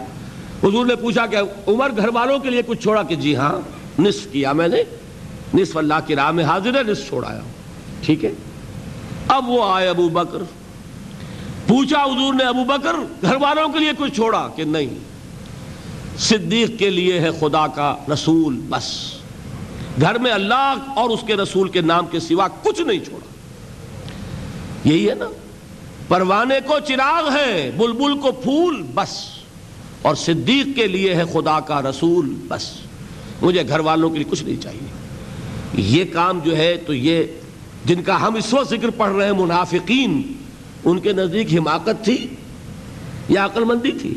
حضور نے پوچھا کہ عمر گھر والوں کے لیے کچھ چھوڑا کہ جی ہاں نصف کیا میں نے، نصف اللہ کی راہ میں حاضر ہے، نصف چھوڑایا ٹھیک ہے؟ اب وہ آئے ابو بکر۔ پوچھا حضور نے ابو بکر، گھر والوں کے لیے کچھ چھوڑا کہ نہیں؟ صدیق کے لیے ہے خدا کا رسول، بس۔ گھر میں اللہ اور اس کے رسول کے نام کے سوا کچھ نہیں چھوڑا۔ یہی ہے نا؟ پروانے کو چراغ ہے، بلبل کو پھول، بس۔ اور صدیق کے لیے ہے خدا کا رسول، بس۔ مجھے گھر والوں کے لیے کچھ نہیں چاہیے۔ یہ کام جو ہے تو یہ جن کا ہم اس وقت ذکر پڑھ رہے ہیں، منافقین، ان کے نزدیک حماقت تھی یا عقل مندی تھی؟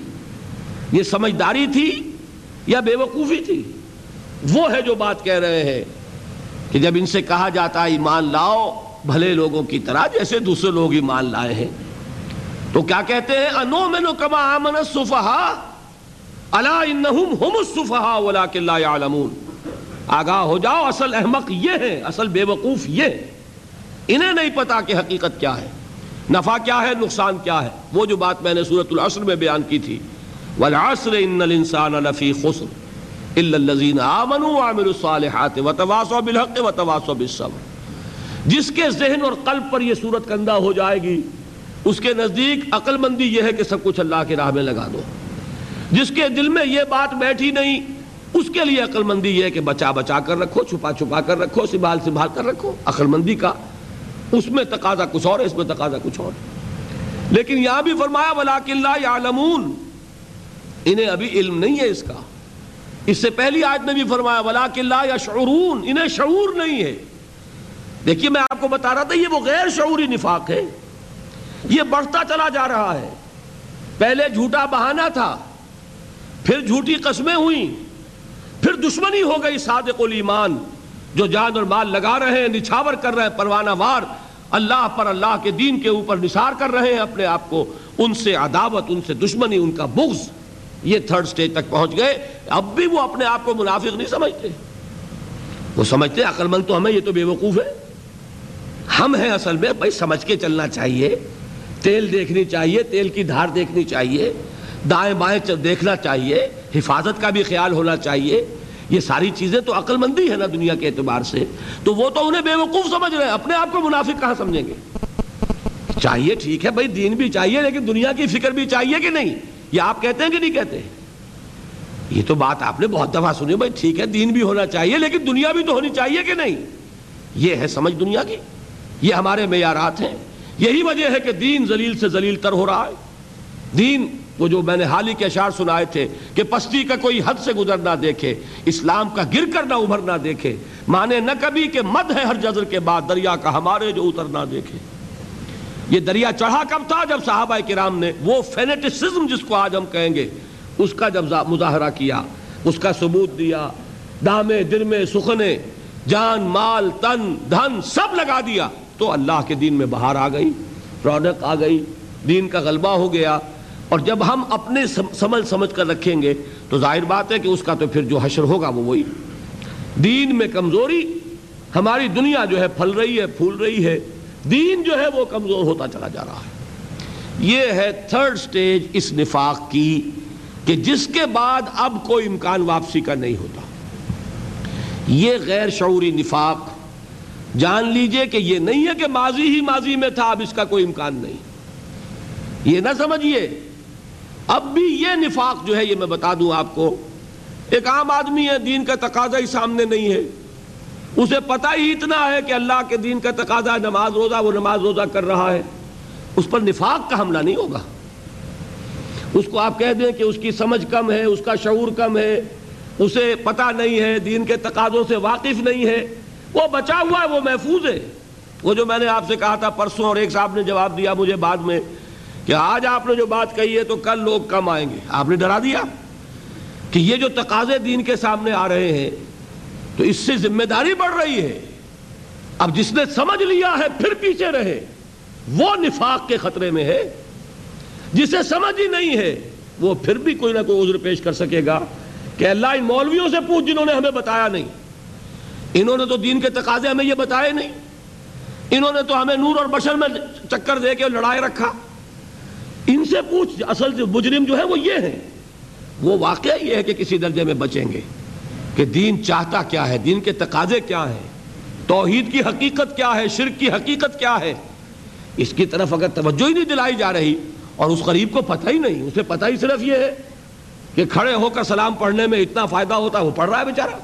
یہ سمجھداری تھی یا بے وقوفی تھی؟ وہ ہے جو بات کہہ رہے ہیں کہ جب ان سے کہا جاتا ہے، ایمان لاؤ، بھلے لوگوں کی طرح جیسے دوسرے لوگ ایمان لائے ہیں۔ تو کیا کہتے ہیں؟ انو میں نو کما آمن الصفحا الا انہم ہم الصفحا ولکن لا يعلمون آگاہ ہو جاؤ، اصل احمق یہ ہے اصل بے وقوف یہ۔ ہے انہیں نہیں پتا کہ حقیقت کیا ہے۔ نفع کیا ہے، نقصان کیا ہے۔ وہ جو بات میں نے صورت العصر میں بیان کی تھی۔ والعصر ان الانسان لفی خسر الا الذين امنوا وعملوا الصالحات وتواصوا بالحق وتواصوا بالصبر۔ جس کے ذہن اور قلب پر یہ صورت کندہ ہو جائے گی، اس کے نزدیک عقل مندی یہ ہے کہ سب کچھ اللہ کے راہ میں لگا دو۔ جس کے دل میں یہ بات بیٹھی نہیں، اس کے لیے عقل مندی یہ ہے کہ بچا بچا کر رکھو، چھپا چھپا کر رکھو، سنبھال سنبھال کر رکھو عقل مندی کا۔ اس میں تقاضا کچھ اور ہے، اس میں تقاضا کچھ اور۔ لیکن یہاں بھی فرمایا ولاکن لا یعلمون انہیں ابھی علم نہیں ہے اس کا۔ اس سے پہلی آیت میں بھی فرمایا ولاکن لا یشعرون انہیں شعور نہیں ہے۔ دیکھیے، میں آپ کو بتا رہا تھا، یہ وہ غیر شعوری نفاق ہے۔ یہ بڑھتا چلا جا رہا ہے۔ پہلے جھوٹا بہانہ تھا۔ پھر جھوٹی قسمیں ہوئیں۔ پھر دشمنی ہو گئی صادق الایمان، جو جان اور مال لگا رہے ہیں، نچھاور کر رہے ہیں، پروانہ وار۔ اللہ پر اللہ کے دین کے اوپر نثار کر رہے ہیں، اپنے آپ کو۔ ان سے عداوت، ان سے دشمنی، ان کا بغض۔ یہ تھرڈ سٹیج تک پہنچ گئے۔ اب بھی وہ اپنے آپ کو منافق نہیں سمجھتے۔ وہ سمجھتے عقل مند تو ہمیں یہ تو بے وقوف ہے۔ ہم ہیں اصل میں، بھائی، سمجھ کے چلنا چاہیے۔ تیل دیکھنی چاہیے، تیل کی دھار دیکھنی چاہیے۔ دائیں بائیں دیکھنا چاہیے، حفاظت کا بھی خیال ہونا چاہیے۔ یہ ساری چیزیں تو عقل مندی ہے نا دنیا کے اعتبار سے۔ تو وہ تو انہیں بے وقوف سمجھ رہے ہیں، اپنے آپ کو منافق کہاں سمجھیں گے؟ چاہیے ٹھیک ہے بھائی، دین بھی چاہیے، لیکن دنیا کی فکر بھی چاہیے کہ نہیں؟ یہ آپ کہتے ہیں کہ نہیں کہتے؟ یہ تو بات آپ نے بہت دفعہ سنی بھائی، ٹھیک ہے، دین بھی ہونا چاہیے، لیکن دنیا بھی تو ہونی چاہیے کہ نہیں؟ یہ ہے سمجھ دنیا کی۔ یہ ہمارے معیارات ہیں۔ یہی وجہ ہے کہ دین ذلیل سے ذلیل تر ہو رہا ہے۔ دین وہ جو میں نے حال ہی کے اشعار سنائے تھے کہ پستی کا کوئی حد سے گزر نہ دیکھے، اسلام کا گر کر نہ ابھر نہ دیکھے مانے نہ کبھی کہ مد ہے ہر جزر کے بعد دریا کا ہمارے جو اتر نہ دیکھے۔ یہ دریا چڑھا کب تھا جب صحابہ کرام نے وہ فینیٹسزم جس کو آج ہم کہیں گے، اس کا جب مظاہرہ کیا، اس کا ثبوت دیا، دامے درمے سخنے، جان، مال، تن، دھن سب لگا دیا تو اللہ کے دین میں بہار آ گئی، رونق آ گئی، دین کا غلبہ ہو گیا۔ اور جب ہم اپنے سمجھ سمجھ کر رکھیں گے تو ظاہر بات ہے کہ اس کا تو پھر جو حشر ہوگا وہ وہی۔ دین میں کمزوری ہماری دنیا جو ہے پھل رہی ہے، پھول رہی ہے۔ دین جو ہے وہ کمزور ہوتا چلا جا رہا ہے۔ یہ ہے تھرڈ سٹیج اس نفاق کی کہ جس کے بعد اب کوئی امکان واپسی کا نہیں ہوتا۔ یہ غیر شعوری نفاق، جان لیجیے کہ یہ نہیں ہے کہ ماضی ہی ماضی میں تھا، اب اس کا کوئی امکان نہیں۔ یہ نہ سمجھیے اب بھی یہ نفاق جو ہے یہ میں بتا دوں آپ کو، ایک عام آدمی ہے، دین کا تقاضا ہی سامنے نہیں ہے۔ اسے پتہ ہی اتنا ہے کہ اللہ کے دین کا تقاضا ہے، نماز روزہ، وہ نماز روزہ کر رہا ہے۔ اس پر نفاق کا حملہ نہیں ہوگا۔ اس کو آپ کہہ دیں کہ اس کی سمجھ کم ہے، اس کا شعور کم ہے۔ اسے پتہ نہیں ہے، دین کے تقاضوں سے واقف نہیں ہے۔ وہ بچا ہوا ہے، وہ محفوظ ہے۔ وہ جو میں نے آپ سے کہا تھا پرسوں اور ایک صاحب نے جواب دیا مجھے بعد میں کہ آج آپ نے جو بات کہی ہے تو کل لوگ کم آئیں گے۔ آپ نے ڈرا دیا کہ یہ جو تقاضے دین کے سامنے آ رہے ہیں تو اس سے ذمہ داری بڑھ رہی ہے۔ اب جس نے سمجھ لیا ہے پھر پیچھے رہے۔ وہ نفاق کے خطرے میں ہے۔ جسے سمجھ ہی نہیں ہے، وہ پھر بھی کوئی نہ کوئی عذر پیش کر سکے گا کہ اللہ ان مولویوں سے پوچھ جنہوں نے ہمیں بتایا نہیں۔ انہوں نے تو دین کے تقاضے ہمیں یہ بتائے نہیں۔ انہوں نے تو ہمیں نور اور بشر میں چکر دے کے لڑائے رکھا۔ ان سے پوچھ، اصل جو مجرم جو ہے وہ یہ ہے وہ واقعہ یہ ہے کہ کسی درجے میں بچیں گے کہ دین چاہتا کیا ہے، دین کے تقاضے کیا ہیں، توحید کی حقیقت کیا ہے، شرک کی حقیقت کیا ہے۔ اس کی طرف اگر توجہ ہی نہیں دلائی جا رہی اور اس غریب کو پتہ ہی نہیں، اسے پتہ ہی صرف یہ ہے کہ کھڑے ہو کر سلام پڑھنے میں اتنا فائدہ ہوتا ہے وہ پڑھ رہا ہے بیچارہ۔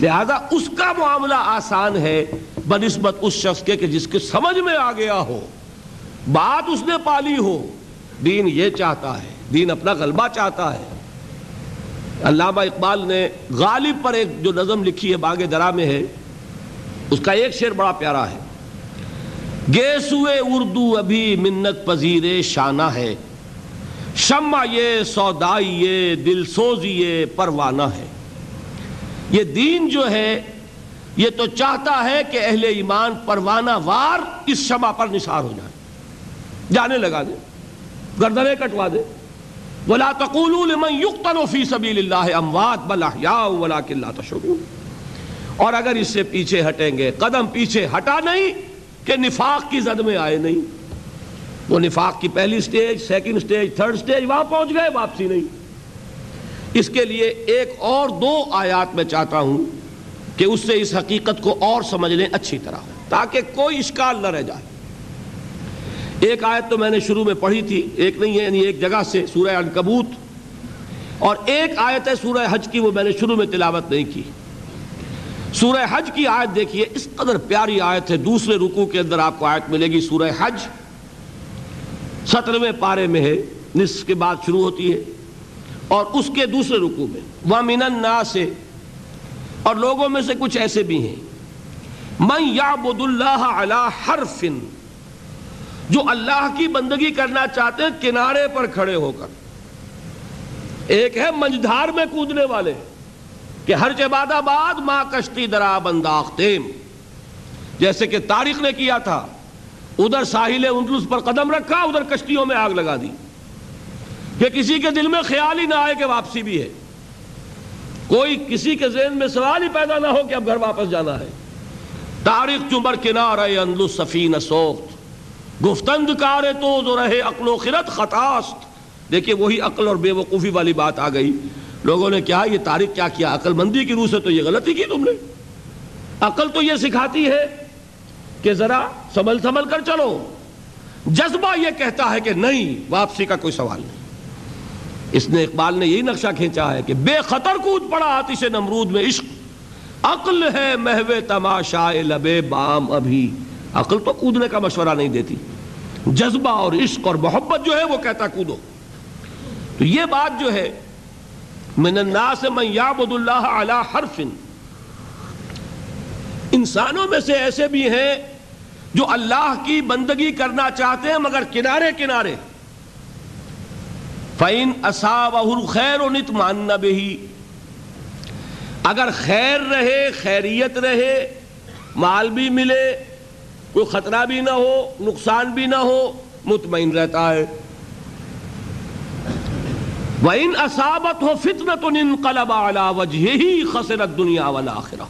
لہذا اس کا معاملہ آسان ہے، بنسبت اس شخص کے کہ جس کے سمجھ میں آ گیا ہو۔ بات اس نے پالی ہو۔ دین یہ چاہتا ہے، دین اپنا غلبہ چاہتا ہے۔ علامہ اقبال نے غالب پر ایک جو نظم لکھی ہے باغ درا میں ہے، اس کا ایک شعر بڑا پیارا ہے۔ گیسوے اردو ابھی منت پذیر شانہ ہے۔ شمع یہ، سودائی یہ، دل سوزی یہ، پروانہ ہے۔ یہ دین جو ہے، یہ تو چاہتا ہے کہ اہل ایمان پروانہ وار اس شمع پر نثار ہو جائے جانے لگا دے، گردنے کٹوا دے۔ ولا تقولوا لمن يقتل في سبيل الله اموات بل احياء ولكن لا تشعرون۔ اور اگر اس سے پیچھے ہٹیں گے، قدم پیچھے ہٹا نہیں کہ نفاق کی زد میں آئے نہیں۔ وہ نفاق کی پہلی stage, second stage, third stage وہاں پہنچ گئے، واپسی نہیں۔ اس کے لیے ایک اور دو آیات میں چاہتا ہوں کہ اس سے اس حقیقت کو اور سمجھ لیں اچھی طرح، تاکہ کوئی اشکال نہ رہ جائے۔ ایک آیت تو میں نے شروع میں پڑھی تھی، ایک نہیں ہے یعنی ایک جگہ سے سورہ انکبوت اور ایک آیت ہے سورہ حج کی، وہ میں نے شروع میں تلاوت نہیں کی۔ سورہ حج کی آیت دیکھیے، اس قدر پیاری آیت ہے۔ دوسرے رکو کے اندر آپ کو آیت ملے گی، سورہ حج۔ سترویں پارے میں ہے، نصف کے بعد شروع ہوتی ہے۔ اور اس کے دوسرے رکو میں، وَمِنَ النَّاسِ، اور لوگوں میں سے کچھ ایسے بھی ہیں۔ مَنْ يَعْبُدُ اللَّهَ عَلَى حَرْفٍ جو اللہ کی بندگی کرنا چاہتے ہیں، کنارے پر کھڑے ہو کر۔ ایک ہے منجدھار میں کودنے والے، کہ ہر چباد آباد ماں کشتی درا بنداختیم جیسے کہ تاریخ نے کیا تھا، ادھر ساحل اندلس پر قدم رکھا، ادھر کشتیوں میں آگ لگا دی۔ کہ کسی کے دل میں خیال ہی نہ آئے کہ واپسی بھی ہے۔ کوئی کسی کے ذہن میں سوال ہی پیدا نہ ہو کہ اب گھر واپس جانا ہے۔ تاریخ چمر کنار اندلس سفین سوخت۔ گفتند کار تو رہے، عقل و خرت خطاست۔ دیکھیے وہی عقل اور بے وقوفی والی بات آ گئی۔ لوگوں نے کیا یہ تاریخ کیا کیا؟ عقل مندی کی روح سے تو یہ غلطی کی تم نے؟ عقل تو یہ سکھاتی ہے کہ ذرا سنبھل سنبھل کر چلو۔ جذبہ یہ کہتا ہے کہ نہیں، واپسی کا کوئی سوال نہیں۔ اس نے اقبال نے یہی نقشہ کھینچا ہے کہ بے خطر کود پڑا آتش نمرود میں عشق۔ عقل ہے محو تماشا لبے بام ابھی۔ عقل تو کودنے کا مشورہ نہیں دیتی۔ جذبہ اور عشق اور محبت جو ہے وہ کہتا کودو۔ تو یہ بات جو ہے، من الناس من یعبد اللہ علی حرف۔ انسانوں میں سے ایسے بھی ہیں جو اللہ کی بندگی کرنا چاہتے ہیں مگر کنارے کنارے۔ فَإِنْ أَصَابَهُ الْخَيْرُ نِتْمَانَّ بِهِ۔ اگر خیر رہے، خیریت رہے، مال بھی ملے کوئی خطرہ بھی نہ ہو، نقصان بھی نہ ہو، مطمئن رہتا ہے۔ وَإِنْ أَصَابَتْهُ فِتْنَةٌ انْقَلَبَ عَلَى وَجْهِهِ خَسِرَتْ دُنْيَا وَالْآخِرَةِ۔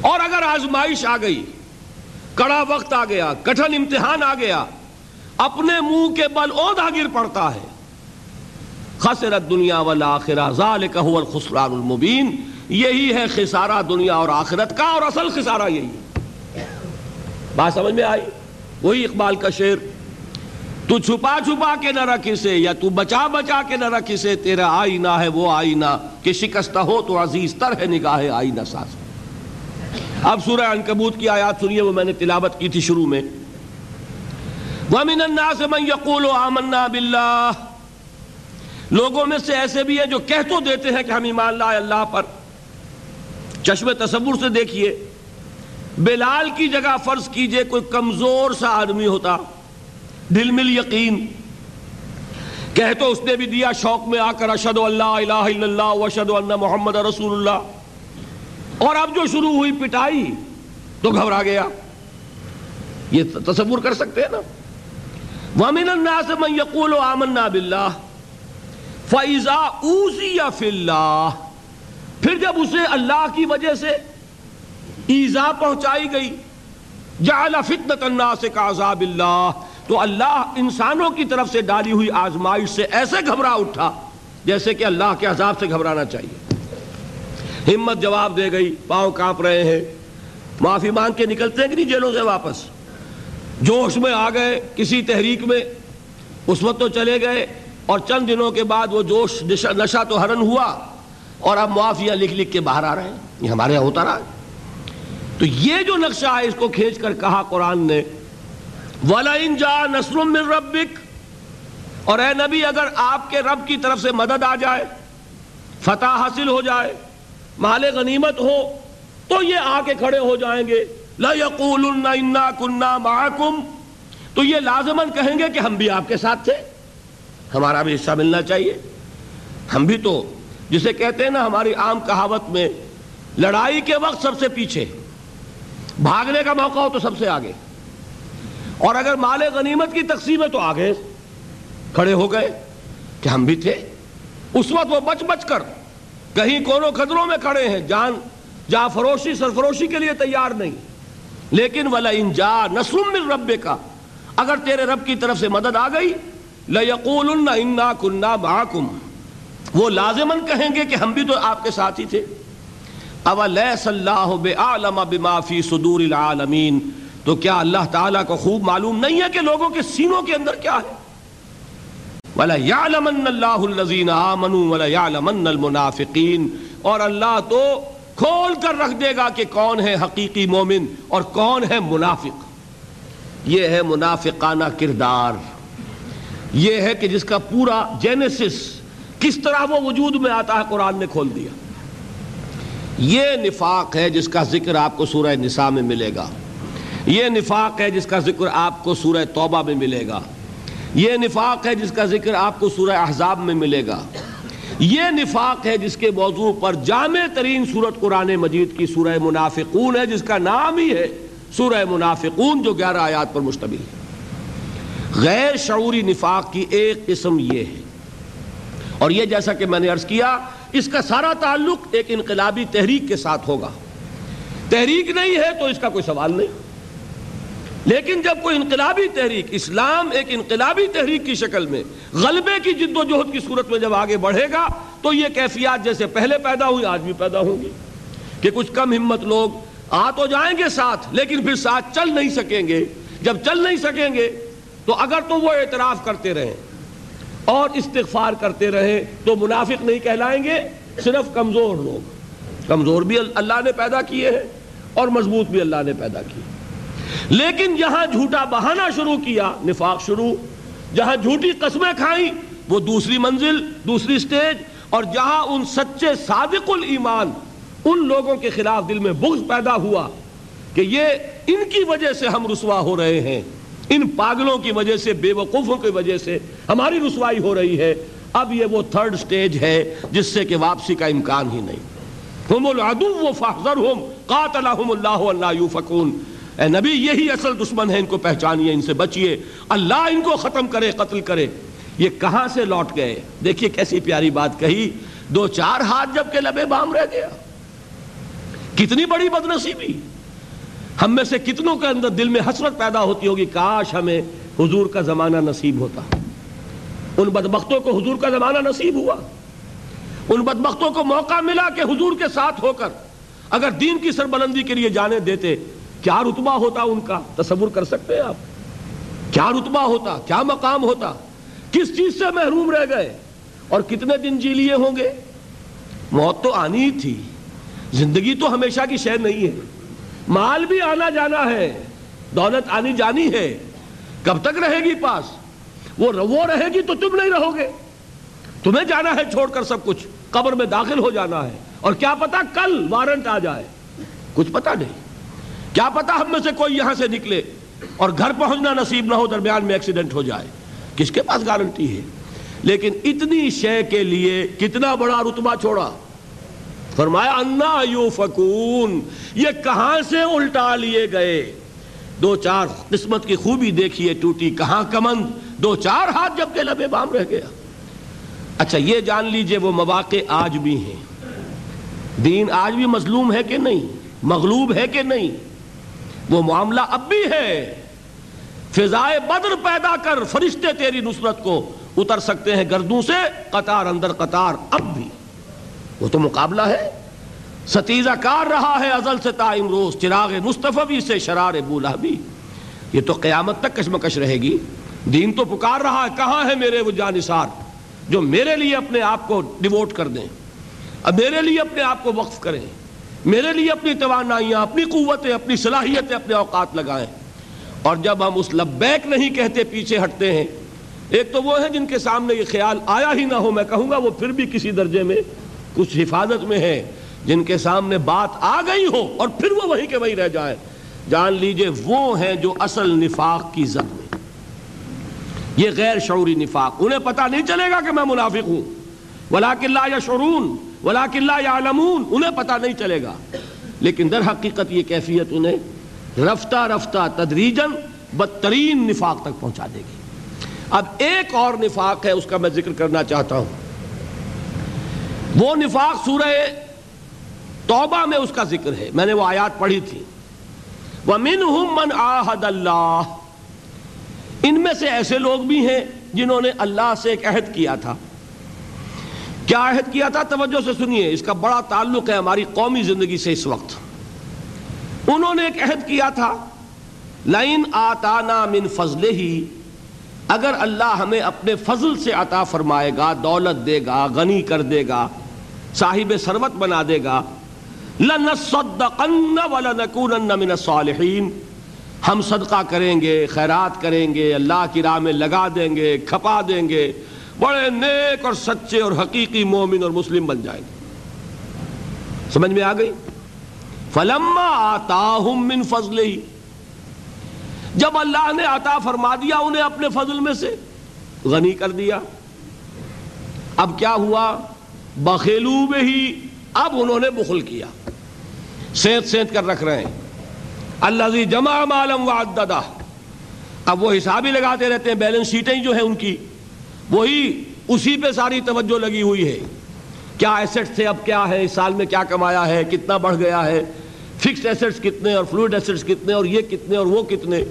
اور اگر آزمائش آ گئی، کڑا وقت آ گیا، کٹھن امتحان آ گیا، اپنے منہ کے بل اودا گر پڑتا ہے۔ خسرت دنیا والآخرہ، ذالک هو الخسران المبین۔ یہی ہے خسارہ دنیا اور آخرت کا، اور اصل خسارہ یہی ہے۔ بات سمجھ میں آئی؟ وہی اقبال کا شعر، تو چھپا چھپا کے نہ رکھ اسے یا تو بچا بچا کے نہ رکھ اسے تیرا آئینہ ہے وہ آئینہ، کہ شکستہ ہو تو عزیز تر ہے نگاہ آئینہ ساز۔ اب سورہ انکبوت کی آیات سنیے، وہ میں نے تلاوت کی تھی شروع میں۔ وَمِنَ النَّاسِ مَنْ يَقُولُ آمَنَّا بِاللَّهِ۔ لوگوں میں سے ایسے بھی ہیں جو کہہ تو دیتے ہیں کہ ہم ایمان لائے اللہ پر۔ چشم تصور سے دیکھیے بلال کی جگہ فرض کیجیے کوئی کمزور سا آدمی ہوتا، دل مل یقین۔ کہہ تو اس نے بھی دیا شوق میں آ کر اشد اللہ الہ الا اللہ وشد اللہ محمد رسول اللہ۔ اور اب جو شروع ہوئی پٹائی، تو گھبرا گیا۔ یہ تصور کر سکتے ہیں نا؟ وَمِنَ النَّاسِ مَنْ يَقُولُ آمَنَّا بِاللَّهِ فَإِذَا اُوزِيَ فِي اللَّهِ پھر جب اسے اللہ کی وجہ سے ایزا پہنچائی گئی۔ جَعَلَ فِتْنَةَ النَّاسِ كَعَذَابِ اللَّهِ۔ تو اللہ انسانوں کی طرف سے ڈالی ہوئی آزمائش سے ایسے گھبرا اٹھا جیسے کہ اللہ کے عذاب سے گھبرانا چاہیے۔ ہمت جواب دے گئی، پاؤں کانپ رہے ہیں۔ معافی مانگ کے نکلتے ہیں کہ نہیں جیلوں سے واپس؟ جوش میں آ گئے کسی تحریک میں۔ اس وقت تو چلے گئے اور چند دنوں کے بعد وہ جوش، نشہ تو ہرن ہوا۔ اور اب معافیاں لکھ لکھ کے باہر آ رہے ہیں۔ یہ ہمارے یہاں ہوتا رہا تو یہ جو نقشہ ہے اس کو کھینچ کر کہا قرآن نے، وَلَئِن جَا نَصْرٌ مِّن رَبِّكَ اور اے نبی اگر آپ کے رب کی طرف سے مدد آ جائے، فتح حاصل ہو جائے، مال غنیمت ہو، تو یہ آ کے کھڑے ہو جائیں گے۔ لَيَقُولُنَّ إِنَّا كُنَّا تو یہ لازماً کہیں گے کہ ہم بھی آپ کے ساتھ تھے۔ ہمارا بھی حصہ ملنا چاہیے۔ ہم بھی تو جسے کہتے ہیں نا ہماری عام کہاوت میں، لڑائی کے وقت سب سے پیچھے۔ بھاگنے کا موقع ہو تو سب سے آگے۔ اور اگر مال غنیمت کی تقسیم ہے تو آگے کھڑے ہو گئے کہ ہم بھی تھے۔ اس وقت وہ بچ بچ کر کہیں کونوں خطروں میں کھڑے ہیں۔ جان، جا فروشی سرفروشی کے لیے تیار نہیں۔ لیکن ولا انجا نسم مل ربے کا اگر تیرے رب کی طرف سے مدد آ گئی، لَيَقُولُنَّ إِنَّا كُنَّا مَعَكُمْ۔ وہ لازماً کہیں گے کہ ہم بھی تو آپ کے ساتھ ہی تھے۔ اَوَلَيْسَ اللَّهُ بِأَعْلَمَ بِمَا فِي صُدُورِ الْعَالَمِينَ؟ تو کیا اللہ تعالیٰ کو خوب معلوم نہیں ہے کہ لوگوں کے سینوں کے اندر کیا ہے؟ وَلَا يَعْلَمَنَّ اللَّهُ الَّذِينَ آمَنُوا وَلَا يَعْلَمَنَّ الْمُنَافِقِينَ۔ اور اللہ تو کھول کر رکھ دے گا کہ کون ہے حقیقی مومن اور کون ہے منافق۔ یہ ہے منافقانہ کردار۔ یہ ہے کہ جس کا پورا جینسس کس طرح وہ وجود میں آتا ہے قرآن نے کھول دیا۔ یہ نفاق ہے جس کا ذکر آپ کو سورہ نساء میں ملے گا۔ یہ نفاق ہے جس کا ذکر آپ کو سورہ توبہ میں ملے گا۔ یہ نفاق ہے جس کا ذکر آپ کو سورہ احزاب میں ملے گا۔ یہ نفاق ہے جس کے موضوع پر جامع ترین صورت قرآن مجید کی سورہ منافقون ہے، جس کا نام ہی ہے سورہ منافقون، جو گیارہ آیات پر مشتمل ہے۔ غیر شعوری نفاق کی ایک قسم یہ ہے۔ اور یہ جیسا کہ میں نے عرض کیا اس کا سارا تعلق ایک انقلابی تحریک کے ساتھ ہوگا۔ تحریک نہیں ہے تو اس کا کوئی سوال نہیں۔ لیکن جب کوئی انقلابی تحریک، اسلام ایک انقلابی تحریک کی شکل میں غلبے کی جد و جہد کی صورت میں جب آگے بڑھے گا، تو یہ کیفیات جیسے پہلے پیدا ہوئی، آج بھی پیدا ہوں گی۔ کہ کچھ کم ہمت لوگ آ تو جائیں گے ساتھ، لیکن پھر ساتھ چل نہیں سکیں گے۔ جب چل نہیں سکیں گے، تو اگر تو وہ اعتراف کرتے رہیں اور استغفار کرتے رہیں تو منافق نہیں کہلائیں گے، صرف کمزور لوگ۔ کمزور بھی اللہ نے پیدا کیے ہیں اور مضبوط بھی اللہ نے پیدا کیے۔ لیکن جہاں جھوٹا بہانا شروع کیا، نفاق شروع، جہاں جھوٹی قسمیں کھائیں، وہ دوسری منزل، دوسری سٹیج اور جہاں ان سچے صادق الایمان، ان لوگوں کے خلاف دل میں بغض پیدا ہوا کہ یہ ان کی وجہ سے ہم رسوا ہو رہے ہیں۔ ان پاگلوں کی وجہ سے، بے وقوفوں کی وجہ سے ہماری رسوائی ہو رہی ہے۔ اب یہ وہ تھرڈ سٹیج ہے جس سے کہ واپسی کا امکان ہی نہیں۔ ہم العدو فاحذرہم، قاتلہم اللہ اللہ یوفکون اے نبی، یہی اصل دشمن ہے، ان کو پہچانیے، ان سے بچیے۔ اللہ ان کو ختم کرے، قتل کرے۔ یہ کہاں سے لوٹ گئے؟ دیکھیے کیسی پیاری بات کہی۔ دو چار ہاتھ جب کے لبے بام رہ گیا۔ کتنی بڑی بدنصیبی۔ ہم میں سے کتنوں کے اندر دل میں حسرت پیدا ہوتی ہوگی، کاش ہمیں حضور کا زمانہ نصیب ہوتا۔ ان بدبختوں کو حضور کا زمانہ نصیب ہوا۔ ان بدبختوں کو موقع ملا کہ حضور کے ساتھ ہو کر اگر دین کی سربلندی کے لیے جانے دیتے، کیا رتبہ ہوتا ان کا؟ تصور کر سکتے ہیں آپ؟ کیا رتبہ ہوتا؟ کیا مقام ہوتا؟ کس چیز سے محروم رہ گئے؟ اور کتنے دن جی لیے ہوں گے؟ موت تو آنی ہی تھی۔ زندگی تو ہمیشہ کی شہر نہیں ہے۔ مال بھی آنا جانا ہے، دولت آنی جانی ہے۔ کب تک رہے گی پاس؟ وہ وہ رہے گی تو تم نہیں رہو گے۔ تمہیں جانا ہے چھوڑ کر سب کچھ، قبر میں داخل ہو جانا ہے۔ اور کیا پتا کل وارنٹ آ جائے۔ کچھ پتا نہیں۔ کیا پتا ہم میں سے کوئی یہاں سے نکلے اور گھر پہنچنا نصیب نہ ہو، درمیان میں ایکسیڈنٹ ہو جائے۔ کس کے پاس گارنٹی ہے؟ لیکن اتنی شے کے لیے کتنا بڑا رتبہ چھوڑا۔ فرمایا، انا یو فکون یہ کہاں سے الٹا لیے گئے؟ دو چار قسمت کی خوبی دیکھیے ٹوٹی کہاں کمند؟ دو چار ہاتھ جب کے لبے بام رہ گیا۔ اچھا یہ جان لیجیے، وہ مواقع آج بھی ہیں۔ دین آج بھی مظلوم ہے کہ نہیں؟ مغلوب ہے کہ نہیں؟ وہ معاملہ اب بھی ہے۔ فضائے بدر پیدا کر، فرشتے تیری نصرت کو اتر سکتے ہیں گردوں سے، قطار اندر قطار اب بھی۔ وہ تو مقابلہ ہے۔ ستیزہ کار رہا ہے ازل سے تا امروز چراغ مصطفی سے شرار بولا بھی یہ تو قیامت تک کشمکش رہے گی۔ دین تو پکار رہا ہے، کہاں ہے میرے وہ جانسار جو میرے لیے اپنے آپ کو ڈیووٹ کر دیں۔ اب میرے لیے اپنے آپ کو وقف کریں۔ میرے لیے اپنی توانائیاں، اپنی قوتیں، اپنی صلاحیتیں اپنے اوقات لگائیں۔ اور جب ہم اس لبیک نہیں کہتے، پیچھے ہٹتے ہیں، ایک تو وہ ہے جن کے سامنے یہ خیال آیا ہی نہ ہو، میں کہوں گا وہ پھر بھی کسی درجے میں کچھ حفاظت میں ہے جن کے سامنے بات آ گئی ہو اور پھر وہ وہیں کے وہیں رہ جائے جان لیجیے وہ ہیں جو اصل نفاق کی زد میں۔ یہ غیر شعوری نفاق، انہیں پتہ نہیں چلے گا کہ میں منافق ہوں۔ ولیکن لا یا شعرون ولیکن لا یا انہیں پتہ نہیں چلے گا۔ لیکن در حقیقت یہ کیفیت انہیں رفتہ رفتہ تدریجن بدترین نفاق تک پہنچا دے گی۔ اب ایک اور نفاق ہے، اس کا میں ذکر کرنا چاہتا ہوں۔ وہ نفاق سورہ توبہ میں اس کا ذکر ہے میں نے وہ آیات پڑھی تھی۔ وَمِنْهُمْ مَنْ آہد اللہ۔ ان میں سے ایسے لوگ بھی ہیں جنہوں نے اللہ سے ایک عہد کیا تھا۔ کیا عہد کیا تھا؟ توجہ سے سنیے، اس کا بڑا تعلق ہے ہماری قومی زندگی سے اس وقت۔ انہوں نے ایک عہد کیا تھا۔ لائن آتانا من فضل ہی اگر اللہ ہمیں اپنے فضل سے عطا فرمائے گا، دولت دے گا، غنی کر دے گا صاحب سروت بنا دے گا۔ لَنَصَدَّقَنَّ وَلَنَكُونَنَّ مِنَ الصَّالِحِينَ ہم صدقہ کریں گے، خیرات کریں گے، اللہ کی راہ میں لگا دیں گے، کھپا دیں گے۔ بڑے نیک اور سچے اور حقیقی مومن اور مسلم بن جائیں گے۔ سمجھ میں آ گئی؟ فَلَمَّا آتَاهُم مِّن فَضْلِهِ جب اللہ نے عطا فرما دیا انہیں اپنے فضل میں سے، غنی کر دیا۔ اب کیا ہوا؟ بخیلو میں ہی اب انہوں نے بخل کیا۔ سینت سینت کر رکھ رہے ہیں۔ اللہ جمع مالم و اب وہ حساب ہی لگاتے رہتے ہیں، بیلنس شیٹیں جو ہیں ان کی۔ وہی اسی پہ ساری توجہ لگی ہوئی ہے۔ کیا ایسٹس تھے، اب کیا ہے، اس سال میں کیا کمایا ہے، کتنا بڑھ گیا ہے۔ فکسڈ ایسٹس کتنے اور فلوئڈ ایسٹس کتنے اور یہ کتنے اور وہ کتنے۔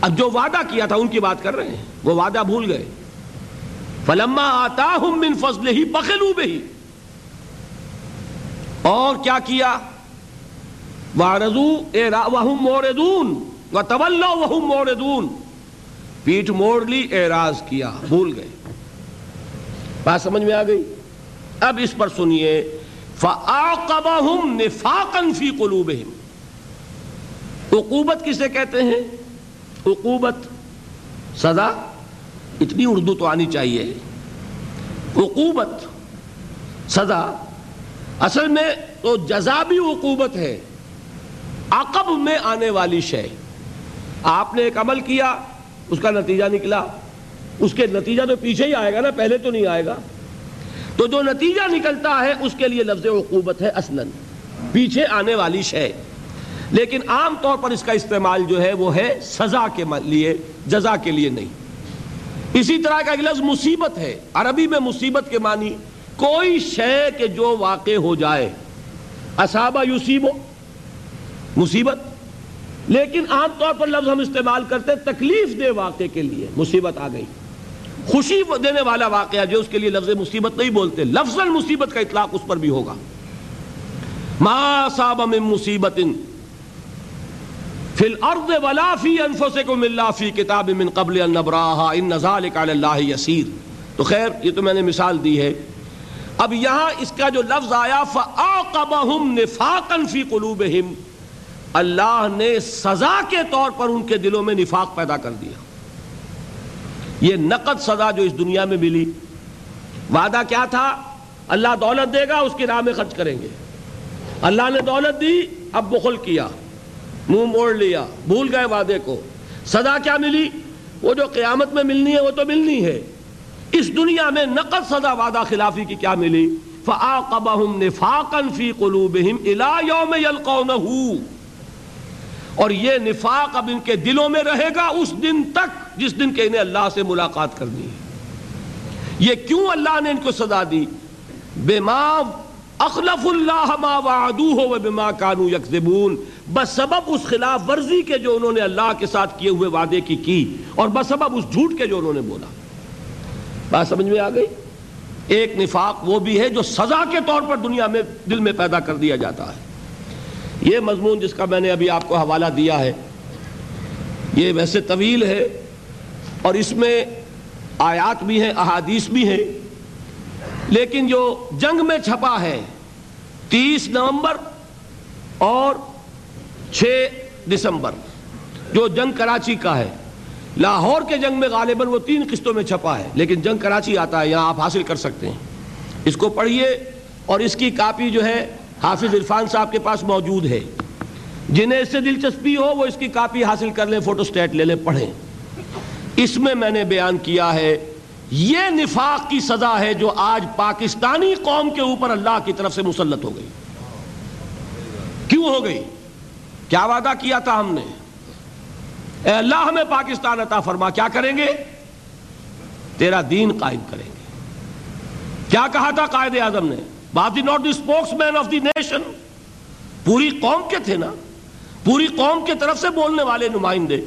اب جو وعدہ کیا تھا، ان کی بات کر رہے ہیں۔ وہ وعدہ بھول گئے۔ فلما آتا ہوں من فضل ہی بخلو ہی اور کیا کیا؟ وارزو اے وہم موردون و طلو وہم موردون۔ پیٹ موڑ لی، اعراض کیا، بھول گئے۔ بات سمجھ میں آ گئی؟ اب اس پر سنیے، فَآقَبَهُمْ نِفَاقًا فِي قُلُوبِهِمْ۔ عقوبت کسے کہتے ہیں؟ عقوبت، سزا؟ اتنی اردو تو آنی چاہیے۔ عقوبت، سزا۔ اصل میں تو جزا بھی عقوبت ہے۔ عقب میں آنے والی شے۔ آپ نے ایک عمل کیا، اس کا نتیجہ نکلا۔ اس کے نتیجہ تو پیچھے ہی آئے گا نا، پہلے تو نہیں آئے گا۔ تو جو نتیجہ نکلتا ہے، اس کے لیے لفظ عقوبت ہے اصلا۔ پیچھے آنے والی شے۔ لیکن عام طور پر اس کا استعمال جو ہے، وہ ہے سزا کے لیے، جزا کے لیے نہیں۔ اسی طرح کا ایک لفظ مصیبت ہے۔ عربی میں مصیبت کے معنی کوئی شے کے جو واقع ہو جائے۔ اصابہ یوسیبو، مصیبت۔ لیکن عام طور پر لفظ ہم استعمال کرتے تکلیف دے واقع کے لیے، مصیبت آ گئی۔ خوشی دینے والا واقعہ جو اس کے لیے لفظ مصیبت نہیں بولتے لفظ مصیبت کا اطلاق اس پر بھی ہوگا۔ ما صاب من مصیبت فی الارض ولا فی انفسکم اللہ فی کتاب من قبل ان نبراہا ان ذالک علی اللہ یسیر۔ تو خیر، یہ تو میں نے مثال دی ہے۔ اب یہاں اس کا جو لفظ آیا فَآقَبَهُمْ نِفَاقًا فِي قُلُوبِهِمْ۔ اللہ نے سزا کے طور پر ان کے دلوں میں نفاق پیدا کر دیا۔ یہ نقد سزا جو اس دنیا میں ملی۔ وعدہ کیا تھا؟ اللہ دولت دے گا، اس کی راہ میں خرچ کریں گے۔ اللہ نے دولت دی، اب بخل کیا۔ منہ موڑ لیا، بھول گئے وعدے کو۔ سزا کیا ملی؟ وہ جو قیامت میں ملنی ہے، وہ تو ملنی ہے۔ اس دنیا میں نقد سزا وعدہ خلافی کی کیا ملی؟ فَآقَبَهُمْ نِفَاقًا فِي قُلُوبِهِمْ إِلَى يَوْمِ يَلْقَوْنَهُ۔ اور یہ نفاق اب ان کے دلوں میں رہے گا اس دن تک جس دن کہ انہیں اللہ سے ملاقات کرنی ہے۔ یہ کیوں اللہ نے ان کو سزا دی؟ بے اخلف اللہ ما وعدوه وبما كانوا يكذبون بسبب اس خلاف ورزی کے جو انہوں نے اللہ کے ساتھ کیے ہوئے وعدے کی کی اور بسبب اس جھوٹ کے جو انہوں نے بولا۔ بات سمجھ میں آ گئی؟ ایک نفاق وہ بھی ہے جو سزا کے طور پر دنیا میں دل میں پیدا کر دیا جاتا ہے۔ یہ مضمون جس کا میں نے ابھی آپ کو حوالہ دیا ہے، یہ ویسے طویل ہے اور اس میں آیات بھی ہیں، احادیث بھی ہیں۔ لیکن جو جنگ میں چھپا ہے، تیس نومبر اور چھ دسمبر، جو جنگ کراچی کا ہے۔ لاہور کے جنگ میں غالباً وہ تین قسطوں میں چھپا ہے، لیکن جنگ کراچی آتا ہے، یہاں آپ حاصل کر سکتے ہیں۔ اس کو پڑھیے، اور اس کی کاپی جو ہے، حافظ عرفان صاحب کے پاس موجود ہے۔ جنہیں اس سے دلچسپی ہو، وہ اس کی کاپی حاصل کر لیں، فوٹو سٹیٹ لے لیں، پڑھیں۔ اس میں میں نے بیان کیا ہے، یہ نفاق کی سزا ہے جو آج پاکستانی قوم کے اوپر اللہ کی طرف سے مسلط ہو گئی۔ کیوں ہو گئی؟ کیا وعدہ کیا تھا ہم نے؟ اے اللہ، ہمیں پاکستان عطا فرما، کیا کریں گے؟ تیرا دین قائم کریں گے۔ کیا کہا تھا قائد اعظم نے؟ باپ the not the spokesman of the nation پوری قوم کے تھے نا؟ پوری قوم کے طرف سے بولنے والے نمائندے۔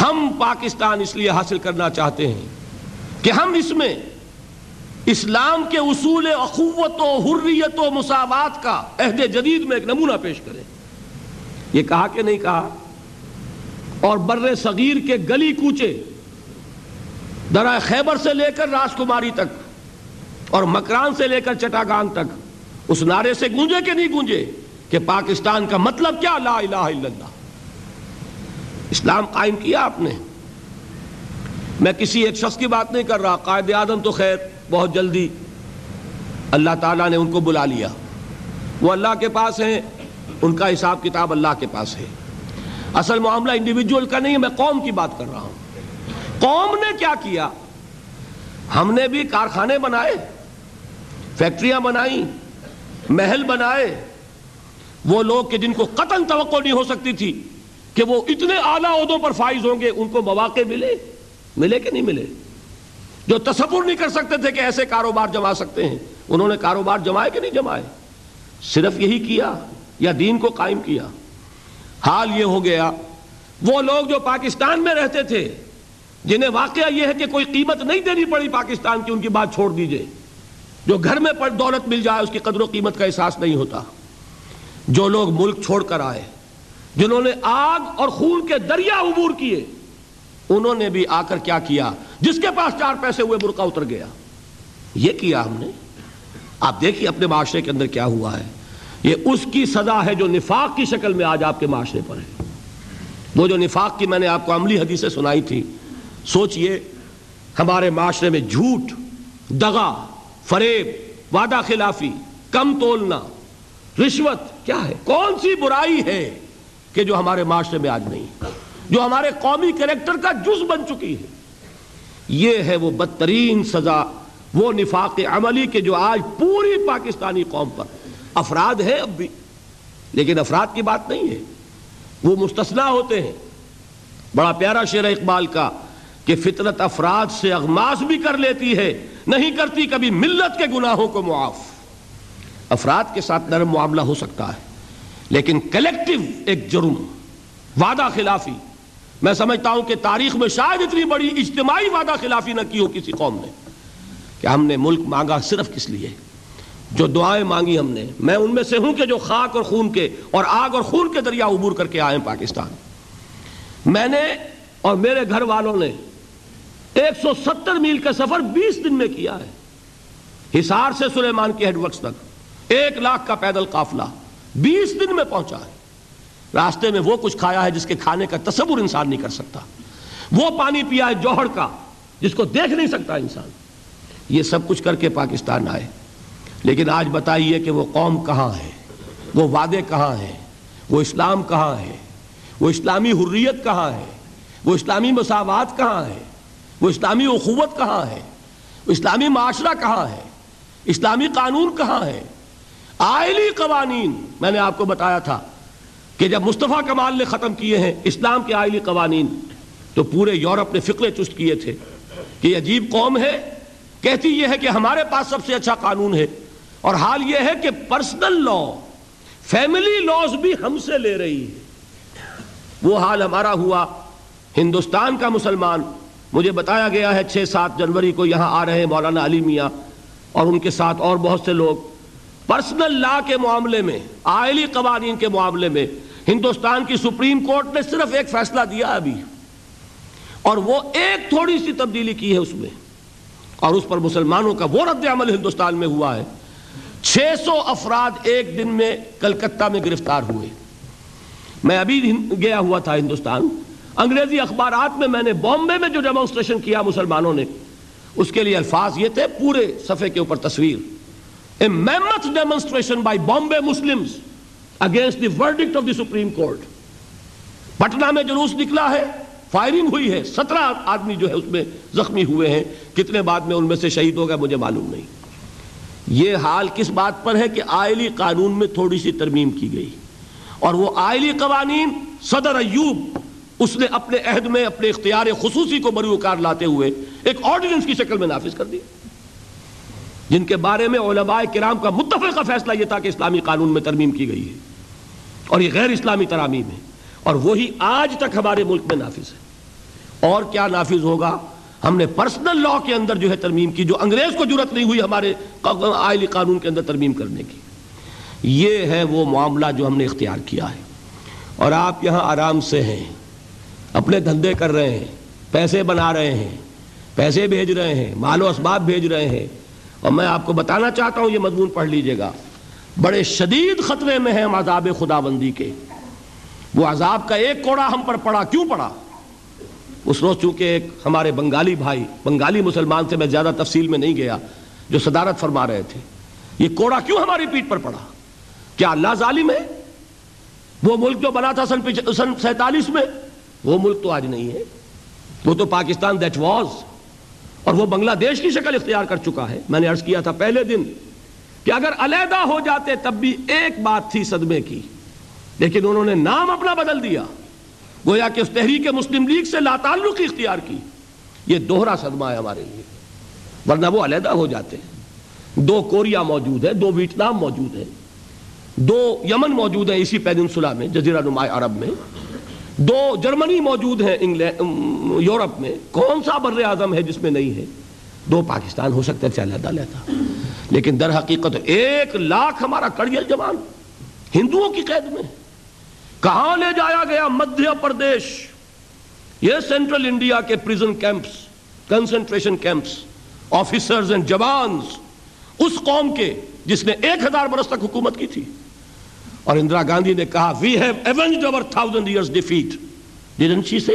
ہم پاکستان اس لیے حاصل کرنا چاہتے ہیں کہ ہم اس میں اسلام کے اصول اخوت و حریت و مساوات کا عہد جدید میں ایک نمونہ پیش کریں۔ یہ کہا کہ نہیں کہا؟ اور بر صغیر کے گلی کوچے درائے خیبر سے لے کر راج کماری تک اور مکران سے لے کر چٹاگان تک، اس نعرے سے گونجے کہ نہیں گونجے کہ پاکستان کا مطلب کیا؟ لا الہ الا اللہ۔ اسلام قائم کیا آپ نے؟ میں کسی ایک شخص کی بات نہیں کر رہا، قائد اعظم تو خیر، بہت جلدی۔ اللہ تعالیٰ نے ان کو بلا لیا۔ وہ اللہ کے پاس ہیں ان کا حساب کتاب اللہ کے پاس ہے۔ اصل معاملہ انڈیویجول کا نہیں ہے، میں قوم کی بات کر رہا ہوں۔ قوم نے کیا کیا؟ ہم نے بھی کارخانے بنائے، فیکٹریاں بنائیں، محل بنائے۔ وہ لوگ کہ جن کو قتل توقع نہیں ہو سکتی تھی کہ وہ اتنے اعلیٰ عہدوں پر فائز ہوں گے، ان کو مواقع ملے؟ ملے کہ نہیں ملے؟ جو تصور نہیں کر سکتے تھے کہ ایسے کاروبار جما سکتے ہیں، انہوں نے کاروبار جمائے کہ نہیں جمائے؟ صرف یہی کیا۔ یا دین کو قائم کیا۔ حال یہ ہو گیا، وہ لوگ جو پاکستان میں رہتے تھے، جنہیں واقعہ یہ ہے کہ کوئی قیمت نہیں دینی پڑی پاکستان کی، ان کی بات چھوڑ دیجیے۔ جو گھر میں دولت مل جائے، اس کی قدر و قیمت کا احساس نہیں ہوتا۔ جو لوگ ملک چھوڑ کر آئے، جنہوں نے آگ اور خون کے دریا عبور کیے، انہوں نے بھی آ کر کیا کیا، جس کے پاس چار پیسے ہوئے، برقع اتر گیا۔ یہ کیا ہم نے؟ آپ دیکھیے اپنے معاشرے کے اندر کیا ہوا ہے۔ یہ اس کی سزا ہے جو نفاق کی شکل میں آج آپ کے معاشرے پر ہے۔ وہ جو نفاق کی میں نے آپ کو عملی حدیثیں سنائی تھی، سوچئے ہمارے معاشرے میں جھوٹ، دغا، فریب، وعدہ خلافی، کم تولنا، رشوت کیا ہے؟ کون سی برائی ہے کہ جو ہمارے معاشرے میں آج نہیں؟ جو ہمارے قومی کریکٹر کا جز بن چکی ہے۔ یہ ہے وہ بدترین سزا، وہ نفاق عملی کے جو آج پوری پاکستانی قوم پر ہے۔ افراد ہے اب بھی۔ لیکن افراد کی بات نہیں ہے۔ وہ مستثنا ہوتے ہیں۔ بڑا پیارا شعر اقبال کا کہ فطرت افراد سے اغماس بھی کر لیتی ہے۔ نہیں کرتی کبھی ملت کے گناہوں کو معاف۔ افراد کے ساتھ نرم معاملہ ہو سکتا ہے۔ لیکن کلیکٹیو ایک جرم، وعدہ خلافی۔ میں سمجھتا ہوں کہ تاریخ میں شاید اتنی بڑی اجتماعی وعدہ خلافی نہ کی ہو کسی قوم نے۔ کہ ہم نے ملک مانگا صرف کس لیے؟ جو دعائیں مانگی ہم نے، میں ان میں سے ہوں کہ جو خاک اور خون کے اور آگ اور خون کے دریا عبور کر کے آئے پاکستان۔ میں نے اور میرے گھر والوں نے ایک سو ستر میل کا سفر بیس دن میں کیا ہے۔ حسار سے سلیمان کی ہیڈ ورکس تک ایک لاکھ کا پیدل قافلہ بیس دن میں پہنچا ہے۔ راستے میں وہ کچھ کھایا ہے جس کے کھانے کا تصور انسان نہیں کر سکتا۔ وہ پانی پیا ہے جوہر کا، جس کو دیکھ نہیں سکتا انسان۔ یہ سب کچھ کر کے پاکستان آئے۔ لیکن آج بتائیے کہ وہ قوم کہاں ہے؟ وہ وعدے کہاں ہیں وہ اسلام کہاں ہے؟ وہ اسلامی حریت کہاں ہے؟ وہ اسلامی مساوات کہاں ہے؟ وہ اسلامی اخوت کہاں ہے؟ وہ اسلامی معاشرہ کہاں ہے؟ اسلامی قانون کہاں ہے؟ آئلی قوانین، میں نے آپ کو بتایا تھا کہ جب مصطفیٰ کمال نے ختم کیے ہیں اسلام کے آئلی قوانین، تو پورے یورپ نے فکرے چست کیے تھے کہ عجیب قوم ہے، کہتی یہ ہے کہ ہمارے پاس سب سے اچھا قانون ہے۔ اور حال یہ ہے کہ پرسنل لا فیملی لاز بھی ہم سے لے رہی ہے۔ وہ حال ہمارا ہوا۔ ہندوستان کا مسلمان، مجھے بتایا گیا ہے چھ سات جنوری کو یہاں آ رہے ہیں مولانا علی میاں اور ان کے ساتھ اور بہت سے لوگ۔ پرسنل لا کے معاملے میں آئلی قوانین کے معاملے میں ہندوستان کی سپریم کورٹ نے صرف ایک فیصلہ دیا ابھی۔ اور وہ ایک تھوڑی سی تبدیلی کی ہے اس میں۔ اور اس پر مسلمانوں کا وہ رد عمل ہندوستان میں ہوا ہے۔ چھ سو افراد ایک دن میں کلکتہ میں گرفتار ہوئے۔ میں ابھی گیا ہوا تھا ہندوستان۔ انگریزی اخبارات میں میں نے بامبے میں جو ڈیمانسٹریشن کیا مسلمانوں نے، اس کے لیے الفاظ یہ تھے پورے صفحے کے اوپر تصویر۔ A mammoth demonstration by Bombay Muslims against the verdict of the Supreme Court Patna میں جلوس نکلا ہے فائرنگ ہوئی ہے۔ سترہ آدمی جو ہے اس میں زخمی ہوئے ہیں۔ کتنے بعد میں ان میں سے شہید ہو گئے، مجھے معلوم نہیں۔ یہ حال کس بات پر ہے کہ آئلی قانون میں تھوڑی سی ترمیم کی گئی اور وہ آئلی قوانین صدر ایوب اس نے اپنے عہد میں اپنے اختیار خصوصی کو بروکار لاتے ہوئے ایک آرڈیننس کی شکل میں نافذ کر دیا۔ جن کے بارے میں علماء کرام کا متفقہ فیصلہ یہ تھا کہ اسلامی قانون میں ترمیم کی گئی ہے اور یہ غیر اسلامی ترامیم ہے اور وہی آج تک ہمارے ملک میں نافذ ہے۔ اور کیا نافذ ہوگا؟ ہم نے پرسنل لا کے اندر جو ہے ترمیم کی، جو انگریز کو ضرورت نہیں ہوئی ہمارے آئلی قانون کے اندر ترمیم کرنے کی۔ یہ ہے وہ معاملہ جو ہم نے اختیار کیا ہے۔ اور آپ یہاں آرام سے ہیں، اپنے دھندے کر رہے ہیں، پیسے بنا رہے ہیں، پیسے بھیج رہے ہیں، مال و اسباب بھیج رہے ہیں۔ اور میں آپ کو بتانا چاہتا ہوں، یہ مضمون پڑھ لیجیے گا۔ بڑے شدید خطرے میں ہیں ہم عذاب خدا بندی کے۔ وہ عذاب کا ایک کوڑا ہم پر پڑا، کیوں پڑا؟ اس روز چونکہ ایک ہمارے بنگالی بھائی، بنگالی مسلمان سے میں زیادہ تفصیل میں نہیں گیا، جو صدارت فرما رہے تھے، یہ کوڑا کیوں ہماری پیٹ پر پڑا؟ کیا اللہ ظالم ہے؟ وہ ملک جو بنا تھا سن سینتالیس میں، وہ ملک تو آج نہیں ہے۔ وہ تو پاکستان دیٹ واز۔ اور وہ بنگلہ دیش کی شکل اختیار کر چکا ہے۔ میں نے عرض کیا تھا پہلے دن کہ اگر علیحدہ ہو جاتے تب بھی ایک بات تھی صدمے کی، لیکن انہوں نے نام اپنا بدل دیا۔ گویا کہ اس تحریک مسلم لیگ سے لا تعلقی اختیار کی۔ یہ دوہرا صدمہ ہے ہمارے لیے۔ ورنہ وہ علیحدہ ہو جاتے ہیں۔ دو کوریا موجود ہے دو ویٹنام موجود ہے دو یمن موجود ہیں اسی پیننسولا میں، جزیرہ نما عرب میں۔ دو جرمنی موجود ہیں انگلینڈ یورپ میں۔ کون سا بر اعظم ہے جس میں نہیں ہے؟ دو پاکستان ہو سکتا ہے چاہے لیتا لیکن در حقیقت ایک لاکھ ہمارا کڑیل جوان ہندوؤں کی قید میں۔ کہاں لے جایا گیا مدھیہ پردیش؟ یہ سینٹرل انڈیا کے prison camps, concentration camps, officers and jawans, اس قوم کے جس نے ایک ہزار برس تک حکومت کی تھی۔ اور اندرا گاندھی نے کہا we have avenged over thousand years defeat didn't she say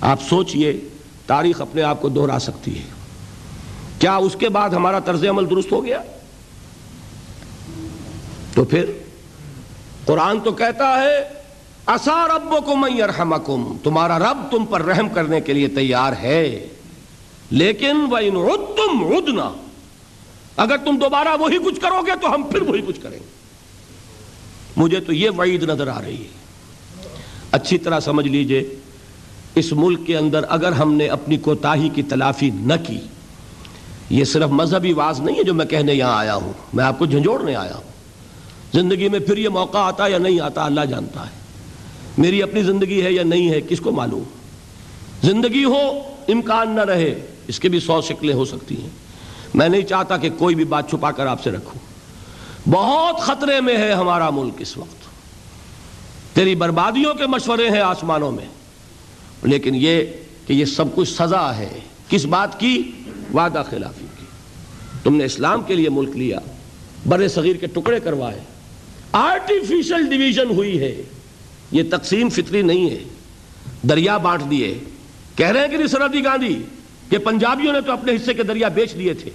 آپ سوچئے، تاریخ اپنے آپ کو دہرا سکتی ہے۔ کیا اس کے بعد ہمارا طرز عمل درست ہو گیا؟ تو پھر قرآن تو کہتا ہے اصا رب کو میرحمکم تمہارا رب تم پر رحم کرنے کے لیے تیار ہے۔ لیکن وَإِنْ تم ردنا اگر تم دوبارہ وہی کچھ کرو گے تو ہم پھر وہی کچھ کریں گے۔ مجھے تو یہ وعید نظر آ رہی ہے۔ اچھی طرح سمجھ لیجیے، اس ملک کے اندر اگر ہم نے اپنی کوتاہی کی تلافی نہ کی، یہ صرف مذہبی واز نہیں ہے جو میں کہنے یہاں آیا ہوں، میں آپ کو جھنجھوڑنے آیا ہوں۔ زندگی میں پھر یہ موقع آتا یا نہیں آتا اللہ جانتا ہے۔ میری اپنی زندگی ہے یا نہیں ہے، کس کو معلوم؟ زندگی ہو، امکان نہ رہے، اس کے بھی سو شکلیں ہو سکتی ہیں۔ میں نہیں چاہتا کہ کوئی بھی بات چھپا کر آپ سے رکھوں۔ بہت خطرے میں ہے ہمارا ملک اس وقت۔ تیری بربادیوں کے مشورے ہیں آسمانوں میں۔ لیکن یہ کہ یہ سب کچھ سزا ہے۔ کس بات کی؟ وعدہ خلافی کی۔ تم نے اسلام کے لیے ملک لیا بر صغیر کے ٹکڑے کروائے۔ آرٹیفیشل ڈویژن ہوئی ہے۔ یہ تقسیم فطری نہیں ہے۔ دریا بانٹ دیے۔ کہہ رہے ہیں کہ نہیں سرحدی گاندھی، کہ پنجابیوں نے تو اپنے حصے کے دریا بیچ دیے تھے۔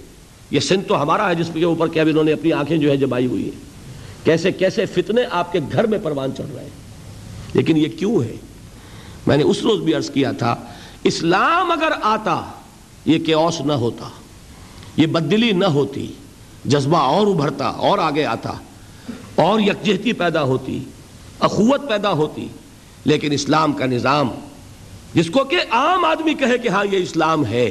یہ سندھ تو ہمارا ہے، جس کے اوپر کہ اب انہوں نے اپنی آنکھیں جو ہے جمائی ہوئی ہیں۔ کیسے کیسے فتنے آپ کے گھر میں پروان چڑھ رہے ہیں۔ لیکن یہ کیوں ہے؟ میں نے اس روز بھی عرض کیا تھا، اسلام اگر آتا، یہ کیوس نہ ہوتا۔ یہ بدلی نہ ہوتی۔ جذبہ اور ابھرتا اور آگے آتا۔ اور یکجہتی پیدا ہوتی، اخوت پیدا ہوتی، لیکن اسلام کا نظام جس کو کہ عام آدمی کہے کہ ہاں یہ اسلام ہے،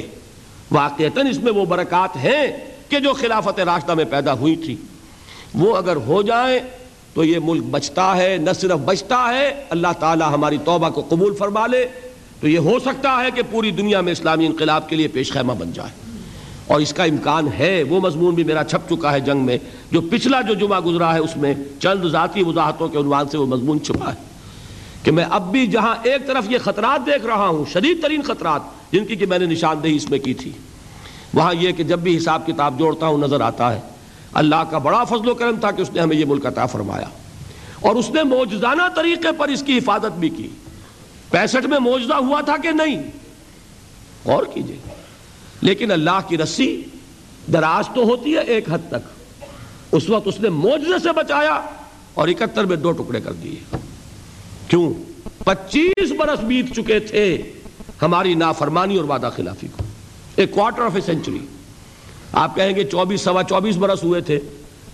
واقعتاً اس میں وہ برکات ہیں کہ جو خلافت راشدہ میں پیدا ہوئی تھی۔ وہ اگر ہو جائیں تو یہ ملک بچتا ہے، نہ صرف بچتا ہے، اللہ تعالی ہماری توبہ کو قبول فرما لے تو یہ ہو سکتا ہے کہ پوری دنیا میں اسلامی انقلاب کے لیے پیش خیمہ بن جائے۔ اور اس کا امکان ہے، وہ مضمون بھی میرا چھپ چکا ہے جنگ میں، جو پچھلا جو جمعہ گزرا ہے، اس میں چند ذاتی وضاحتوں کے عنوان سے وہ مضمون چھپا ہے کہ میں اب بھی جہاں ایک طرف یہ خطرات دیکھ رہا ہوں، شدید ترین خطرات، جن کی کہ میں نے نشاندہی اس میں کی تھی، وہاں یہ کہ جب بھی حساب کتاب جوڑتا ہوں، نظر آتا ہے، اللہ کا بڑا فضل و کرم تھا کہ اس نے ہمیں یہ ملک عطا فرمایا اور اس نے موجزانہ طریقے پر اس کی حفاظت بھی کی۔ پینسٹھ میں موجزہ ہوا تھا کہ نہیں؟ غور کیجیے۔ لیکن اللہ کی رسی دراز تو ہوتی ہے ایک حد تک۔ اس وقت اس نے موجزے سے بچایا اور اکہتر میں دو ٹکڑے کر دیے۔ کیوں؟ پچیس برس بیت چکے تھے ہماری نافرمانی اور وعدہ خلافی کو۔ ایک کوارٹر آف اے سینچری آپ کہیں گے چوبیس، سوا چوبیس برس ہوئے تھے۔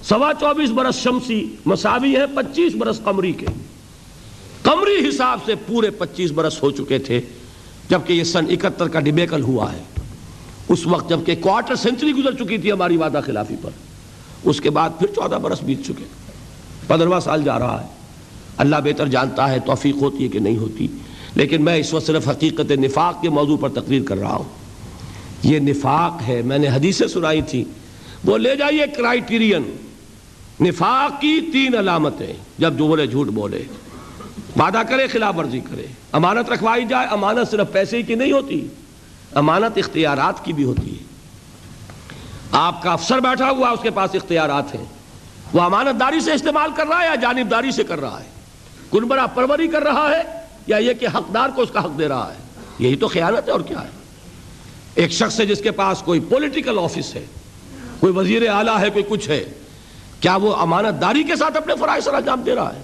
سوا چوبیس برس شمسی مساوی ہے پچیس برس قمری کے۔ قمری حساب سے پورے پچیس برس ہو چکے تھے، جبکہ یہ سن اکہتر کا ڈبیکل ہوا ہے۔ اس وقت جبکہ کوارٹر سینچری گزر چکی تھی ہماری وعدہ خلافی پر، اس کے بعد پھر چودہ برس بیت چکے۔ پندرواں سال جا رہا ہے۔ اللہ بہتر جانتا ہے، توفیق ہوتی ہے کہ نہیں ہوتی۔ لیکن میں اس وقت صرف حقیقت نفاق کے موضوع پر تقریر کر رہا ہوں۔ یہ نفاق ہے، میں نے حدیثیں سنائی تھی وہ لے جائیے کرائیٹیرین۔ نفاق کی تین علامتیں۔ جب جو بولے جھوٹ بولے، وعدہ کرے، خلاف ورزی کرے۔ امانت رکھوائی جائے، امانت صرف پیسے کی نہیں ہوتی۔ امانت اختیارات کی بھی ہوتی ہے۔ آپ کا افسر بیٹھا ہوا اس کے پاس اختیارات ہیں۔ وہ امانت داری سے استعمال کر رہا ہے یا جانبداری سے کر رہا ہے؟ کنبرا پروری کر رہا ہے یا یہ کہ حقدار کو اس کا حق دے رہا ہے؟ یہی تو خیانت ہے اور کیا ہے؟ ایک شخص ہے جس کے پاس کوئی پولیٹیکل آفس ہے، کوئی وزیر اعلیٰ ہے، کوئی کچھ ہے۔ کیا وہ امانت داری کے ساتھ اپنے فرائض سر انجام دے رہا ہے؟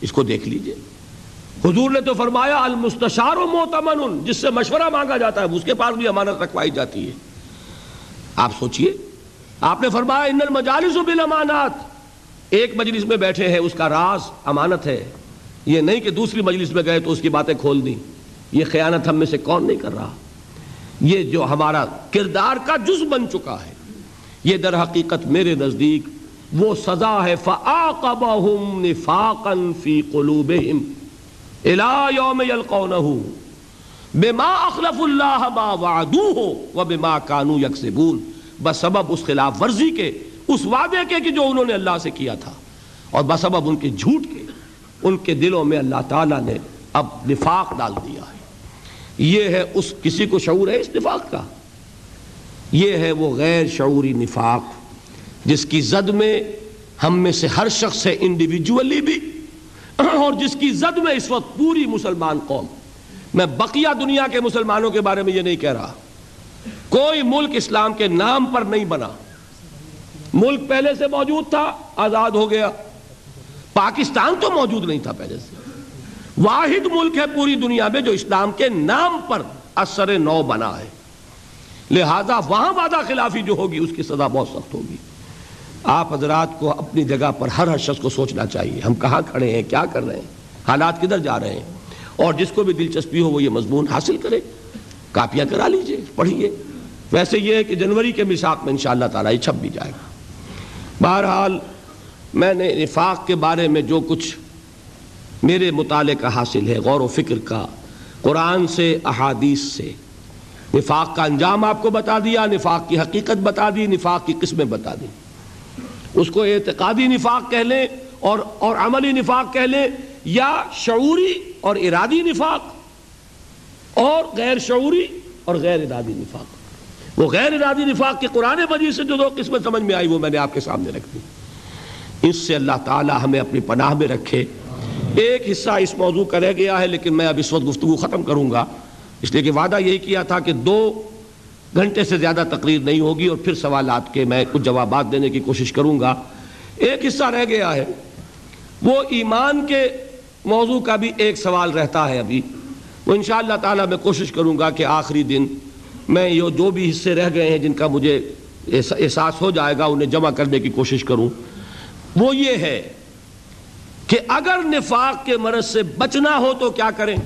اس کو دیکھ لیجیے۔ حضور نے تو فرمایا، المستشار و موتمن جس سے مشورہ مانگا جاتا ہے اس کے پاس بھی امانت رکھوائی جاتی ہے۔ آپ سوچئے، آپ نے فرمایا، ان المجالس بالامانات۔ ایک مجلس میں بیٹھے ہیں، اس کا راز امانت ہے۔ یہ نہیں کہ دوسری مجلس میں گئے تو اس کی باتیں کھول دیں۔ یہ خیانت ہم میں سے کون نہیں کر رہا؟ یہ جو ہمارا کردار کا جز بن چکا ہے، یہ در حقیقت میرے نزدیک وہ سزا ہے۔ فَآقَبَهُمْ نِفَاقًا فِي قُلُوبِهِمْ۔ إِلَى يَوْمِ يَلْقَوْنَهُ بِمَا أَخْلَفُ اللَّهَ مَا وَعَدُوهُ وَبِمَا كَانُوا يَكْسِبُونَ بسبب اس خلاف ورزی کے، اس وعدے کے کہ جو انہوں نے اللہ سے کیا تھا، اور بسبب ان کے جھوٹ کے، ان کے دلوں میں اللہ تعالیٰ نے اب نفاق ڈال دیا ہے۔ یہ ہے اس، کسی کو شعور ہے اس نفاق کا؟ یہ ہے وہ غیر شعوری نفاق، جس کی زد میں ہم میں سے ہر شخص ہے انڈیویجولی بھی *coughs* اور جس کی زد میں اس وقت پوری مسلمان قوم. میں بقیہ دنیا کے مسلمانوں کے بارے میں یہ نہیں کہہ رہا. کوئی ملک اسلام کے نام پر نہیں بنا. ملک پہلے سے موجود تھا، آزاد ہو گیا. پاکستان تو موجود نہیں تھا پہلے سے. واحد ملک ہے پوری دنیا میں جو اسلام کے نام پر اثر نو بنا ہے. لہذا وہاں وعدہ خلافی جو ہوگی، اس کی سزا بہت سخت ہوگی. آپ حضرات کو اپنی جگہ پر ہر ہر شخص کو سوچنا چاہیے۔ ہم کہاں کھڑے ہیں؟ کیا کر رہے ہیں؟ حالات کدھر جا رہے ہیں؟ اور جس کو بھی دلچسپی ہو وہ یہ مضمون حاصل کرے۔ کاپیاں کرا لیجیے، پڑھیے۔ ویسے یہ ہے کہ جنوری کے مساق میں انشاءاللہ تعالی یہ چھپ بھی جائے گا۔ بہرحال میں نے نفاق کے بارے میں جو کچھ میرے مطالعے کا حاصل ہے، غور و فکر کا، قرآن سے، احادیث سے، نفاق کا انجام آپ کو بتا دیا، نفاق کی حقیقت بتا دی، نفاق کی قسمیں بتا دی اس کو اعتقادی نفاق کہہ لیں اور اور عملی نفاق کہہ لیں یا شعوری اور ارادی نفاق اور غیر شعوری اور غیر ارادی نفاق وہ غیر ارادی نفاق کے قرآن مجید سے جو دو قسمیں سمجھ میں آئی وہ میں نے آپ کے سامنے رکھ دی۔ اس سے اللہ تعالی ہمیں اپنی پناہ میں رکھے۔ ایک حصہ اس موضوع کا رہ گیا ہے لیکن میں اب اس وقت گفتگو ختم کروں گا۔ اس لیے کہ وعدہ یہی کیا تھا کہ دو گھنٹے سے زیادہ تقریر نہیں ہوگی اور پھر سوالات کے میں کچھ جوابات دینے کی کوشش کروں گا۔ ایک حصہ رہ گیا ہے۔ وہ ایمان کے موضوع کا بھی ایک سوال رہتا ہے ابھی۔ وہ انشاءاللہ تعالی میں کوشش کروں گا کہ آخری دن میں یہ جو بھی حصے رہ گئے ہیں جن کا مجھے احساس ہو جائے گا، انہیں جمع کرنے کی کوشش کروں۔ وہ یہ ہے کہ اگر نفاق کے مرض سے بچنا ہو تو کیا کریں؟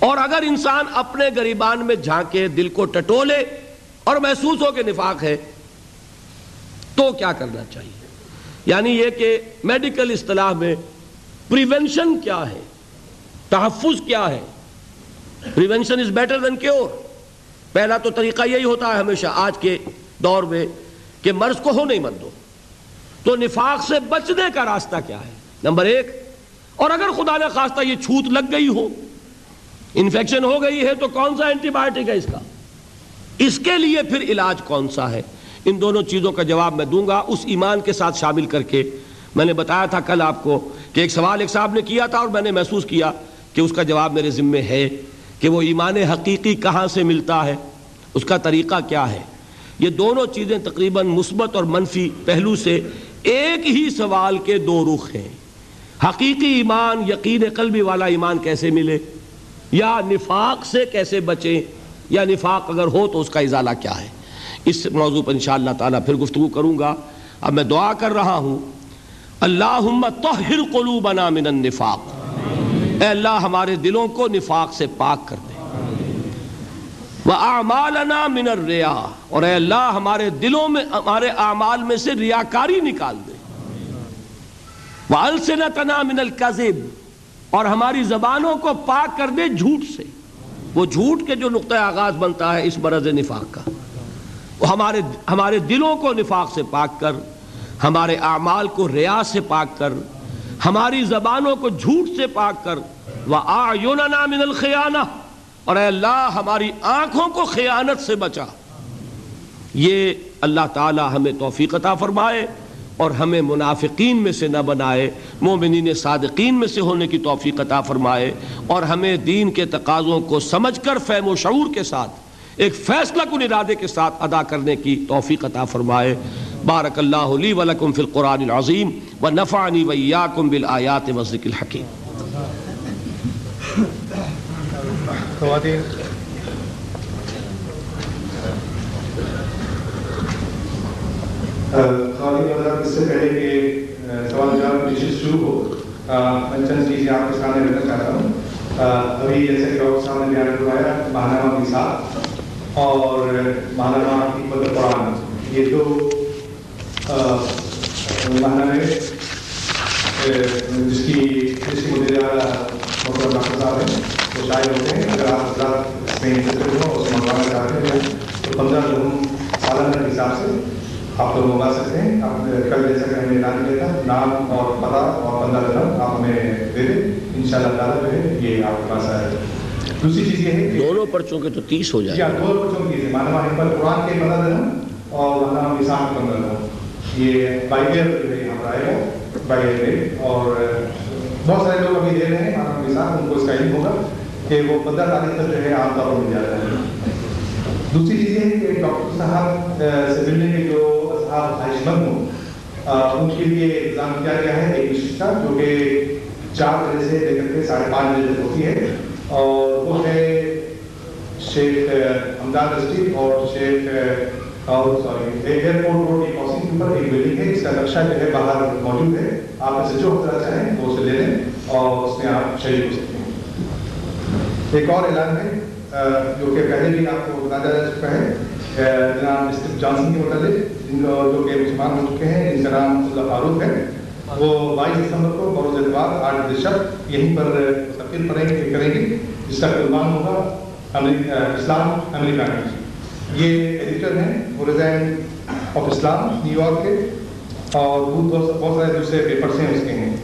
اور اگر انسان اپنے گریبان میں جھانکے، دل کو ٹٹولے اور محسوس ہو کہ نفاق ہے، تو کیا کرنا چاہیے؟ یعنی یہ کہ میڈیکل اصطلاح میں پریونشن کیا ہے؟ تحفظ کیا ہے؟ Prevention is better than cure پہلا تو طریقہ یہی ہوتا ہے ہمیشہ، آج کے دور میں کہ مرض کو ہو نہیں مت دو تو نفاق سے بچنے کا راستہ کیا ہے؟ نمبر ایک، اور اگر خدا نے خواستہ یہ چھوت لگ گئی ہو انفیکشن ہو گئی ہے تو کون سا اینٹی بایوٹک ہے اس کا؟ اس کے لیے پھر علاج کون سا ہے؟ ان دونوں چیزوں کا جواب میں دوں گا، اس ایمان کے ساتھ شامل کر کے۔ میں نے بتایا تھا کل آپ کو کہ ایک سوال ایک صاحب نے کیا تھا اور میں نے محسوس کیا کہ اس کا جواب میرے ذمے ہے کہ وہ ایمان حقیقی کہاں سے ملتا ہے؟ اس کا طریقہ کیا ہے؟ یہ دونوں چیزیں تقریباً مثبت اور منفی پہلو سے ایک ہی سوال کے دو رخ ہیں۔ حقیقی ایمان، یقین قلبی والا ایمان کیسے ملے؟ یا نفاق سے کیسے بچیں؟ یا نفاق اگر ہو تو اس کا ازالہ کیا ہے؟ اس موضوع پر انشاءاللہ تعالیٰ پھر گفتگو کروں گا۔ اب میں دعا کر رہا ہوں۔ اللہم طہر قلوبنا من النفاق۔ اے اللہ، ہمارے دلوں کو نفاق سے پاک کر دے۔ وَأَعْمَالَنَا مِنَ الرِّيَا اور اے اللہ، ہمارے دلوں میں، ہمارے اعمال میں سے ریاکاری نکال دے۔ وَأَلْسِنَتَنَا مِنَ الْكَذِبِ اور ہماری زبانوں کو پاک کر دے جھوٹ سے۔ وہ جھوٹ کے جو نقطہ آغاز بنتا ہے اس مرض نفاق کا۔ وہ ہمارے ہمارے دلوں کو نفاق سے پاک کر، ہمارے اعمال کو ریا سے پاک کر، ہماری زبانوں کو جھوٹ سے پاک کر۔ وَآعْيُنَنَا مِنَ الْخِيَانَةِ اور اے اللہ، ہماری آنکھوں کو خیانت سے بچا۔ یہ اللہ تعالی ہمیں توفیق عطا فرمائے۔ اور ہمیں منافقین میں سے نہ بنائے، مومنین صادقین میں سے ہونے کی توفیق عطا فرمائے اور ہمیں دین کے تقاضوں کو سمجھ کر فہم و شعور کے ساتھ، ایک فیصلہ کن ارادے کے ساتھ ادا کرنے کی توفیق عطا فرمائے۔ بارک اللہ لی ولکم فی القرآن العظیم و نفعنی ویاکم بالآیات و ذکر الحکیم۔ خواتین خواتین حضرات اس سے پہلے کہ سوال جواب نشست شروع ہو میں چند چیزیں آپ کے سامنے رکھنا چاہتا ہوں۔ ابھی جیسے کہ آپ سامنے بیان کروایا ماہنامہ کی ساتھ۔ اور ماہنامہ حکمت قرآن۔ یہ دو ماہنامے جس کی جس کی مدیر محترم ڈاکٹر صاحب ہیں، وہ شاید ہوتے ہیں۔ اگر آپ حضرات اس میں انٹرسٹڈ ہو اس منگوانا چاہتے ہیں، تو پندرہ دن سالانہ کے حساب سے آپ لوگ منگوا سکتے ہیں آپ کل جیسا کہ ہمیں اعلان کیا تھا نام اور پتہ اور پندرہ دن آپ ہمیں دے دیں ان شاء اللہ تعالیٰ جو ہے یہ آپ کے پاس آئے۔ دوسری چیز یہ ہے دونوں پرچوں کے تو تیس ہو جی جائے ہاں دو بچوں کی چیزیں مانا حکمت قرآن کے پندرہ دن اور مانا نظام کے پندرہ دن یہ بائی ایئر جو ہے پر آئے گا بائی ایئر اور بہت سارے لوگ ابھی دے رہے ہیں مانا نظام ان کو اس کا علم ہوگا کہ وہ پندرہ تاریخ تک جو ہے عام طور پر مل جاتا ہے۔ دوسری چیز یہ ہے کہ ڈاکٹر صاحب سے ملنے کے جو اصحاب خواہش مند ہوں۔ ان کے لیے انتظام کیا گیا ہے؟ ایک نشست کا جو کہ چار بجے سے لے کر کے ساڑھے پانچ بجے تک ہوتی ہے۔ اور وہ ہے شیخ امداد رسٹی اور شیخ اور سوری، ایئرپورٹ روڈ کی کاسنگ کے اوپر ایک بلڈنگ ہے۔ اس کا نقشہ جو ہے باہر موجود ہے۔ آپ اسے جو طرح چاہیں وہ اسے لے لیں اور اس میں آپ شریک ہو سکتے ہیں۔ ایک اور اعلان ہے جو کہ پہلے بھی آپ کو بتایا جا چکا ہے۔ جناب مسٹر جانسن کے متعلق۔ جن جو کہ مسلمان ہو چکے ہیں جن کا نام اللہ فاروق ہے وہ بائیس دسمبر کو بروز اتوار آٹھ بجے شب یہیں پر تقریر پڑھیں گے، کریں گے، جس کا عنوان ہوگا اسلام، امریکہ میں یہ ایڈیٹر ہیں، مورزین آف اسلام، نیو یارک کے، اور بہت بہت سارے دوسرے پیپرس ہیں، اس کے ہیں۔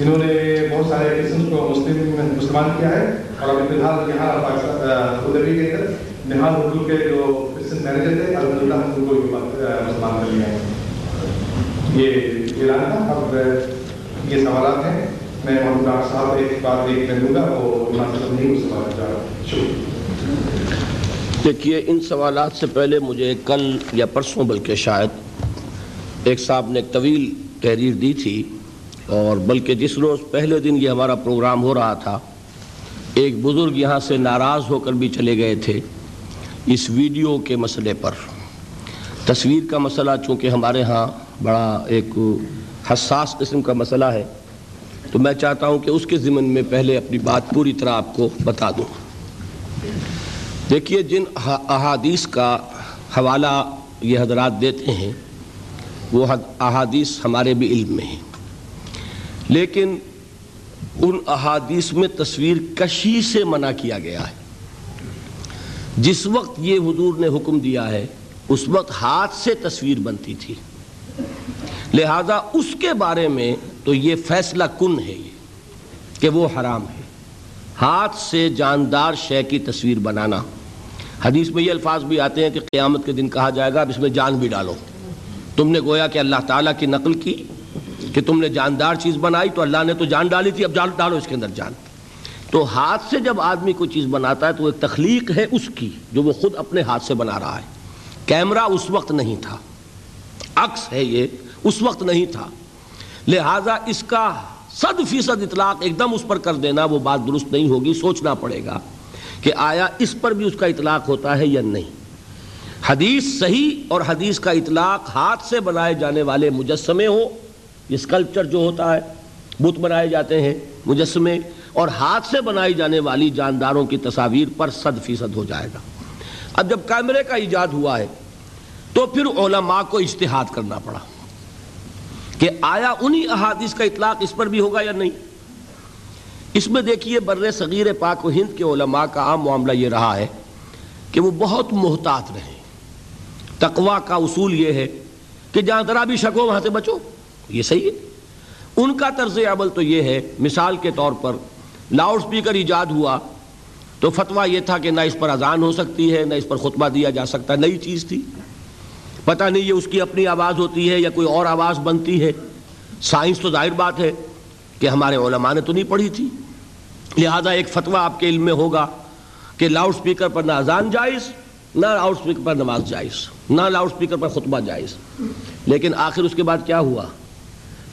انہوں نے بہت سارے ایڈیشنس کو مسلم میں مسلمان کیا ہے، اور ابھی فی الحال یہاں پاکستان کے اندر نہال اردو کے جو کرسچن مینیجر تھے الحمد للہ ہم ان کو مسلمان کر لیا ہے یہ اعلان تھا اب یہ سوالات ہیں میں محمد ڈاکٹر صاحب ایک بات ایک کر دوں گا وہ مناسب نہیں اس سوال کا شکریہ دیکھیے ان سوالات سے پہلے مجھے کل یا پرسوں بلکہ شاید ایک صاحب نے ایک طویل تحریر دی تھی اور بلکہ جس روز پہلے دن یہ ہمارا پروگرام ہو رہا تھا ایک بزرگ یہاں سے ناراض ہو کر بھی چلے گئے تھے اس ویڈیو کے مسئلے پر۔ تصویر کا مسئلہ چونکہ ہمارے ہاں بڑا ایک حساس قسم کا مسئلہ ہے، تو میں چاہتا ہوں کہ اس کے ضمن میں پہلے اپنی بات پوری طرح آپ کو بتا دوں۔ دیکھیے، جن احادیث کا حوالہ یہ حضرات دیتے ہیں، وہ احادیث ہمارے بھی علم میں ہیں۔ لیکن ان احادیث میں تصویر کشی سے منع کیا گیا ہے۔ جس وقت یہ حضور نے حکم دیا ہے، اس وقت ہاتھ سے تصویر بنتی تھی۔ لہذا اس کے بارے میں تو یہ فیصلہ کن ہے یہ؟ کہ وہ حرام ہے۔ ہاتھ سے جاندار شے کی تصویر بنانا۔ حدیث میں یہ الفاظ بھی آتے ہیں کہ قیامت کے دن کہا جائے گا، اب اس میں جان بھی ڈالو۔ تم نے گویا کہ اللہ تعالیٰ کی نقل کی کہ تم نے جاندار چیز بنائی تو اللہ نے تو جان ڈالی تھی، اب جان ڈالو اس کے اندر جان۔ تو ہاتھ سے جب آدمی کوئی چیز بناتا ہے تو ایک تخلیق ہے اس کی جو وہ خود اپنے ہاتھ سے بنا رہا ہے۔ کیمرہ اس وقت نہیں تھا۔ عکس ہے یہ، اس وقت نہیں تھا۔ لہذا اس کا صد فیصد اطلاق ایک دم اس پر کر دینا، وہ بات درست نہیں ہوگی، سوچنا پڑے گا کہ آیا اس پر بھی اس کا اطلاق ہوتا ہے یا نہیں۔ حدیث صحیح اور حدیث کا اطلاق ہاتھ سے بنائے جانے والے مجسمے ہو اسکلپچر جو ہوتا ہے، بت بنائے جاتے ہیں مجسمے۔ اور ہاتھ سے بنائی جانے والی جانداروں کی تصاویر پر صد فیصد ہو جائے گا۔ اب جب کیمرے کا ایجاد ہوا ہے، تو پھر علماء کو اشتہاد کرنا پڑا کہ آیا انہی احادیث کا اطلاق اس پر بھی ہوگا یا نہیں؟ اس میں دیکھیے، بر صغیر پاک و ہند کے علماء کا عام معاملہ یہ رہا ہے کہ وہ بہت محتاط رہیں تقوا کا اصول یہ ہے کہ جہاں ذرا بھی شک ہو، وہاں سے بچو۔ یہ صحیح ہے۔ ان کا طرز عمل تو یہ ہے، مثال کے طور پر لاؤڈ سپیکر ایجاد ہوا تو فتویٰ یہ تھا کہ نہ اس پر اذان ہو سکتی ہے، نہ اس پر خطبہ دیا جا سکتا نئی چیز تھی۔ پتہ نہیں یہ اس کی اپنی آواز ہوتی ہے یا کوئی اور آواز بنتی ہے۔ سائنس تو ظاہر بات ہے کہ ہمارے علماء نے تو نہیں پڑھی تھی۔ لہذا ایک فتویٰ آپ کے علم میں ہوگا کہ لاؤڈ سپیکر پر نہ اذان جائز، نہ لاؤڈ سپیکر پر نماز جائز، نہ لاؤڈ سپیکر پر خطبہ جائز۔ لیکن آخر اس کے بعد کیا ہوا؟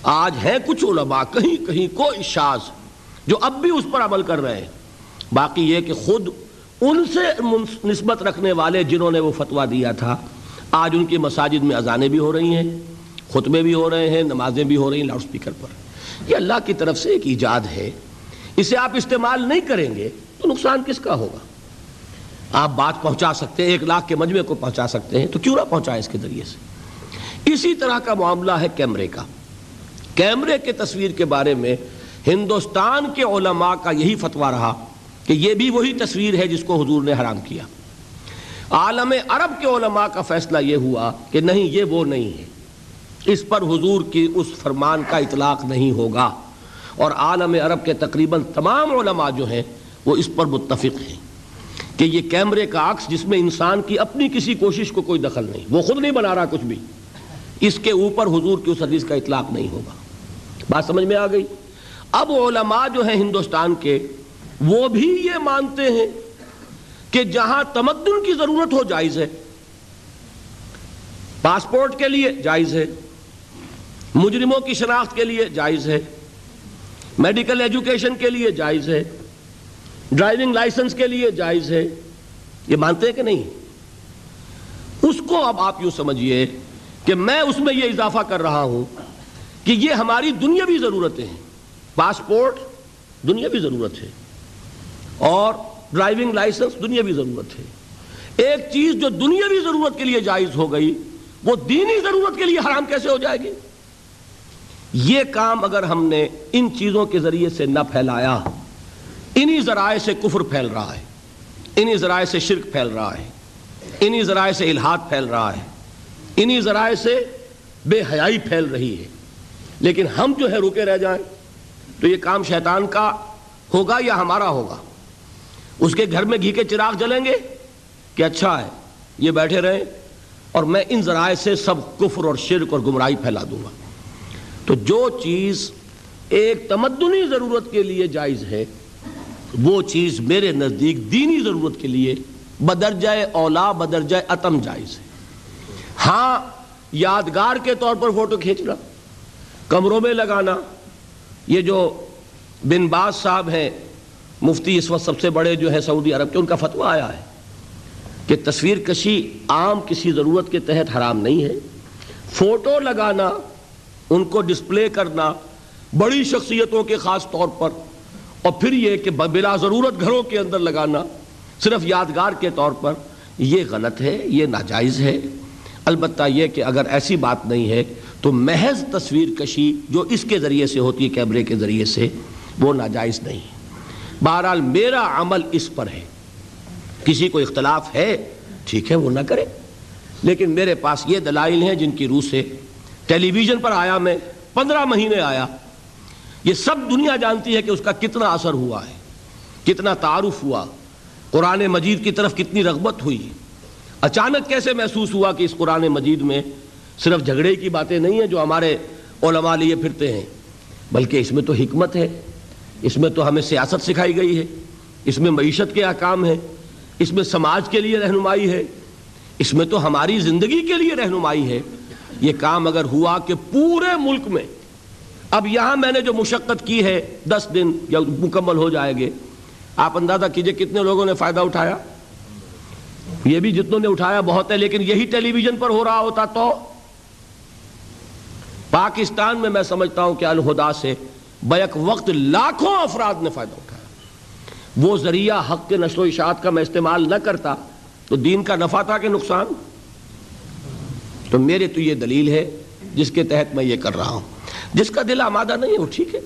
آج ہے کچھ علماء، کہیں کہیں کوئی شاز جو اب بھی اس پر عمل کر رہے ہیں۔ باقی یہ کہ خود ان سے نسبت رکھنے والے جنہوں نے وہ فتویٰ دیا تھا، آج ان کی مساجد میں اذانیں بھی ہو رہی ہیں، خطبے بھی ہو رہے ہیں، نمازیں بھی ہو رہی ہیں لاؤڈ سپیکر پر۔ یہ اللہ کی طرف سے ایک ایجاد ہے۔ اسے آپ استعمال نہیں کریں گے تو نقصان کس کا ہوگا؟ آپ بات پہنچا سکتے ہیں، ایک لاکھ کے مجمع کو پہنچا سکتے ہیں، تو کیوں نہ پہنچائیں اس کے ذریعے سے؟ اسی طرح کا معاملہ ہے کیمرے کا۔ کیمرے کے تصویر کے بارے میں ہندوستان کے علماء کا یہی فتویٰ رہا کہ یہ بھی وہی تصویر ہے جس کو حضور نے حرام کیا۔ عالم عرب کے علماء کا فیصلہ یہ ہوا کہ نہیں، یہ وہ نہیں ہے۔ اس پر حضور کی اس فرمان کا اطلاق نہیں ہوگا۔ اور عالم عرب کے تقریباً تمام علماء جو ہیں، وہ اس پر متفق ہیں کہ یہ کیمرے کا عکس جس میں انسان کی اپنی کسی کوشش کو کوئی دخل نہیں، وہ خود نہیں بنا رہا کچھ بھی۔ اس کے اوپر حضور کی اس حدیث کا اطلاق نہیں ہوگا۔ بات سمجھ میں آ گئی؟ اب علماء جو ہیں ہندوستان کے، وہ بھی یہ مانتے ہیں کہ جہاں تمدن کی ضرورت ہو جائز ہے، پاسپورٹ کے لیے جائز ہے، مجرموں کی شناخت کے لیے جائز ہے، میڈیکل ایجوکیشن کے لیے جائز ہے، ڈرائیونگ لائسنس کے لیے جائز ہے، یہ مانتے ہیں کہ نہیں؟ اس کو اب آپ یوں سمجھیے کہ میں اس میں یہ اضافہ کر رہا ہوں کہ یہ ہماری دنیاوی ضرورتیں ہیں۔ پاسپورٹ دنیاوی ضرورت ہے اور ڈرائیونگ لائسنس دنیاوی ضرورت ہے ایک چیز جو دنیاوی ضرورت کے لیے جائز ہو گئی، وہ دینی ضرورت کے لیے حرام کیسے ہو جائے گی؟ یہ کام اگر ہم نے ان چیزوں کے ذریعے سے نہ پھیلایا، انہی ذرائع سے کفر پھیل رہا ہے، انہی ذرائع سے شرک پھیل رہا ہے، انہی ذرائع سے الہاد پھیل رہا ہے، انہی ذرائع سے بے حیائی پھیل رہی ہے۔ لیکن ہم جو ہے رکے رہ جائیں۔ تو یہ کام شیطان کا ہوگا یا ہمارا ہوگا؟ اس کے گھر میں گھی کے چراغ جلیں گے؟ کہ اچھا ہے، یہ بیٹھے رہیں اور میں ان ذرائع سے سب کفر اور شرک اور گمراہی پھیلا دوں گا۔ تو جو چیز ایک تمدنی ضرورت کے لیے جائز ہے، وہ چیز میرے نزدیک دینی ضرورت کے لیے بدرجہ اولا بدرجہ اتم جائز ہے۔ ہاں یادگار کے طور پر فوٹو کھینچنا، کمروں میں لگانا یہ جو بن باز صاحب ہیں، مفتی اس وقت سب سے بڑے جو ہے سعودی عرب کے، ان کا فتویٰ آیا ہے کہ تصویر کشی عام کسی ضرورت کے تحت حرام نہیں ہے۔ فوٹو لگانا، ان کو ڈسپلے کرنا بڑی شخصیتوں کے خاص طور پر۔ اور پھر یہ کہ بلا ضرورت گھروں کے اندر لگانا، صرف یادگار کے طور پر، یہ غلط ہے، یہ ناجائز ہے۔ البتہ یہ کہ اگر ایسی بات نہیں ہے تو محض تصویر کشی جو اس کے ذریعے سے ہوتی ہے، کیمرے کے ذریعے سے، وہ ناجائز نہیں۔ ہے بہرحال میرا عمل اس پر ہے۔ کسی کو اختلاف ہے، ٹھیک ہے، وہ نہ کرے۔ لیکن میرے پاس یہ دلائل ہیں جن کی روح سے ٹیلی ویژن پر آیا میں، پندرہ مہینے آیا۔ یہ سب دنیا جانتی ہے کہ اس کا کتنا اثر ہوا ہے، کتنا تعارف ہوا۔ قرآن مجید کی طرف کتنی رغبت ہوئی۔ اچانک کیسے محسوس ہوا کہ اس قرآن مجید میں صرف جھگڑے کی باتیں نہیں ہیں جو ہمارے علماء لیے پھرتے ہیں، بلکہ اس میں تو حکمت ہے، اس میں تو ہمیں سیاست سکھائی گئی ہے، اس میں معیشت کے احکام ہیں، اس میں سماج کے لیے رہنمائی ہے، اس میں تو ہماری زندگی کے لیے رہنمائی ہے۔ یہ کام اگر ہوا کہ پورے ملک میں، اب یہاں میں نے جو مشقت کی ہے، دس دن یا مکمل ہو جائے گے، آپ اندازہ کیجیے کتنے لوگوں نے فائدہ اٹھایا؟ یہ بھی جتنوں نے اٹھایا بہت ہے، لیکن یہی ٹیلی ویژن پر ہو رہا ہوتا تو پاکستان میں میں سمجھتا ہوں کہ الہدا سے بیک وقت لاکھوں افراد نے فائدہ اٹھایا۔ وہ ذریعہ حق کے نشر و اشاعت کا میں استعمال نہ کرتا تو دین کا نفع تھا کہ نقصان؟ تو میرے تو یہ دلیل ہے جس کے تحت میں یہ کر رہا ہوں۔ جس کا دل آمادہ نہیں ہے وہ ٹھیک ہے۔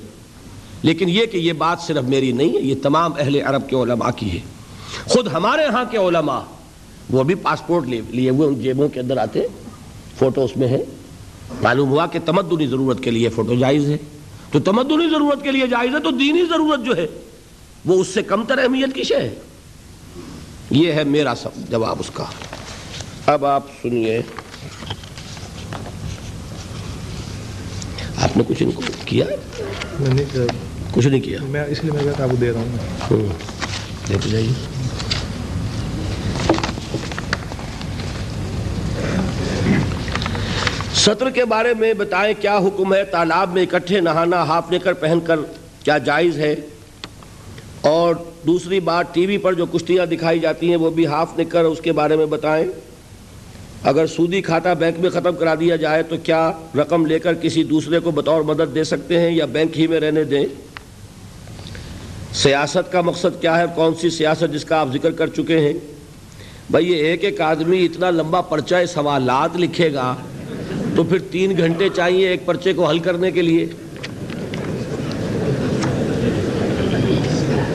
لیکن یہ کہ یہ بات صرف میری نہیں ہے، یہ تمام اہل عرب کے علماء کی ہے۔ خود ہمارے ہاں کے علماء وہ بھی پاسپورٹ لیے ہوئے ان جیبوں کے اندر آتے فوٹو اس میں ہے معلوم ہوا کہ تمدنی ضرورت کے لیے فوٹو جائز ہے۔ تو تمدنی ضرورت کے لیے جائز ہے تو دینی ضرورت جو ہے وہ اس سے کم تر اہمیت کی شے ہے۔ یہ ہے میرا سب جواب اس کا۔ اب آپ سنیے۔ آپ نے کچھ ان کو کیا؟ کچھ نہیں کیا۔ میں اس لیے میں دے رہا ہوں۔ دیتے جائیے۔ سطر کے بارے میں بتائیں کیا حکم ہے؟ تالاب میں اکٹھے نہانا ہاف نے کر پہن کر کیا جائز ہے؟ اور دوسری بات، ٹی وی پر جو کشتیاں دکھائی جاتی ہیں، وہ بھی ہاف نے کر اس کے بارے میں بتائیں۔ اگر سودی کھاتا بینک میں ختم کرا دیا جائے، تو کیا رقم لے کر کسی دوسرے کو بطور مدد دے سکتے ہیں یا بینک ہی میں رہنے دیں؟ سیاست کا مقصد کیا ہے؟ کون سی سیاست جس کا آپ ذکر کر چکے ہیں؟ بھائی، یہ ایک ایک آدمی اتنا لمبا پرچہ سوالات لکھے گا تو پھر تین گھنٹے چاہیے ایک پرچے کو حل کرنے کے لیے۔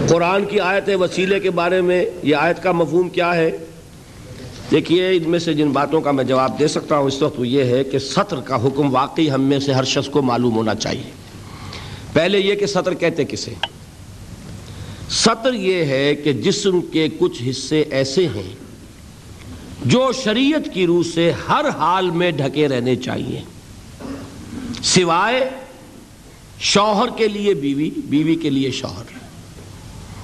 قرآن کی آیت وسیلے کے بارے میں یہ آیت کا مفہوم کیا ہے؟ دیکھیے، ان میں سے جن باتوں کا میں جواب دے سکتا ہوں اس وقت وہ یہ ہے کہ سطر کا حکم واقعی ہم میں سے ہر شخص کو معلوم ہونا چاہیے۔ پہلے یہ کہ سطر کہتے کسے؟ سطر یہ ہے کہ جسم کے کچھ حصے ایسے ہیں جو شریعت کی روح سے ہر حال میں ڈھکے رہنے چاہیے۔ سوائے شوہر کے لیے بیوی بیوی کے لیے شوہر۔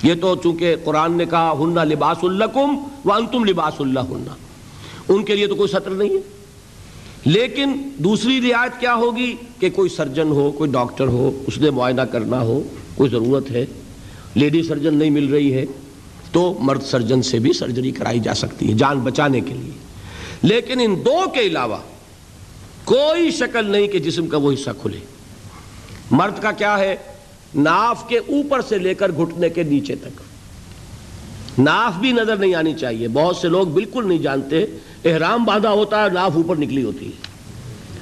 یہ تو چونکہ قرآن نے کہا ہننا لباس الکم و انتم لباس اللہ ہننا ان کے لیے تو کوئی سطر نہیں ہے۔ لیکن دوسری رعایت کیا ہوگی؟ کہ کوئی سرجن ہو، کوئی ڈاکٹر ہو، اس نے معائنہ کرنا ہو، کوئی ضرورت ہے۔ لیڈی سرجن نہیں مل رہی ہے۔ تو مرد سرجن سے بھی سرجری کرائی جا سکتی ہے جان بچانے کے لیے۔ لیکن ان دو کے علاوہ کوئی شکل نہیں کہ جسم کا وہ حصہ کھلے۔ مرد کا کیا ہے؟ ناف کے اوپر سے لے کر گھٹنے کے نیچے تک۔ ناف بھی نظر نہیں آنی چاہیے۔ بہت سے لوگ بالکل نہیں جانتے۔ احرام باندھا ہوتا ہے ناف اوپر نکلی ہوتی ہے۔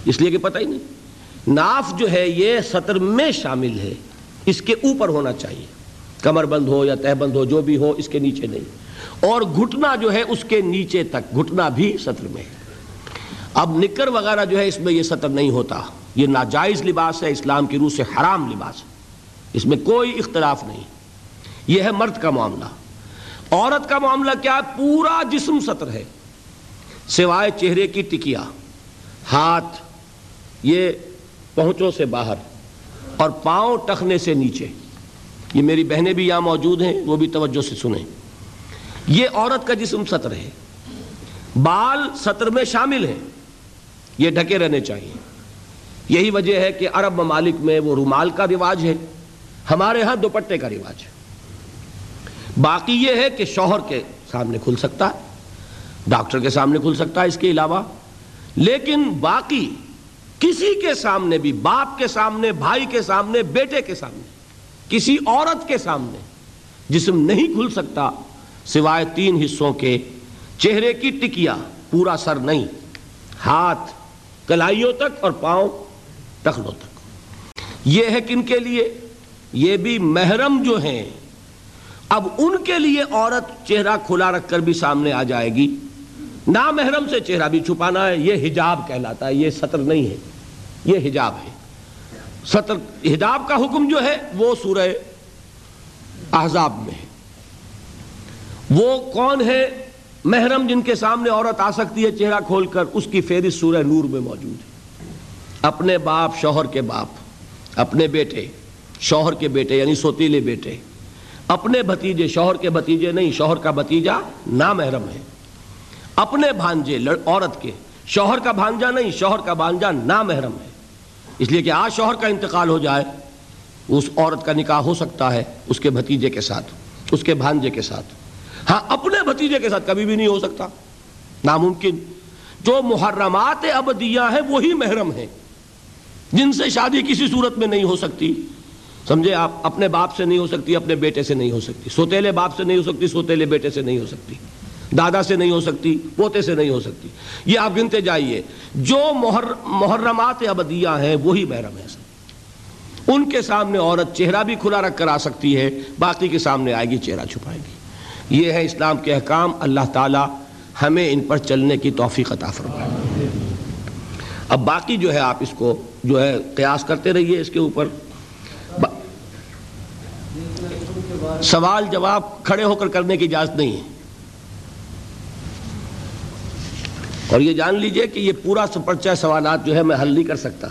اس لیے کہ پتہ ہی نہیں۔ ناف جو ہے یہ سطر میں شامل ہے۔ اس کے اوپر ہونا چاہیے۔ کمر بند ہو یا تہ بند ہو، جو بھی ہو، اس کے نیچے نہیں۔ اور گھٹنا جو ہے، اس کے نیچے تک۔ گھٹنا بھی سطر میں۔ ہے اب نکر وغیرہ جو ہے، اس میں یہ سطر نہیں ہوتا۔ یہ ناجائز لباس ہے، اسلام کی روح سے حرام لباس۔ ہے اس میں کوئی اختلاف نہیں۔ یہ ہے مرد کا معاملہ۔ عورت کا معاملہ کیا؟ پورا جسم سطر ہے۔ سوائے چہرے کی ٹکیا۔ ہاتھ، یہ پہنچوں سے باہر۔ اور پاؤں ٹخنے سے نیچے۔ یہ میری بہنیں بھی یہاں موجود ہیں، وہ بھی توجہ سے سنیں۔ یہ عورت کا جسم سطر ہے۔ بال سطر میں شامل ہیں۔ یہ ڈھکے رہنے چاہیے۔ یہی وجہ ہے کہ عرب ممالک میں وہ رومال کا رواج ہے۔ ہمارے ہاں دوپٹے کا رواج ہے۔ باقی یہ ہے کہ شوہر کے سامنے کھل سکتا ہے، ڈاکٹر کے سامنے کھل سکتا ہے اس کے علاوہ۔ لیکن باقی کسی کے سامنے بھی، باپ کے سامنے، بھائی کے سامنے، بیٹے کے سامنے۔ کسی عورت کے سامنے جسم نہیں کھل سکتا سوائے تین حصوں کے، چہرے کی ٹکیا پورا سر نہیں، ہاتھ، کلائیوں تک اور پاؤں ٹخنوں تک۔ یہ ہے کن کے لیے؟ یہ بھی محرم جو ہیں۔ اب ان کے لیے عورت چہرہ کھلا رکھ کر بھی سامنے آ جائے گی۔ نا محرم سے چہرہ بھی چھپانا ہے، یہ حجاب کہلاتا ہے، یہ سطر نہیں ہے، یہ حجاب ہے۔ سطر حجاب کا حکم جو ہے وہ سورہ احزاب میں ہے۔ وہ کون ہے؟ محرم جن کے سامنے عورت آ سکتی ہے چہرہ کھول کر، اس کی فہرست سورہ نور میں موجود ہے۔ اپنے باپ شوہر کے باپ، اپنے بیٹے، شوہر کے بیٹے یعنی سوتیلے بیٹے۔ اپنے بھتیجے، شوہر کے بھتیجے نہیں، شوہر کا بھتیجا نامحرم ہے۔ اپنے بھانجے عورت کے، شوہر کا بھانجا نہیں، شوہر کا بھانجا نامحرم ہے۔ اس لیے کہ آج شوہر کا انتقال ہو جائے، اس عورت کا نکاح ہو سکتا ہے اس کے بھتیجے کے ساتھ، اس کے بھانجے کے ساتھ۔ ہاں اپنے بھتیجے کے ساتھ کبھی بھی نہیں ہو سکتا۔ ناممکن۔ جو محرمات ابدیہ ہیں، وہی محرم ہیں۔ جن سے شادی کسی صورت میں نہیں ہو سکتی۔ سمجھے آپ، اپنے باپ سے نہیں ہو سکتی، اپنے بیٹے سے نہیں ہو سکتی۔ سوتےلے باپ سے نہیں ہو سکتی سوتےلے بیٹے سے نہیں ہو سکتی۔ دادا سے نہیں ہو سکتی، پوتے سے نہیں ہو سکتی۔ یہ آپ گنتے جائیے۔ جو محر، محرمات ابدیہ ہیں، وہی محرم ہے ان کے سامنے عورت چہرہ بھی کھلا رکھ کر آ سکتی ہے، باقی کے سامنے آئے گی، چہرہ چھپائے گی۔ یہ ہے اسلام کے احکام۔ اللہ تعالی ہمیں ان پر چلنے کی توفیق عطا فرمائے۔ اب باقی جو ہے، آپ اس کو جو ہے، قیاس کرتے رہیے اس کے اوپر۔ سوال جواب کھڑے ہو کر کرنے کی اجازت نہیں ہے۔ اور یہ جان لیجیے کہ یہ پورا پرچہ سوالات جو ہے میں حل نہیں کر سکتا۔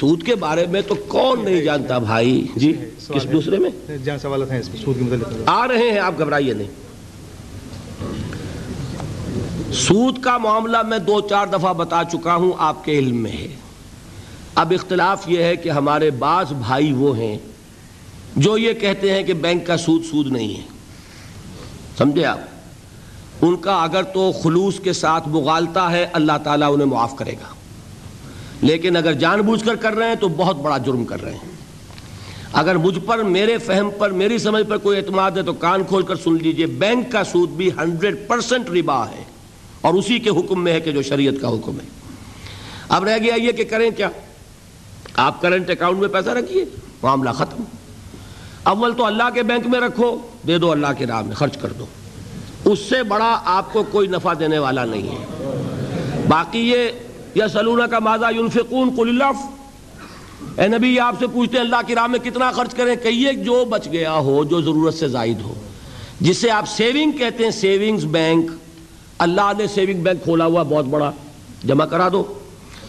سود کے بارے میں تو کون نہیں جانتا بھائی؟ جی کس دوسرے میں؟ آ رہے ہیں آپ گھبرائیے نہیں۔ سود کا معاملہ میں دو چار دفعہ بتا چکا ہوں آپ کے علم میں ہے۔ اب اختلاف یہ ہے کہ ہمارے بعض بھائی وہ ہیں جو یہ کہتے ہیں کہ بینک کا سود سود نہیں ہے۔ سمجھے آپ؟ ان کا اگر تو خلوص کے ساتھ مغالتا ہے، اللہ تعالیٰ انہیں معاف کرے گا۔ لیکن اگر جان بوجھ کر کر رہے ہیں تو بہت بڑا جرم کر رہے ہیں۔ اگر مجھ پر، میرے فہم پر، میری سمجھ پر کوئی اعتماد ہے تو کان کھول کر سن لیجیے، بینک کا سود بھی ہنڈریڈ پرسنٹ ربا ہے۔ اور اسی کے حکم میں ہے کہ جو شریعت کا حکم ہے۔ اب رہ گیا یہ کہ کریں کیا؟ آپ کرنٹ اکاؤنٹ میں پیسہ رکھیے، معاملہ ختم۔ اول تو اللہ کے بینک میں رکھو، دے دو اللہ کے راہ میں، خرچ کر دو۔ اس سے بڑا آپ کو کوئی نفع دینے والا نہیں ہے۔ باقی یہ یا سلونا کا مادہ یونفقون قل اللہ۔ اے نبی آپ سے پوچھتے ہیں، اللہ کی راہ میں کتنا خرچ کریں؟ کہیے، جو بچ گیا ہو، جو ضرورت سے زائد ہو۔ جسے آپ سیونگ کہتے ہیں سیونگز بینک اللہ نے سیونگ بینک کھولا ہوا، بہت بڑا۔ جمع کرا دو۔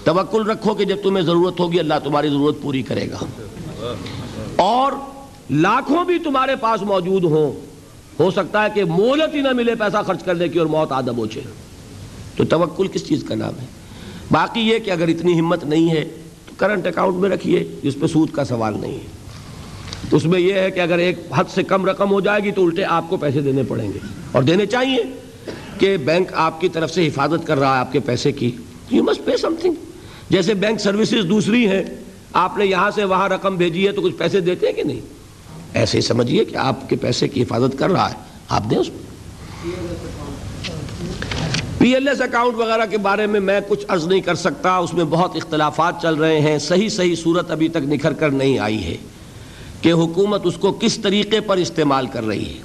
توکل رکھو کہ جب تمہیں ضرورت ہوگی، اللہ تمہاری ضرورت پوری کرے گا۔ اور لاکھوں بھی تمہارے پاس موجود ہوں۔ ہو سکتا ہے کہ مولت ہی نہ ملے پیسہ خرچ کرنے کی اور موت آدم ہو تو توکل کس چیز کا نام ہے؟ باقی یہ کہ اگر اتنی ہمت نہیں ہے تو کرنٹ اکاؤنٹ میں رکھیے جس پہ سود کا سوال نہیں ہے۔ تو اس میں یہ ہے کہ اگر ایک حد سے کم رقم ہو جائے گی تو الٹے آپ کو پیسے دینے پڑیں گے۔ اور دینے چاہیے کہ بینک آپ کی طرف سے حفاظت کر رہا ہے آپ کے پیسے کی۔ You must pay something جیسے بینک سروسز دوسری ہیں، آپ نے یہاں سے وہاں رقم بھیجی ہے تو کچھ پیسے دیتے ہیں کہ نہیں؟ ایسے ہی سمجھیے کہ آپ کے پیسے کی حفاظت کر رہا ہے۔ آپ دیں اس میں پی ایل ایس اکاؤنٹ وغیرہ کے بارے میں میں کچھ عرض نہیں کر سکتا۔ اس میں بہت اختلافات چل رہے ہیں۔ صحیح صحیح صورت ابھی تک نکھر کر نہیں آئی ہے کہ حکومت اس کو کس طریقے پر استعمال کر رہی ہے۔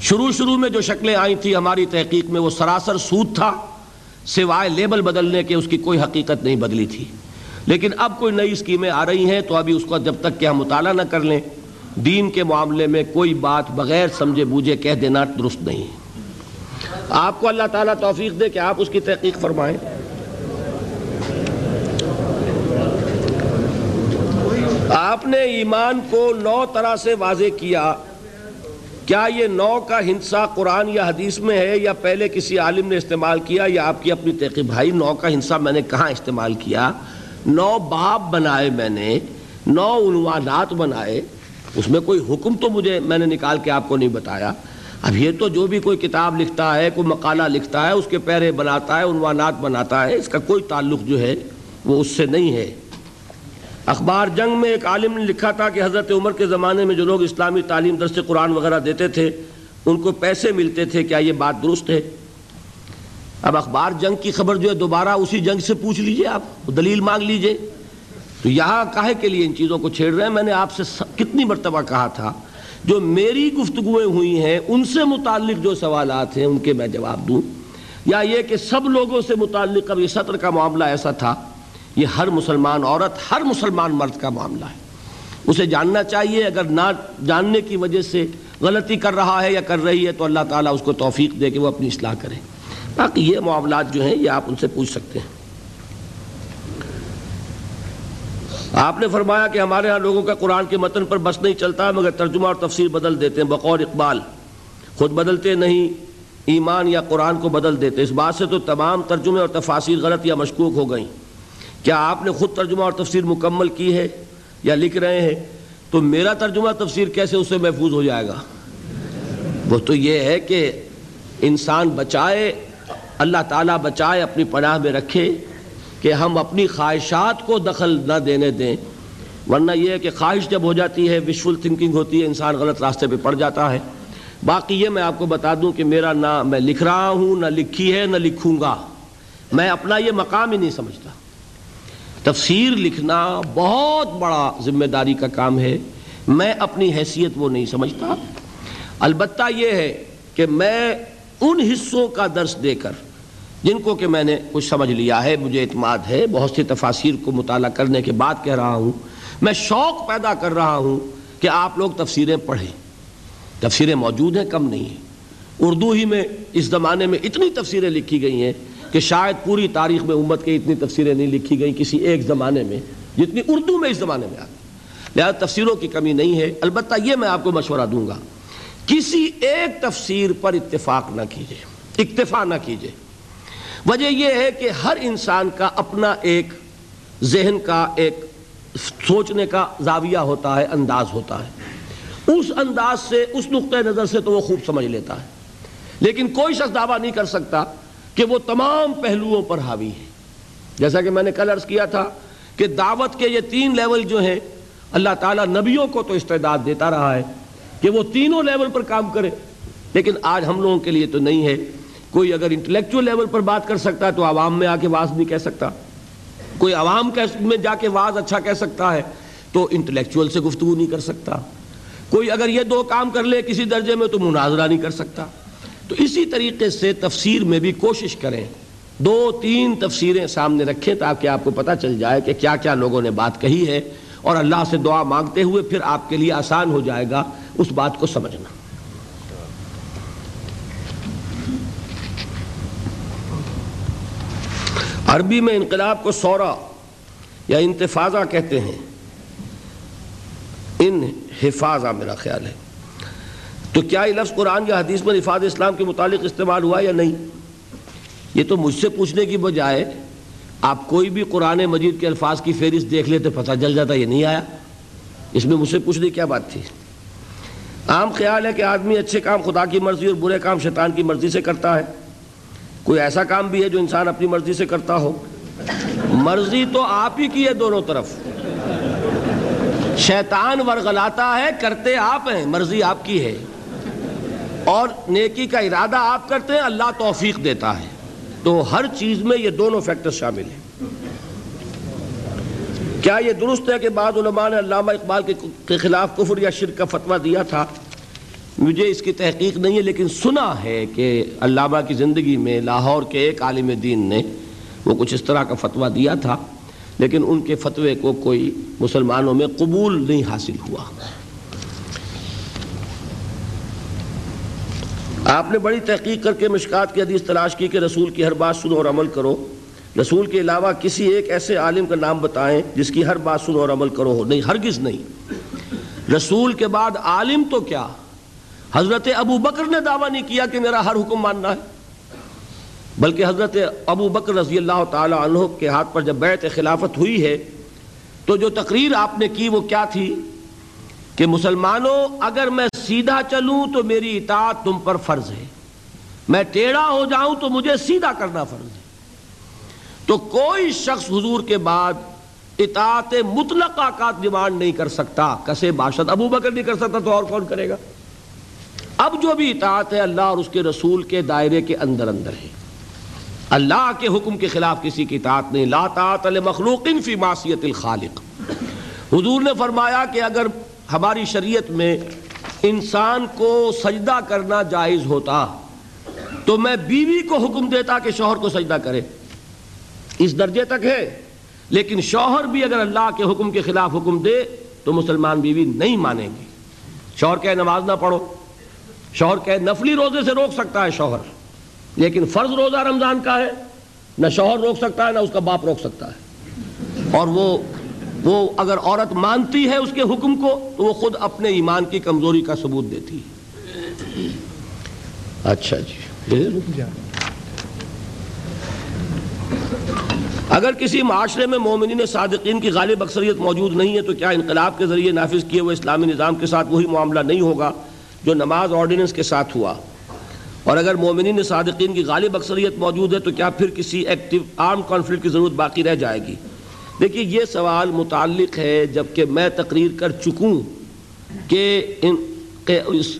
شروع شروع میں جو شکلیں آئی تھیں ہماری تحقیق میں وہ سراسر سود تھا۔ سوائے لیبل بدلنے کے اس کی کوئی حقیقت نہیں بدلی تھی۔ لیکن اب کوئی نئی اسکیمیں آ رہی ہیں تو ابھی اس کو جب تک کہ ہم مطالعہ نہ کر لیں دین کے معاملے میں کوئی بات بغیر سمجھے بوجھے کہہ دینا درست نہیں۔ آپ کو اللہ تعالیٰ توفیق دے کہ آپ اس کی تحقیق فرمائیں۔ آپ نے ایمان کو نو طرح سے واضح کیا۔ کیا یہ نو کا ہنسا قرآن یا حدیث میں ہے یا پہلے کسی عالم نے استعمال کیا یا آپ کی اپنی تحقیق؟ بھائی، نو کا ہنسا میں نے کہاں استعمال کیا؟ نو باب بنائے میں نے، نو عنوانات بنائے۔ اس میں کوئی حکم تو مجھے میں نے نکال کے آپ کو نہیں بتایا۔ اب یہ تو جو بھی کوئی کتاب لکھتا ہے، کوئی مقالہ لکھتا ہے، اس کے پیرے بناتا ہے، عنوانات بناتا ہے، اس کا کوئی تعلق جو ہے وہ اس سے نہیں ہے۔ اخبار جنگ میں ایک عالم نے لکھا تھا کہ حضرت عمر کے زمانے میں جو لوگ اسلامی تعلیم درس قرآن وغیرہ دیتے تھے، ان کو پیسے ملتے تھے، کیا یہ بات درست ہے؟ اب اخبار جنگ کی خبر جو ہے دوبارہ اسی جنگ سے پوچھ لیجیے آپ، دلیل مانگ لیجیے۔ تو یہاں کہے کے لیے ان چیزوں کو چھیڑ رہے ہیں؟ میں نے آپ سے کتنی مرتبہ کہا تھا، جو میری گفتگویں ہوئی ہیں، ان سے متعلق جو سوالات ہیں، ان کے میں جواب دوں۔ یا یہ کہ سب لوگوں سے متعلق اب یہ سطر کا معاملہ ایسا تھا، یہ ہر مسلمان عورت، ہر مسلمان مرد کا معاملہ ہے۔ اسے جاننا چاہیے، اگر نہ جاننے کی وجہ سے غلطی کر رہا ہے یا کر رہی ہے، تو اللہ تعالیٰ اس کو توفیق دے کہ وہ اپنی اصلاح کرے۔ باقی یہ معاملات جو ہیں، یہ آپ ان سے پوچھ سکتے ہیں۔ آپ نے فرمایا کہ ہمارے ہاں لوگوں کا قرآن کے متن پر بس نہیں چلتا، مگر ترجمہ اور تفسیر بدل دیتے ہیں بقور اقبال۔ خود بدلتے نہیں، ایمان یا قرآن کو بدل دیتے۔ اس بات سے تو تمام ترجمے اور تفاصیر غلط یا مشکوک ہو گئیں۔ کیا آپ نے خود ترجمہ اور تفسیر مکمل کی ہے یا لکھ رہے ہیں؟ تو میرا ترجمہ تفسیر کیسے اس سے محفوظ ہو جائے گا؟ وہ تو یہ ہے کہ انسان بچائے، اللہ تعالیٰ بچائے، اپنی پناہ میں رکھے۔ کہ ہم اپنی خواہشات کو دخل نہ دینے دیں۔ ورنہ یہ ہے کہ خواہش جب ہو جاتی ہے وشفل تھنکنگ ہوتی ہے، انسان غلط راستے پہ پڑ جاتا ہے۔ باقی یہ میں آپ کو بتا دوں کہ میرا نہ میں لکھ رہا ہوں، نہ لکھی ہے، نہ لکھوں گا۔ میں اپنا یہ مقام ہی نہیں سمجھتا۔ تفسیر لکھنا بہت بڑا ذمہ داری کا کام ہے۔ میں اپنی حیثیت وہ نہیں سمجھتا۔ البتہ یہ ہے کہ میں ان حصوں کا درس دے کر جن کو کہ میں نے کچھ سمجھ لیا ہے، مجھے اعتماد ہے، بہت سی تفاصیر کو مطالعہ کرنے کے بعد کہہ رہا ہوں۔ میں شوق پیدا کر رہا ہوں کہ آپ لوگ تفسیریں پڑھیں۔ تفسیریں موجود ہیں، کم نہیں ہیں۔ اردو ہی میں اس زمانے میں اتنی تفسیریں لکھی گئی ہیں کہ شاید پوری تاریخ میں امت کے اتنی تفسیریں نہیں لکھی گئی کسی ایک زمانے میں، جتنی اردو میں اس زمانے میں آتی لہٰذا تفسیروں کی کمی نہیں ہے۔ البتہ یہ میں آپ کو مشورہ دوں گا، کسی ایک تفسیر پر اتفاق نہ کیجیے اکتفا نہ کیجیے وجہ یہ ہے کہ ہر انسان کا اپنا ایک ذہن کا ایک سوچنے کا زاویہ ہوتا ہے، انداز ہوتا ہے۔ اس انداز سے، اس نقطۂ نظر سے تو وہ خوب سمجھ لیتا ہے۔ لیکن کوئی شخص دعویٰ نہیں کر سکتا کہ وہ تمام پہلوؤں پر حاوی ہے۔ جیسا کہ میں نے کل عرض کیا تھا کہ دعوت کے یہ تین لیول جو ہیں، اللہ تعالیٰ نبیوں کو تو استعداد دیتا رہا ہے کہ وہ تینوں لیول پر کام کرے۔ لیکن آج ہم لوگوں کے لیے تو نہیں ہے۔ کوئی اگر انٹلیکچوئل لیول پر بات کر سکتا ہے تو عوام میں آ کے واز نہیں کہہ سکتا۔ کوئی عوام میں جا کے واز اچھا کہہ سکتا ہے تو انٹلیکچوئل سے گفتگو نہیں کر سکتا۔ کوئی اگر یہ دو کام کر لے کسی درجے میں تو مناظرہ نہیں کر سکتا۔ تو اسی طریقے سے تفسیر میں بھی کوشش کریں۔ دو تین تفسیریں سامنے رکھیں تاکہ آپ کو پتہ چل جائے کہ کیا کیا لوگوں نے بات کہی ہے اور اللہ سے دعا مانگتے ہوئے پھر آپ کے لیے آسان ہو جائے گا۔ اس بات کو سمجھنا۔ عربی میں انقلاب کو سورا یا انتفاضہ کہتے ہیں۔ ان حفاظہ میرا خیال ہے۔ تو کیا یہ لفظ قرآن یا حدیث میں حفاظ اسلام کے متعلق استعمال ہوا یا نہیں؟ یہ تو مجھ سے پوچھنے کی بجائے آپ کوئی بھی قرآن مجید کے الفاظ کی فہرست دیکھ لیتے، پتہ جل جاتا یہ نہیں آیا۔ اس میں مجھ سے پوچھنے کیا بات تھی؟ عام خیال ہے کہ آدمی اچھے کام خدا کی مرضی اور برے کام شیطان کی مرضی سے کرتا ہے۔ کوئی ایسا کام بھی ہے جو انسان اپنی مرضی سے کرتا ہو؟ مرضی تو آپ ہی کی ہے دونوں طرف۔ شیطان ورغلاتا ہے، کرتے آپ ہیں، مرضی آپ کی ہے۔ اور نیکی کا ارادہ آپ کرتے ہیں، اللہ توفیق دیتا ہے۔ تو ہر چیز میں یہ دونوں فیکٹر شامل ہیں۔ کیا یہ درست ہے کہ بعض علماء نے علامہ اقبال کے خلاف کفر یا شرک کا فتویٰ دیا تھا؟ مجھے اس کی تحقیق نہیں ہے، لیکن سنا ہے کہ علامہ کی زندگی میں لاہور کے ایک عالم دین نے وہ کچھ اس طرح کا فتویٰ دیا تھا، لیکن ان کے فتوے کو کوئی مسلمانوں میں قبول نہیں حاصل ہوا۔ آپ نے بڑی تحقیق کر کے مشکات کی حدیث تلاش کی کہ رسول کی ہر بات سنو اور عمل کرو۔ رسول کے علاوہ کسی ایک ایسے عالم کا نام بتائیں جس کی ہر بات سنو اور عمل کرو ہو، نہیں، ہرگز نہیں۔ رسول کے بعد عالم تو کیا؟ حضرت ابو بکر نے دعویٰ نہیں کیا کہ میرا ہر حکم ماننا ہے۔ بلکہ حضرت ابو بکر رضی اللہ تعالی عنہ کے ہاتھ پر جب بیعت خلافت ہوئی ہے، تو جو تقریر آپ نے کی وہ کیا تھی؟ کہ مسلمانوں، اگر میں سیدھا چلوں تو میری اطاعت تم پر فرض ہے۔ میں ٹیڑھا ہو جاؤں تو مجھے سیدھا کرنا فرض ہے۔ تو کوئی شخص حضور کے بعد اطاعت مطلقہ کا ڈیمانڈ نہیں کر سکتا۔ کسے باشد ابو بکر نہیں کر سکتا تو اور کون کرے گا؟ اب جو بھی اطاعت ہے اللہ اور اس کے رسول کے دائرے کے اندر اندر ہے۔ اللہ کے حکم کے خلاف کسی کی اطاعت نہیں۔ لا طاعت لمخلوق فی معصیت الخالق۔ حضور نے فرمایا کہ اگر ہماری شریعت میں انسان کو سجدہ کرنا جائز ہوتا تو میں بیوی کو حکم دیتا کہ شوہر کو سجدہ کرے۔ اس درجے تک ہے۔ لیکن شوہر بھی اگر اللہ کے حکم کے خلاف حکم دے تو مسلمان بیوی نہیں مانیں گی شوہر کہ نماز نہ پڑھو۔ شوہر کہ نفلی روزے سے روک سکتا ہے شوہر، لیکن فرض روزہ رمضان کا ہے، نہ شوہر روک سکتا ہے، نہ اس کا باپ روک سکتا ہے۔ اور وہ وہ اگر عورت مانتی ہے اس کے حکم کو، تو وہ خود اپنے ایمان کی کمزوری کا ثبوت دیتی ہے۔ اچھا جی۔ اگر کسی معاشرے میں مومنین صادقین کی غالب اکثریت موجود نہیں ہے، تو کیا انقلاب کے ذریعے نافذ کیے ہوئے اسلامی نظام کے ساتھ وہی معاملہ نہیں ہوگا؟ جو نماز آرڈیننس کے ساتھ ہوا۔ اور اگر مومنین صادقین کی غالب اکثریت موجود ہے تو کیا پھر کسی ایکٹیو آرم کانفلکٹ کی ضرورت باقی رہ جائے گی؟ دیکھیے، یہ سوال متعلق ہے جبکہ میں تقریر کر چکوں کہ ان کہ اس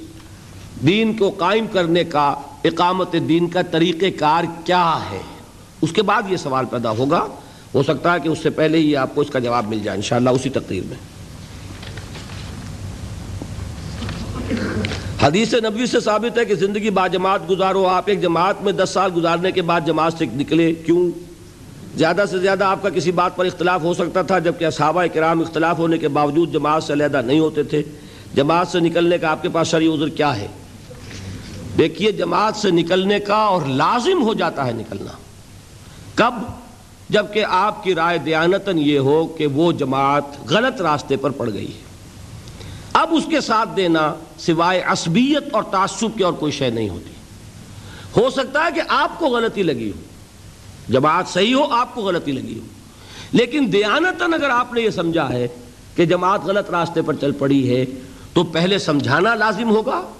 دین کو قائم کرنے کا، اقامت دین کا طریقہ کار کیا ہے؟ اس کے بعد یہ سوال پیدا ہوگا۔ ہو سکتا ہے کہ اس سے پہلے ہی آپ کو اس کا جواب مل جائے انشاءاللہ اسی تقریر میں۔ حدیث نبوی سے ثابت ہے کہ زندگی با جماعت گزارو، آپ ایک جماعت میں دس سال گزارنے کے بعد جماعت سے نکلے، کیوں؟ زیادہ سے زیادہ آپ کا کسی بات پر اختلاف ہو سکتا تھا، جبکہ اصحابہ کرام اختلاف ہونے کے باوجود جماعت سے علیحدہ نہیں ہوتے تھے۔ جماعت سے نکلنے کا آپ کے پاس شرعی عذر کیا ہے؟ دیکھیے، جماعت سے نکلنے کا اور لازم ہو جاتا ہے نکلنا۔ کب؟ جبکہ آپ کی رائے دیانتن یہ ہو کہ وہ جماعت غلط راستے پر پڑ گئی ہے۔ اب اس کے ساتھ دینا سوائے عصبیت اور تعصب کی اور کوئی شے نہیں ہوتی۔ ہو سکتا ہے کہ آپ کو غلطی لگی ہو۔ جماعت صحیح ہو، آپ کو غلطی لگی ہو۔ لیکن دیانتن اگر آپ نے یہ سمجھا ہے کہ جماعت غلط راستے پر چل پڑی ہے، تو پہلے سمجھانا لازم ہوگا۔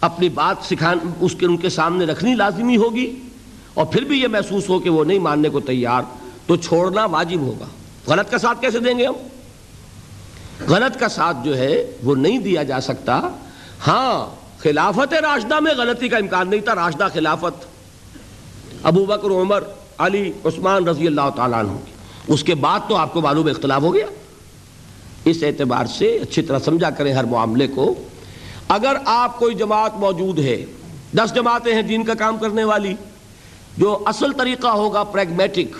اپنی بات سکھان، اس کے، ان کے سامنے رکھنی لازمی ہوگی۔ اور پھر بھی یہ محسوس ہو کہ وہ نہیں ماننے کو تیار، تو چھوڑنا واجب ہوگا۔ غلط کا ساتھ کیسے دیں گے ہم؟ غلط کا ساتھ جو ہے وہ نہیں دیا جا سکتا۔ ہاں خلافت راشدہ میں غلطی کا امکان نہیں تھا، راشدہ خلافت۔ ابو بکر، عمر، علی، عثمان رضی اللہ تعالیٰ عنہ۔ اس کے بعد تو آپ کو معلوم اختلاف ہو گیا۔ اس اعتبار سے اچھی طرح سمجھا کریں ہر معاملے کو۔ اگر آپ کوئی جماعت موجود ہے، دس جماعتیں ہیں دین کا کام کرنے والی، جو اصل طریقہ ہوگا پریگمیٹک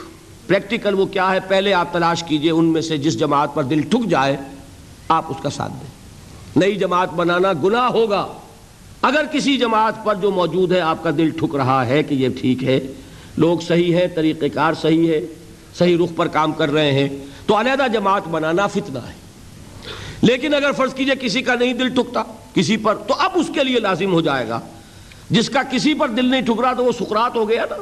پریکٹیکل وہ کیا ہے؟ پہلے آپ تلاش کیجیے ان میں سے جس جماعت پر دل ٹھک جائے۔ آپ اس کا ساتھ دیں۔ نئی جماعت بنانا گناہ ہوگا۔ اگر کسی جماعت پر جو موجود ہے، آپ کا دل ٹھک رہا ہے کہ یہ ٹھیک ہے، لوگ صحیح ہے طریقہ کار صحیح ہے، صحیح رخ پر کام کر رہے ہیں، تو علیحدہ جماعت بنانا فتنہ ہے۔ لیکن اگر فرض کیجیے کسی کا نہیں دل ٹھکتا، کسی پر، تو اب اس کے لیے لازم ہو جائے گا۔ جس کا کسی پر دل نہیں ٹھک رہا تو وہ سکرات ہو گیا نا۔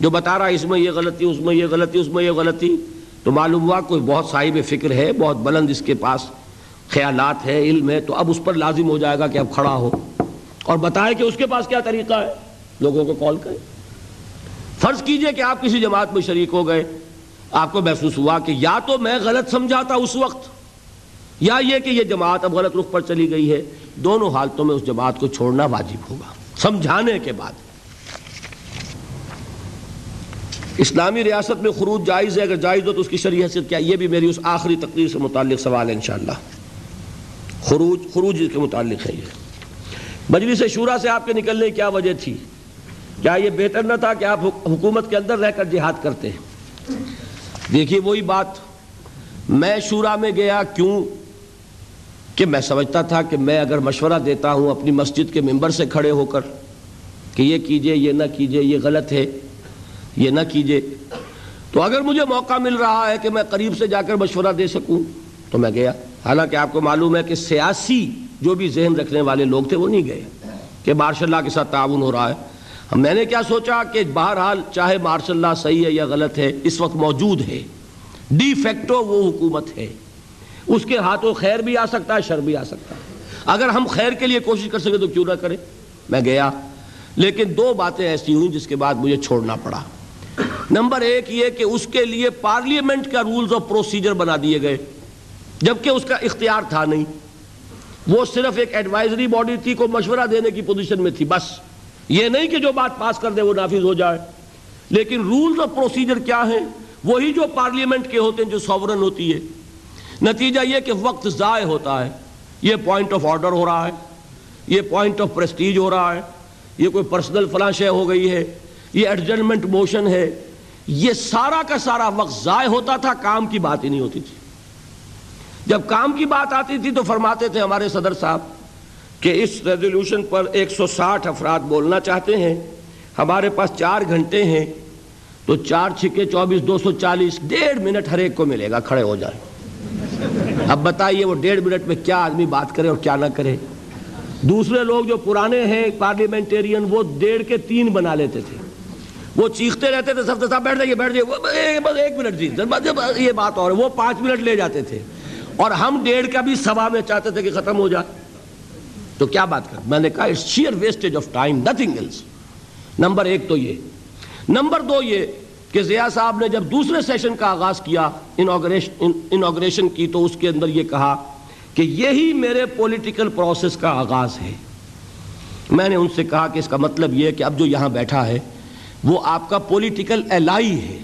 جو بتا رہا اس میں یہ غلطی، اس میں یہ غلطی، اس میں یہ غلطی۔ تو معلوم ہوا کوئی بہت صاحب فکر ہے، بہت بلند اس کے پاس خیالات ہے علم ہے، تو اب اس پر لازم ہو جائے گا کہ اب کھڑا ہو۔ اور بتائے کہ اس کے پاس کیا طریقہ ہے؟ لوگوں کو کال کرے فرض کیجیے کہ آپ کسی جماعت میں شریک ہو گئے۔ آپ کو محسوس ہوا کہ یا تو میں غلط سمجھا تھا اس وقت، یا یہ کہ یہ جماعت اب غلط رخ پر چلی گئی ہے۔ دونوں حالتوں میں اس جماعت کو چھوڑنا واجب ہوگا۔ سمجھانے کے بعد۔ اسلامی ریاست میں خروج جائز ہے، اگر جائز ہو تو اس کی شرعی حیثیت کیا یہ بھی میری اس آخری تقریر سے متعلق سوال ہے انشاءاللہ۔ خروج خروج کے متعلق ہے یہ۔ مجلس شورا سے آپ کے نکلنے کی کیا وجہ تھی؟ کیا یہ بہتر نہ تھا کہ آپ حکومت کے اندر رہ کر جہاد کرتے ہیں؟ دیکھیے وہی بات۔ میں شورا میں گیا کیوں؟ کہ میں سمجھتا تھا کہ میں اگر مشورہ دیتا ہوں اپنی مسجد کے ممبر سے کھڑے ہو کر کہ یہ کیجیے، یہ نہ کیجیے، یہ غلط ہے۔ یہ نہ کیجیے۔ تو اگر مجھے موقع مل رہا ہے کہ میں قریب سے جا کر مشورہ دے سکوں، تو میں گیا۔ حالانکہ آپ کو معلوم ہے کہ سیاسی جو بھی ذہن رکھنے والے لوگ تھے، وہ نہیں گئے کہ مارشاء اللہ کے ساتھ تعاون ہو رہا ہے۔ میں نے کیا سوچا کہ بہرحال چاہے مارشاء اللہ صحیح ہے یا غلط ہے، اس وقت موجود ہے۔ ڈی فیکٹو وہ حکومت ہے۔ اس کے ہاتھوں خیر بھی آ سکتا ہے، شر بھی آ سکتا ہے۔ اگر ہم خیر کے لیے کوشش کر سکے تو کیوں نہ کریں؟ میں گیا۔ لیکن دو باتیں ایسی ہوئیں جس کے بعد مجھے چھوڑنا پڑا۔ نمبر ایک یہ کہ اس کے لیے پارلیمنٹ کا رولز آف پروسیجر بنا دیے گئے، جبکہ اس کا اختیار تھا نہیں۔ وہ صرف ایک ایڈوائزری باڈی تھی، کو مشورہ دینے کی پوزیشن میں تھی، بس۔ یہ نہیں کہ جو بات پاس کر دے وہ نافذ ہو جائے۔ لیکن رولز آف پروسیجر کیا ہیں؟ وہی جو پارلیمنٹ کے ہوتے ہیں، جو سورن ہوتی ہے۔ نتیجہ یہ کہ وقت ضائع ہوتا ہے۔ یہ پوائنٹ آف آرڈر ہو رہا ہے۔ یہ پوائنٹ آف پریسٹیج ہو رہا ہے۔ یہ کوئی پرسنل فلاں ہو گئی ہے۔ یہ ایڈجنمنٹ موشن ہے۔ یہ سارا کا سارا وقت ضائع ہوتا تھا، کام کی بات ہی نہیں ہوتی تھی۔ جب کام کی بات آتی تھی تو فرماتے تھے ہمارے صدر صاحب کہ اس ریزولوشن پر ایک سو ساٹھ افراد بولنا چاہتے ہیں۔ ہمارے پاس چار گھنٹے ہیں۔ تو چار چھکے چوبیس، دو سو چالیس، ڈیڑھ منٹ ہر ایک کو ملے گا، کھڑے ہو جائیں۔ اب بتائیے وہ ڈیڑھ منٹ میں کیا آدمی بات کرے اور کیا نہ کرے۔ دوسرے لوگ جو پرانے ہیں پارلیمنٹیرین وہ ڈیڑھ کے تین بنا لیتے تھے۔ وہ چیختے رہتے تھے، سب صاحب بیٹھ جائیے بیٹھ جائیے۔ بس ایک منٹ جی یہ بات اور وہ پانچ منٹ لے جاتے تھے۔ اور ہم ڈیڑھ کا بھی سوا میں چاہتے تھے کہ ختم ہو جائے۔ تو کیا بات کر؟ میں نے کہا it's sheer wastage of time nothing else number ایک تو یہ۔ نمبر دو یہ کہ ضیاء صاحب نے جب دوسرے سیشن کا آغاز کیا انوگریشن کی، تو اس کے اندر یہ کہا کہ یہی میرے پولیٹیکل پروسیس کا آغاز ہے۔ میں نے ان سے کہا کہ اس کا مطلب یہ کہ اب جو یہاں بیٹھا ہے وہ آپ کا پولیٹیکل الائی ہے،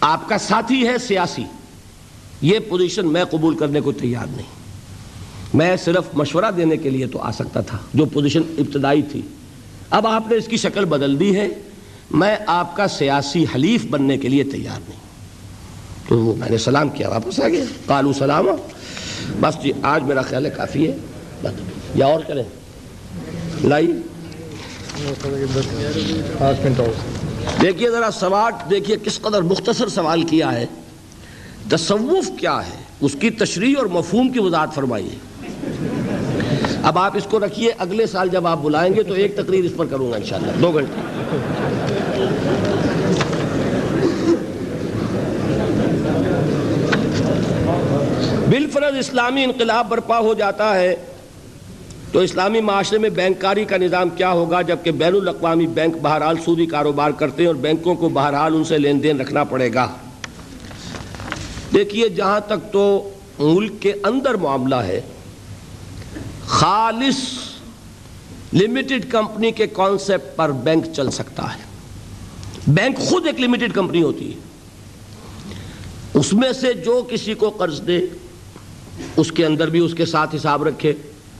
آپ کا ساتھی ہے سیاسی، یہ پوزیشن میں قبول کرنے کو تیار نہیں۔ میں صرف مشورہ دینے کے لیے تو آ سکتا تھا، جو پوزیشن ابتدائی تھی۔ اب آپ نے اس کی شکل بدل دی ہے۔ میں آپ کا سیاسی حلیف بننے کے لیے تیار نہیں۔ تو وہ میں نے سلام کیا، واپس آ گیا۔ کالو سلام۔ بس جی آج میرا خیال ہے کافی ہے۔ یا اور کریں۔ لائی دیکھیے ذرا سوال، دیکھیے کس قدر مختصر سوال کیا ہے۔ تصوف کیا ہے؟ اس کی تشریح اور مفہوم کی وضاحت فرمائیے۔ اب آپ اس کو رکھیے، اگلے سال جب آپ بلائیں گے تو ایک تقریر اس پر کروں گا انشاءاللہ۔ دو گھنٹے۔ بالفرض اسلامی انقلاب برپا ہو جاتا ہے۔ تو اسلامی معاشرے میں بینکاری کا نظام کیا ہوگا جبکہ بین الاقوامی بینک بہرحال سودی کاروبار کرتے ہیں اور بینکوں کو بہرحال ان سے لین دین رکھنا پڑے گا؟ دیکھیے، جہاں تک تو ملک کے اندر معاملہ ہے، خالص لمیٹڈ کمپنی کے کانسیپٹ پر بینک چل سکتا ہے۔ بینک خود ایک لمیٹڈ کمپنی ہوتی ہے۔ اس میں سے جو کسی کو قرض دے، اس کے اندر بھی اس کے ساتھ حساب رکھے۔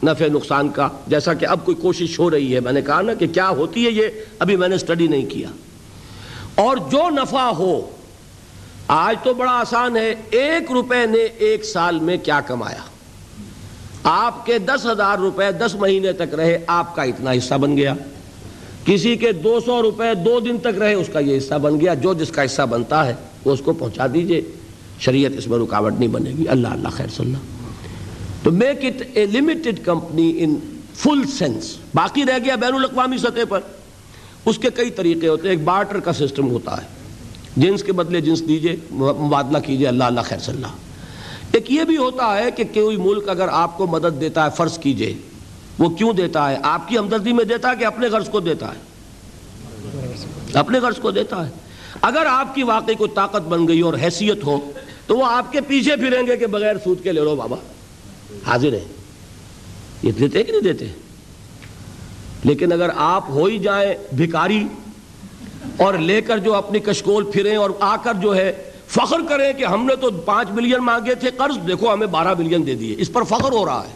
نفع نقصان کا، جیسا کہ اب کوئی کوشش ہو رہی ہے۔ میں نے کہا نا کہ کیا ہوتی ہے یہ؟ ابھی میں نے اسٹڈی نہیں کیا۔ اور جو نفع ہو، آج تو بڑا آسان ہے۔ ایک روپے نے ایک سال میں کیا کمایا؟ آپ کے دس ہزار روپے دس مہینے تک رہے، آپ کا اتنا حصہ بن گیا۔ کسی کے دو سو روپے دو دن تک رہے، اس کا یہ حصہ بن گیا۔ جو جس کا حصہ بنتا ہے، وہ اس کو پہنچا دیجیے۔ شریعت اس میں رکاوٹ نہیں بنے گی۔ اللہ اللہ خیر صلی اللہ۔ تو make it a limited company in full sense باقی رہ گیا بین الاقوامی سطح پر. اس کے کئی طریقے ہوتے ہیں. ایک بارٹر کا سسٹم ہوتا ہے. جنس کے بدلے جنس دیجیے. مبادلہ کیجیے. اللہ اللہ خیر صلی اللہ. ایک یہ بھی ہوتا ہے کہ کوئی ملک اگر آپ کو مدد دیتا ہے، فرض کیجیے. وہ کیوں دیتا ہے؟ آپ کی ہمدردی میں دیتا ہے کہ اپنے غرض کو دیتا ہے؟ اپنے غرض کو دیتا ہے. اگر آپ کی واقعی کوئی طاقت بن گئی اور حیثیت ہو، تو وہ آپ کے پیچھے پھریں گے کہ بغیر سود کے لے لو بابا. حاضر ہیں۔ یہ دیتے کہ نہیں دیتے لیکن اگر آپ ہو ہی جائیں بھکاری اور لے کر جو اپنی کشکول پھریں اور آ کر جو ہے فخر کریں کہ ہم نے تو پانچ بلین مانگے تھے، قرض دیکھو ہمیں بارہ بلین دے دیے۔ اس پر فخر ہو رہا ہے۔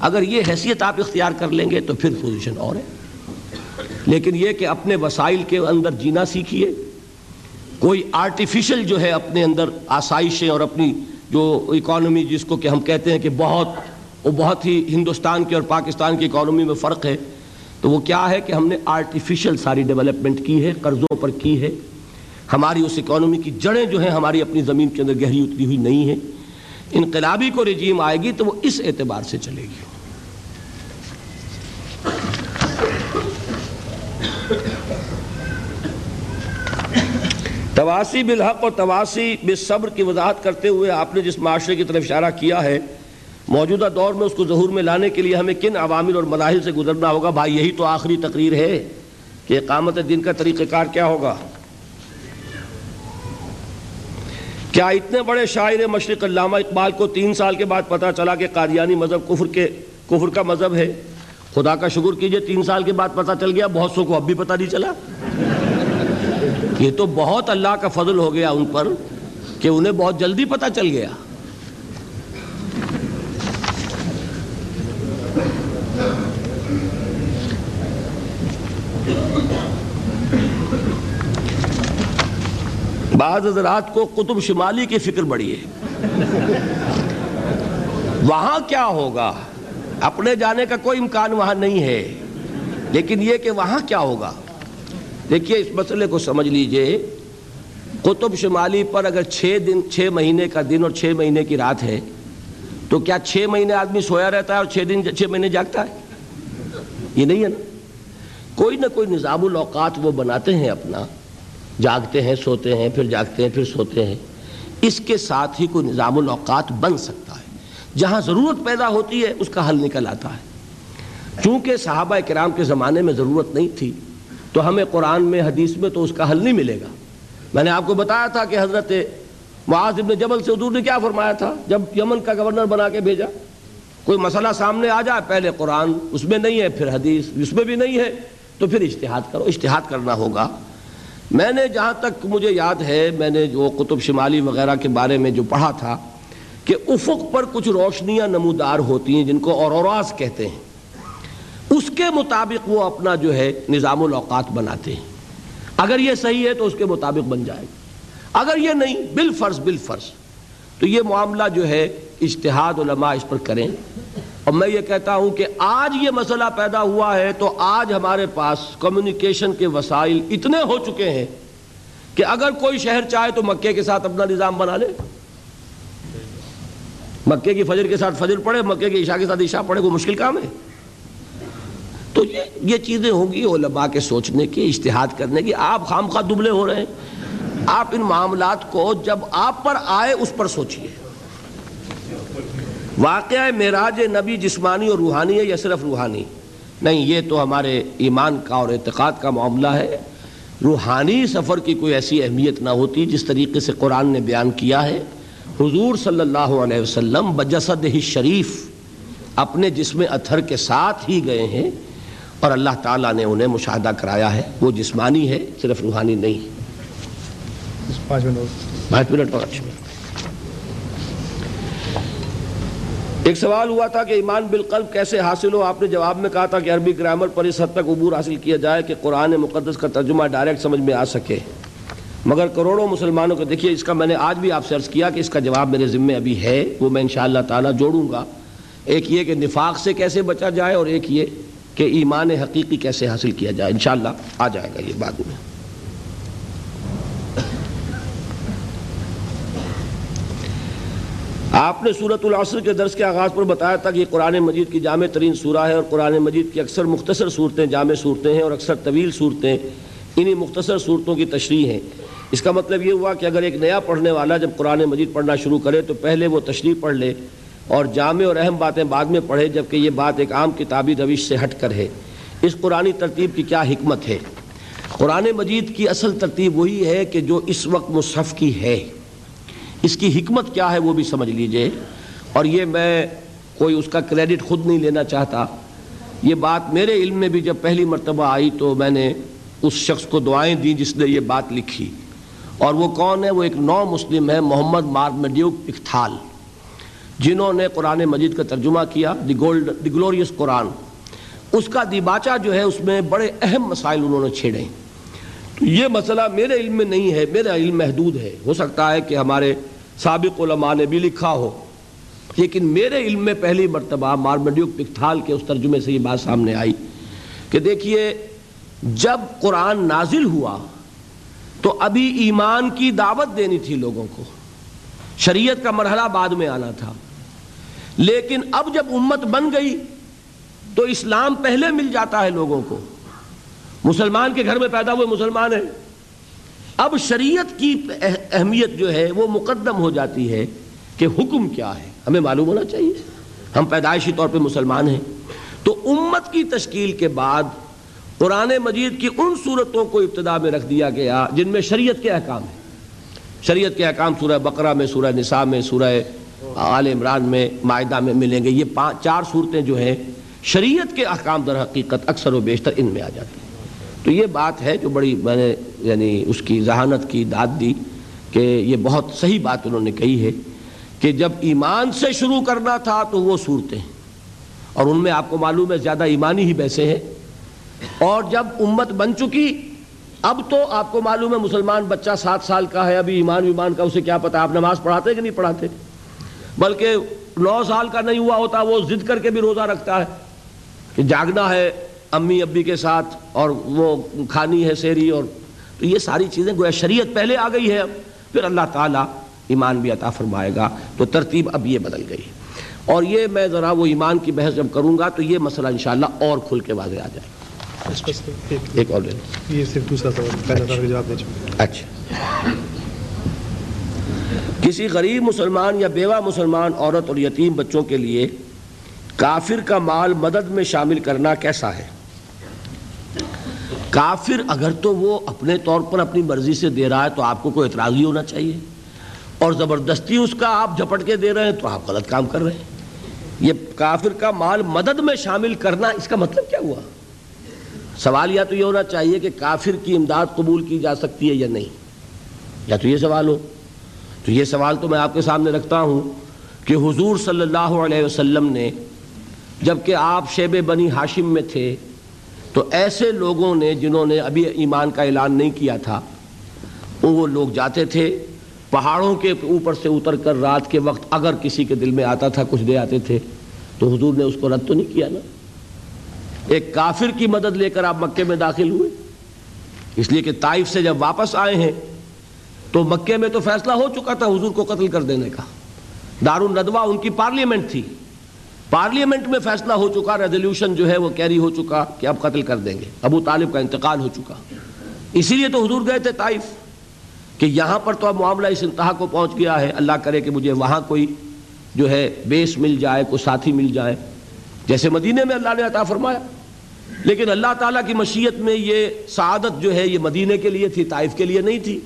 اگر یہ حیثیت آپ اختیار کر لیں گے تو پھر پوزیشن اور ہے۔ لیکن یہ کہ اپنے وسائل کے اندر جینا سیکھیے۔ کوئی آرٹیفیشل جو ہے اپنے اندر آسائشیں اور اپنی جو اکانومی جس کو کہ ہم کہتے ہیں کہ بہت، وہ بہت ہی ہندوستان کی اور پاکستان کی اکانومی میں فرق ہے، تو وہ کیا ہے کہ ہم نے آرٹیفیشل ساری ڈیولپمنٹ کی ہے، قرضوں پر کی ہے۔ ہماری اس اکانومی کی جڑیں جو ہیں ہماری اپنی زمین کے اندر گہری اتری ہوئی نہیں ہیں۔ انقلابی کو رجیم آئے گی تو وہ اس اعتبار سے چلے گی۔ تواسی بالحق اور تواسی بالصبر کی وضاحت کرتے ہوئے آپ نے جس معاشرے کی طرف اشارہ کیا ہے، موجودہ دور میں اس کو ظہور میں لانے کے لیے ہمیں کن عوامل اور مراحل سے گزرنا ہوگا؟ بھائی، یہی تو آخری تقریر ہے کہ اقامت دن کا طریقہ کار کیا ہوگا؟ کیا اتنے بڑے شاعر مشرق علامہ اقبال کو تین سال کے بعد پتا چلا کہ قادیانی مذہب کفر کے کفر کا مذہب ہے؟ خدا کا شکر کیجیے، تین سال کے بعد پتا چل گیا، بہت سو کو اب بھی پتا نہیں چلا؟ یہ تو بہت اللہ کا فضل ہو گیا ان پر کہ انہیں بہت جلدی پتا چل گیا۔ بعض حضرات کو قطب شمالی کی فکر بڑی ہے۔ وہاں کیا ہوگا؟ اپنے جانے کا کوئی امکان وہاں نہیں ہے۔ لیکن یہ کہ وہاں کیا ہوگا؟ دیکھیے، اس مسئلے کو سمجھ لیجیے، قطب شمالی پر اگر چھ دن، چھ مہینے کا دن اور چھ مہینے کی رات ہے، تو کیا چھ مہینے آدمی سویا رہتا ہے اور چھ دن، چھ مہینے جاگتا ہے؟ یہ نہیں ہے نا۔ کوئی نہ کوئی نظام الاوقات وہ بناتے ہیں اپنا، جاگتے ہیں، سوتے ہیں، پھر جاگتے ہیں، پھر سوتے ہیں۔ اس کے ساتھ ہی کوئی نظام الاوقات بن سکتا ہے۔ جہاں ضرورت پیدا ہوتی ہے، اس کا حل نکل آتا ہے۔ چونکہ صحابہ کرام کے زمانے میں ضرورت نہیں تھی تو ہمیں قرآن میں حدیث میں تو اس کا حل نہیں ملے گا۔ میں نے آپ کو بتایا تھا کہ حضرت معاذ ابن جبل سے حضور نے کیا فرمایا تھا؟ جب یمن کا گورنر بنا کے بھیجا، کوئی مسئلہ سامنے آ جائے، پہلے قرآن اس میں نہیں ہے، پھر حدیث اس میں بھی نہیں ہے، تو پھر اشتہاد کرو۔ اشتہاد کرنا ہوگا۔ میں نے جہاں تک مجھے یاد ہے، میں نے جو قطب شمالی وغیرہ کے بارے میں جو پڑھا تھا کہ افق پر کچھ روشنیاں نمودار ہوتی ہیں، جن کو اوروراز کہتے ہیں۔ اس کے مطابق وہ اپنا جو ہے نظام الاوقات بناتے ہیں۔ اگر یہ صحیح ہے تو اس کے مطابق بن جائے گا۔ اگر یہ نہیں، بالفرض بالفرض۔ تو یہ معاملہ جو ہے اشتہاد علماء اس پر کریں۔ اور میں یہ کہتا ہوں کہ آج یہ مسئلہ پیدا ہوا ہے تو آج ہمارے پاس کمیونیکیشن کے وسائل اتنے ہو چکے ہیں کہ اگر کوئی شہر چاہے تو مکے کے ساتھ اپنا نظام بنا لے۔ مکے کی فجر کے ساتھ فجر پڑے، مکے کے عشاء کے ساتھ عشاء پڑے کوئی مشکل کام ہے۔ تو یہ یہ چیزیں ہوں گی علماء کے سوچنے کی اشتہاد کرنے کی۔ آپ خام خواہ دبلے ہو رہے ہیں۔ آپ ان معاملات کو جب آپ پر آئے، اس پر سوچئے۔ واقعہ معراج نبی جسمانی اور روحانی ہے یا صرف روحانی؟ نہیں، یہ تو ہمارے ایمان کا اور اعتقاد کا معاملہ ہے۔ روحانی سفر کی کوئی ایسی اہمیت نہ ہوتی جس طریقے سے قرآن نے بیان کیا ہے۔ حضور صلی اللہ علیہ وسلم بجسد ہی شریف اپنے جسم اتھر کے ساتھ ہی گئے ہیں۔ اور اللہ تعالیٰ نے انہیں مشاہدہ کرایا ہے۔ وہ جسمانی ہے صرف روحانی نہیں۔ پانچ منٹ اور۔ اچھا ایک سوال ہوا تھا کہ ایمان بالقلب کیسے حاصل ہو؟ آپ نے جواب میں کہا تھا کہ عربی گرامر پر اس حد تک عبور حاصل کیا جائے کہ قرآن مقدس کا ترجمہ ڈائریکٹ سمجھ میں آ سکے۔ مگر کروڑوں مسلمانوں کو دیکھیے اس کا میں نے آج بھی آپ سے عرض کیا کہ اس کا جواب میرے ذمے ابھی ہے۔ وہ میں انشاءاللہ تعالیٰ جوڑوں گا۔ ایک یہ کہ نفاق سے کیسے بچا جائے اور ایک یہ کہ ایمان حقیقی کیسے حاصل کیا جائے۔ انشاءاللہ آ جائے گا یہ بعد میں۔ آپ نے صورت العصر کے درس کے آغاز پر بتایا تھا کہ یہ قرآن مجید کی جامع ترین سورہ ہے اور قرآن مجید کی اکثر مختصر صورتیں جامع صورتیں ہیں اور اکثر طویل صورتیں انہی مختصر صورتوں کی تشریح ہیں۔ اس کا مطلب یہ ہوا کہ اگر ایک نیا پڑھنے والا جب قرآن مجید پڑھنا شروع کرے تو پہلے وہ تشریح پڑھ لے۔ اور جامع اور اہم باتیں بعد میں پڑھے جبکہ یہ بات ایک عام کتابی روش سے ہٹ کر ہے۔ اس قرآن ترتیب کی کیا حکمت ہے؟ قرآن مجید کی اصل ترتیب وہی ہے کہ جو اس وقت مصحف کی ہے۔ اس کی حکمت کیا ہے وہ بھی سمجھ لیجیے۔ اور یہ میں کوئی اس کا کریڈٹ خود نہیں لینا چاہتا۔ یہ بات میرے علم میں بھی جب پہلی مرتبہ آئی تو میں نے اس شخص کو دعائیں دیں جس نے یہ بات لکھی۔ اور وہ کون ہے؟ وہ ایک نو مسلم ہے، محمد مارمڈیوک اکتھال۔ جنہوں نے قرآن مجید کا ترجمہ کیا، دی گولڈ، دی گلوریس قرآن۔ اس کا دیباچہ جو ہے، اس میں بڑے اہم مسائل انہوں نے چھیڑے۔ تو یہ مسئلہ میرے علم میں نہیں ہے، میرا علم محدود ہے۔ ہو سکتا ہے کہ ہمارے سابق علماء نے بھی لکھا ہو، لیکن میرے علم میں پہلی مرتبہ مارمڈیوک پکتھال کے اس ترجمے سے یہ بات سامنے آئی کہ دیکھیے، جب قرآن نازل ہوا، تو ابھی ایمان کی دعوت دینی تھی لوگوں کو۔ شریعت کا مرحلہ بعد میں آنا تھا۔ لیکن اب جب امت بن گئی تو اسلام پہلے مل جاتا ہے لوگوں کو۔ مسلمان کے گھر میں پیدا ہوئے مسلمان ہیں۔ اب شریعت کی اہمیت جو ہے وہ مقدم ہو جاتی ہے کہ حکم کیا ہے۔ ہمیں معلوم ہونا چاہیے۔ ہم پیدائشی طور پہ مسلمان ہیں۔ تو امت کی تشکیل کے بعد قرآن مجید کی ان صورتوں کو ابتدا میں رکھ دیا گیا جن میں شریعت کے احکام ہیں۔ شریعت کے احکام سورہ بقرہ میں، سورہ نساء میں، سورہ آل عمران میں معاہدہ میں ملیں گے۔ یہ چار صورتیں جو ہیں، شریعت کے احکام در حقیقت اکثر و بیشتر ان میں آ جاتی ہیں۔ تو یہ بات ہے جو بڑی میں نے یعنی اس کی ذہانت کی داد دی کہ یہ بہت صحیح بات انہوں نے کہی ہے کہ جب ایمان سے شروع کرنا تھا تو وہ صورتیں اور ان میں آپ کو معلوم ہے زیادہ ایمانی ہی بیسے ہیں۔ اور جب امت بن چکی، اب تو آپ کو معلوم ہے مسلمان بچہ سات سال کا ہے، ابھی ایمان ایمان کا، اسے کیا پتا؟ آپ نماز پڑھاتے کہ نہیں پڑھاتے؟ بلکہ نو سال کا نہیں ہوا ہوتا وہ ضد کر کے بھی روزہ رکھتا ہے۔ کہ جاگنا ہے امی ابی کے ساتھ اور وہ کھانی ہے سیری اور تو یہ ساری چیزیں گویا شریعت پہلے آ گئی ہے۔ اب پھر اللہ تعالیٰ ایمان بھی عطا فرمائے گا۔ تو ترتیب اب یہ بدل گئی۔ اور یہ میں ذرا وہ ایمان کی بحث جب کروں گا تو یہ مسئلہ انشاءاللہ اور کھل کے واضح آ جائے۔ ایک- اور یہ صرف دوسرا سوال جواب دے چکے اچھا۔ کسی غریب مسلمان یا بیوہ مسلمان عورت اور یتیم بچوں کے لیے کافر کا مال مدد میں شامل کرنا کیسا ہے؟ کافر اگر تو وہ اپنے طور پر اپنی مرضی سے دے رہا ہے تو آپ کو کوئی اعتراض ہی ہونا چاہیے۔ اور زبردستی اس کا آپ جھپٹ کے دے رہے ہیں تو آپ غلط کام کر رہے ہیں۔ یہ کافر کا مال مدد میں شامل کرنا اس کا مطلب کیا ہوا؟ سوال یا تو یہ ہونا چاہیے کہ کافر کی امداد قبول کی جا سکتی ہے یا نہیں؟ یا تو یہ سوال ہو۔ تو یہ سوال تو میں آپ کے سامنے رکھتا ہوں کہ حضور صلی اللہ علیہ وسلم نے جبکہ آپ شیب بنی ہاشم میں تھے، تو ایسے لوگوں نے جنہوں نے ابھی ایمان کا اعلان نہیں کیا تھا، وہ لوگ جاتے تھے، پہاڑوں کے اوپر سے اتر کر رات کے وقت اگر کسی کے دل میں آتا تھا، کچھ دے آتے تھے، تو حضور نے اس کو رد تو نہیں کیا نا؟ ایک کافر کی مدد لے کر آپ مکے میں داخل ہوئے، اس لیے کہ طائف سے جب واپس آئے ہیں تو مکے میں تو فیصلہ ہو چکا تھا حضور کو قتل کر دینے کا۔ دار الندوہ ان کی پارلیمنٹ تھی۔ پارلیمنٹ میں فیصلہ ہو چکا ریزولوشن جو ہے وہ کیری ہو چکا کہ اب قتل کر دیں گے۔ ابو طالب کا انتقال ہو چکا۔ اسی لیے تو حضور گئے تھے طائف کہ یہاں پر تو اب معاملہ اس انتہا کو پہنچ گیا ہے۔ اللہ کرے کہ مجھے وہاں کوئی جو ہے بیس مل جائے، کوئی ساتھی مل جائے۔ جیسے مدینے میں اللہ نے عطا فرمایا۔ لیکن اللہ تعالیٰ کی مشیت میں یہ سعادت جو ہے یہ مدینے کے لیے تھی، طائف کے لیے نہیں تھی۔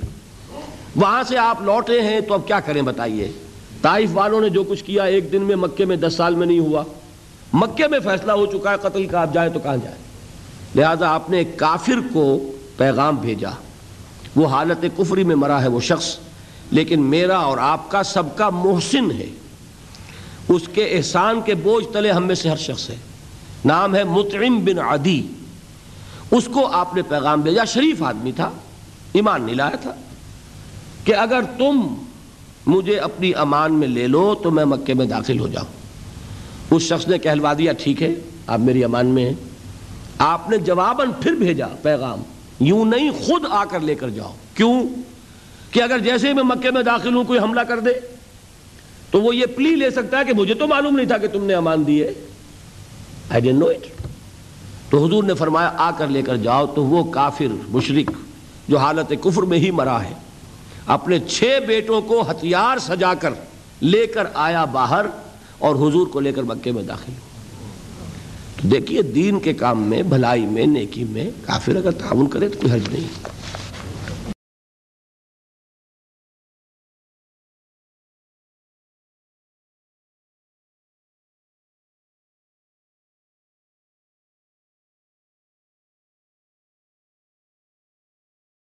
وہاں سے آپ لوٹے ہیں تو اب کیا کریں بتائیے؟ طائف والوں نے جو کچھ کیا ایک دن میں مکے میں دس سال میں نہیں ہوا۔ مکے میں فیصلہ ہو چکا ہے قتل کا، آپ جائیں تو کہاں جائیں؟ لہذا آپ نے ایک کافر کو پیغام بھیجا۔ وہ حالت کفری میں مرا ہے وہ شخص، لیکن میرا اور آپ کا سب کا محسن ہے۔ اس کے احسان کے بوجھ تلے ہم میں سے ہر شخص ہے۔ نام ہے مطعم بن عدی۔ اس کو آپ نے پیغام بھیجا، شریف آدمی تھا، ایمان نہیں لایا تھا۔ کہ اگر تم مجھے اپنی امان میں لے لو تو میں مکے میں داخل ہو جاؤں۔ اس شخص نے کہلوا دیا ٹھیک ہے، آپ میری امان میں ہیں۔ آپ نے جواباً پھر بھیجا، پیغام، یوں نہیں خود آ کر لے کر جاؤ کیوں؟ کہ اگر جیسے ہی میں مکے میں داخل ہوں، کوئی حملہ کر دے، تو وہ یہ پلی لے سکتا ہے کہ مجھے تو معلوم نہیں تھا کہ تم نے امان دی ہے۔ آئی ڈنٹ نو اٹ تو حضور نے فرمایا، آ کر لے کر جاؤ تو وہ کافر، مشرک جو حالت کفر میں ہی مرا ہے۔ اپنے چھ بیٹوں کو ہتھیار سجا کر لے کر آیا باہر اور حضور کو لے کر مکے میں داخل ہوا۔ تو دیکھیے دین کے کام میں، بھلائی میں، نیکی میں کافر اگر تعاون کرے تو کوئی حرج نہیں۔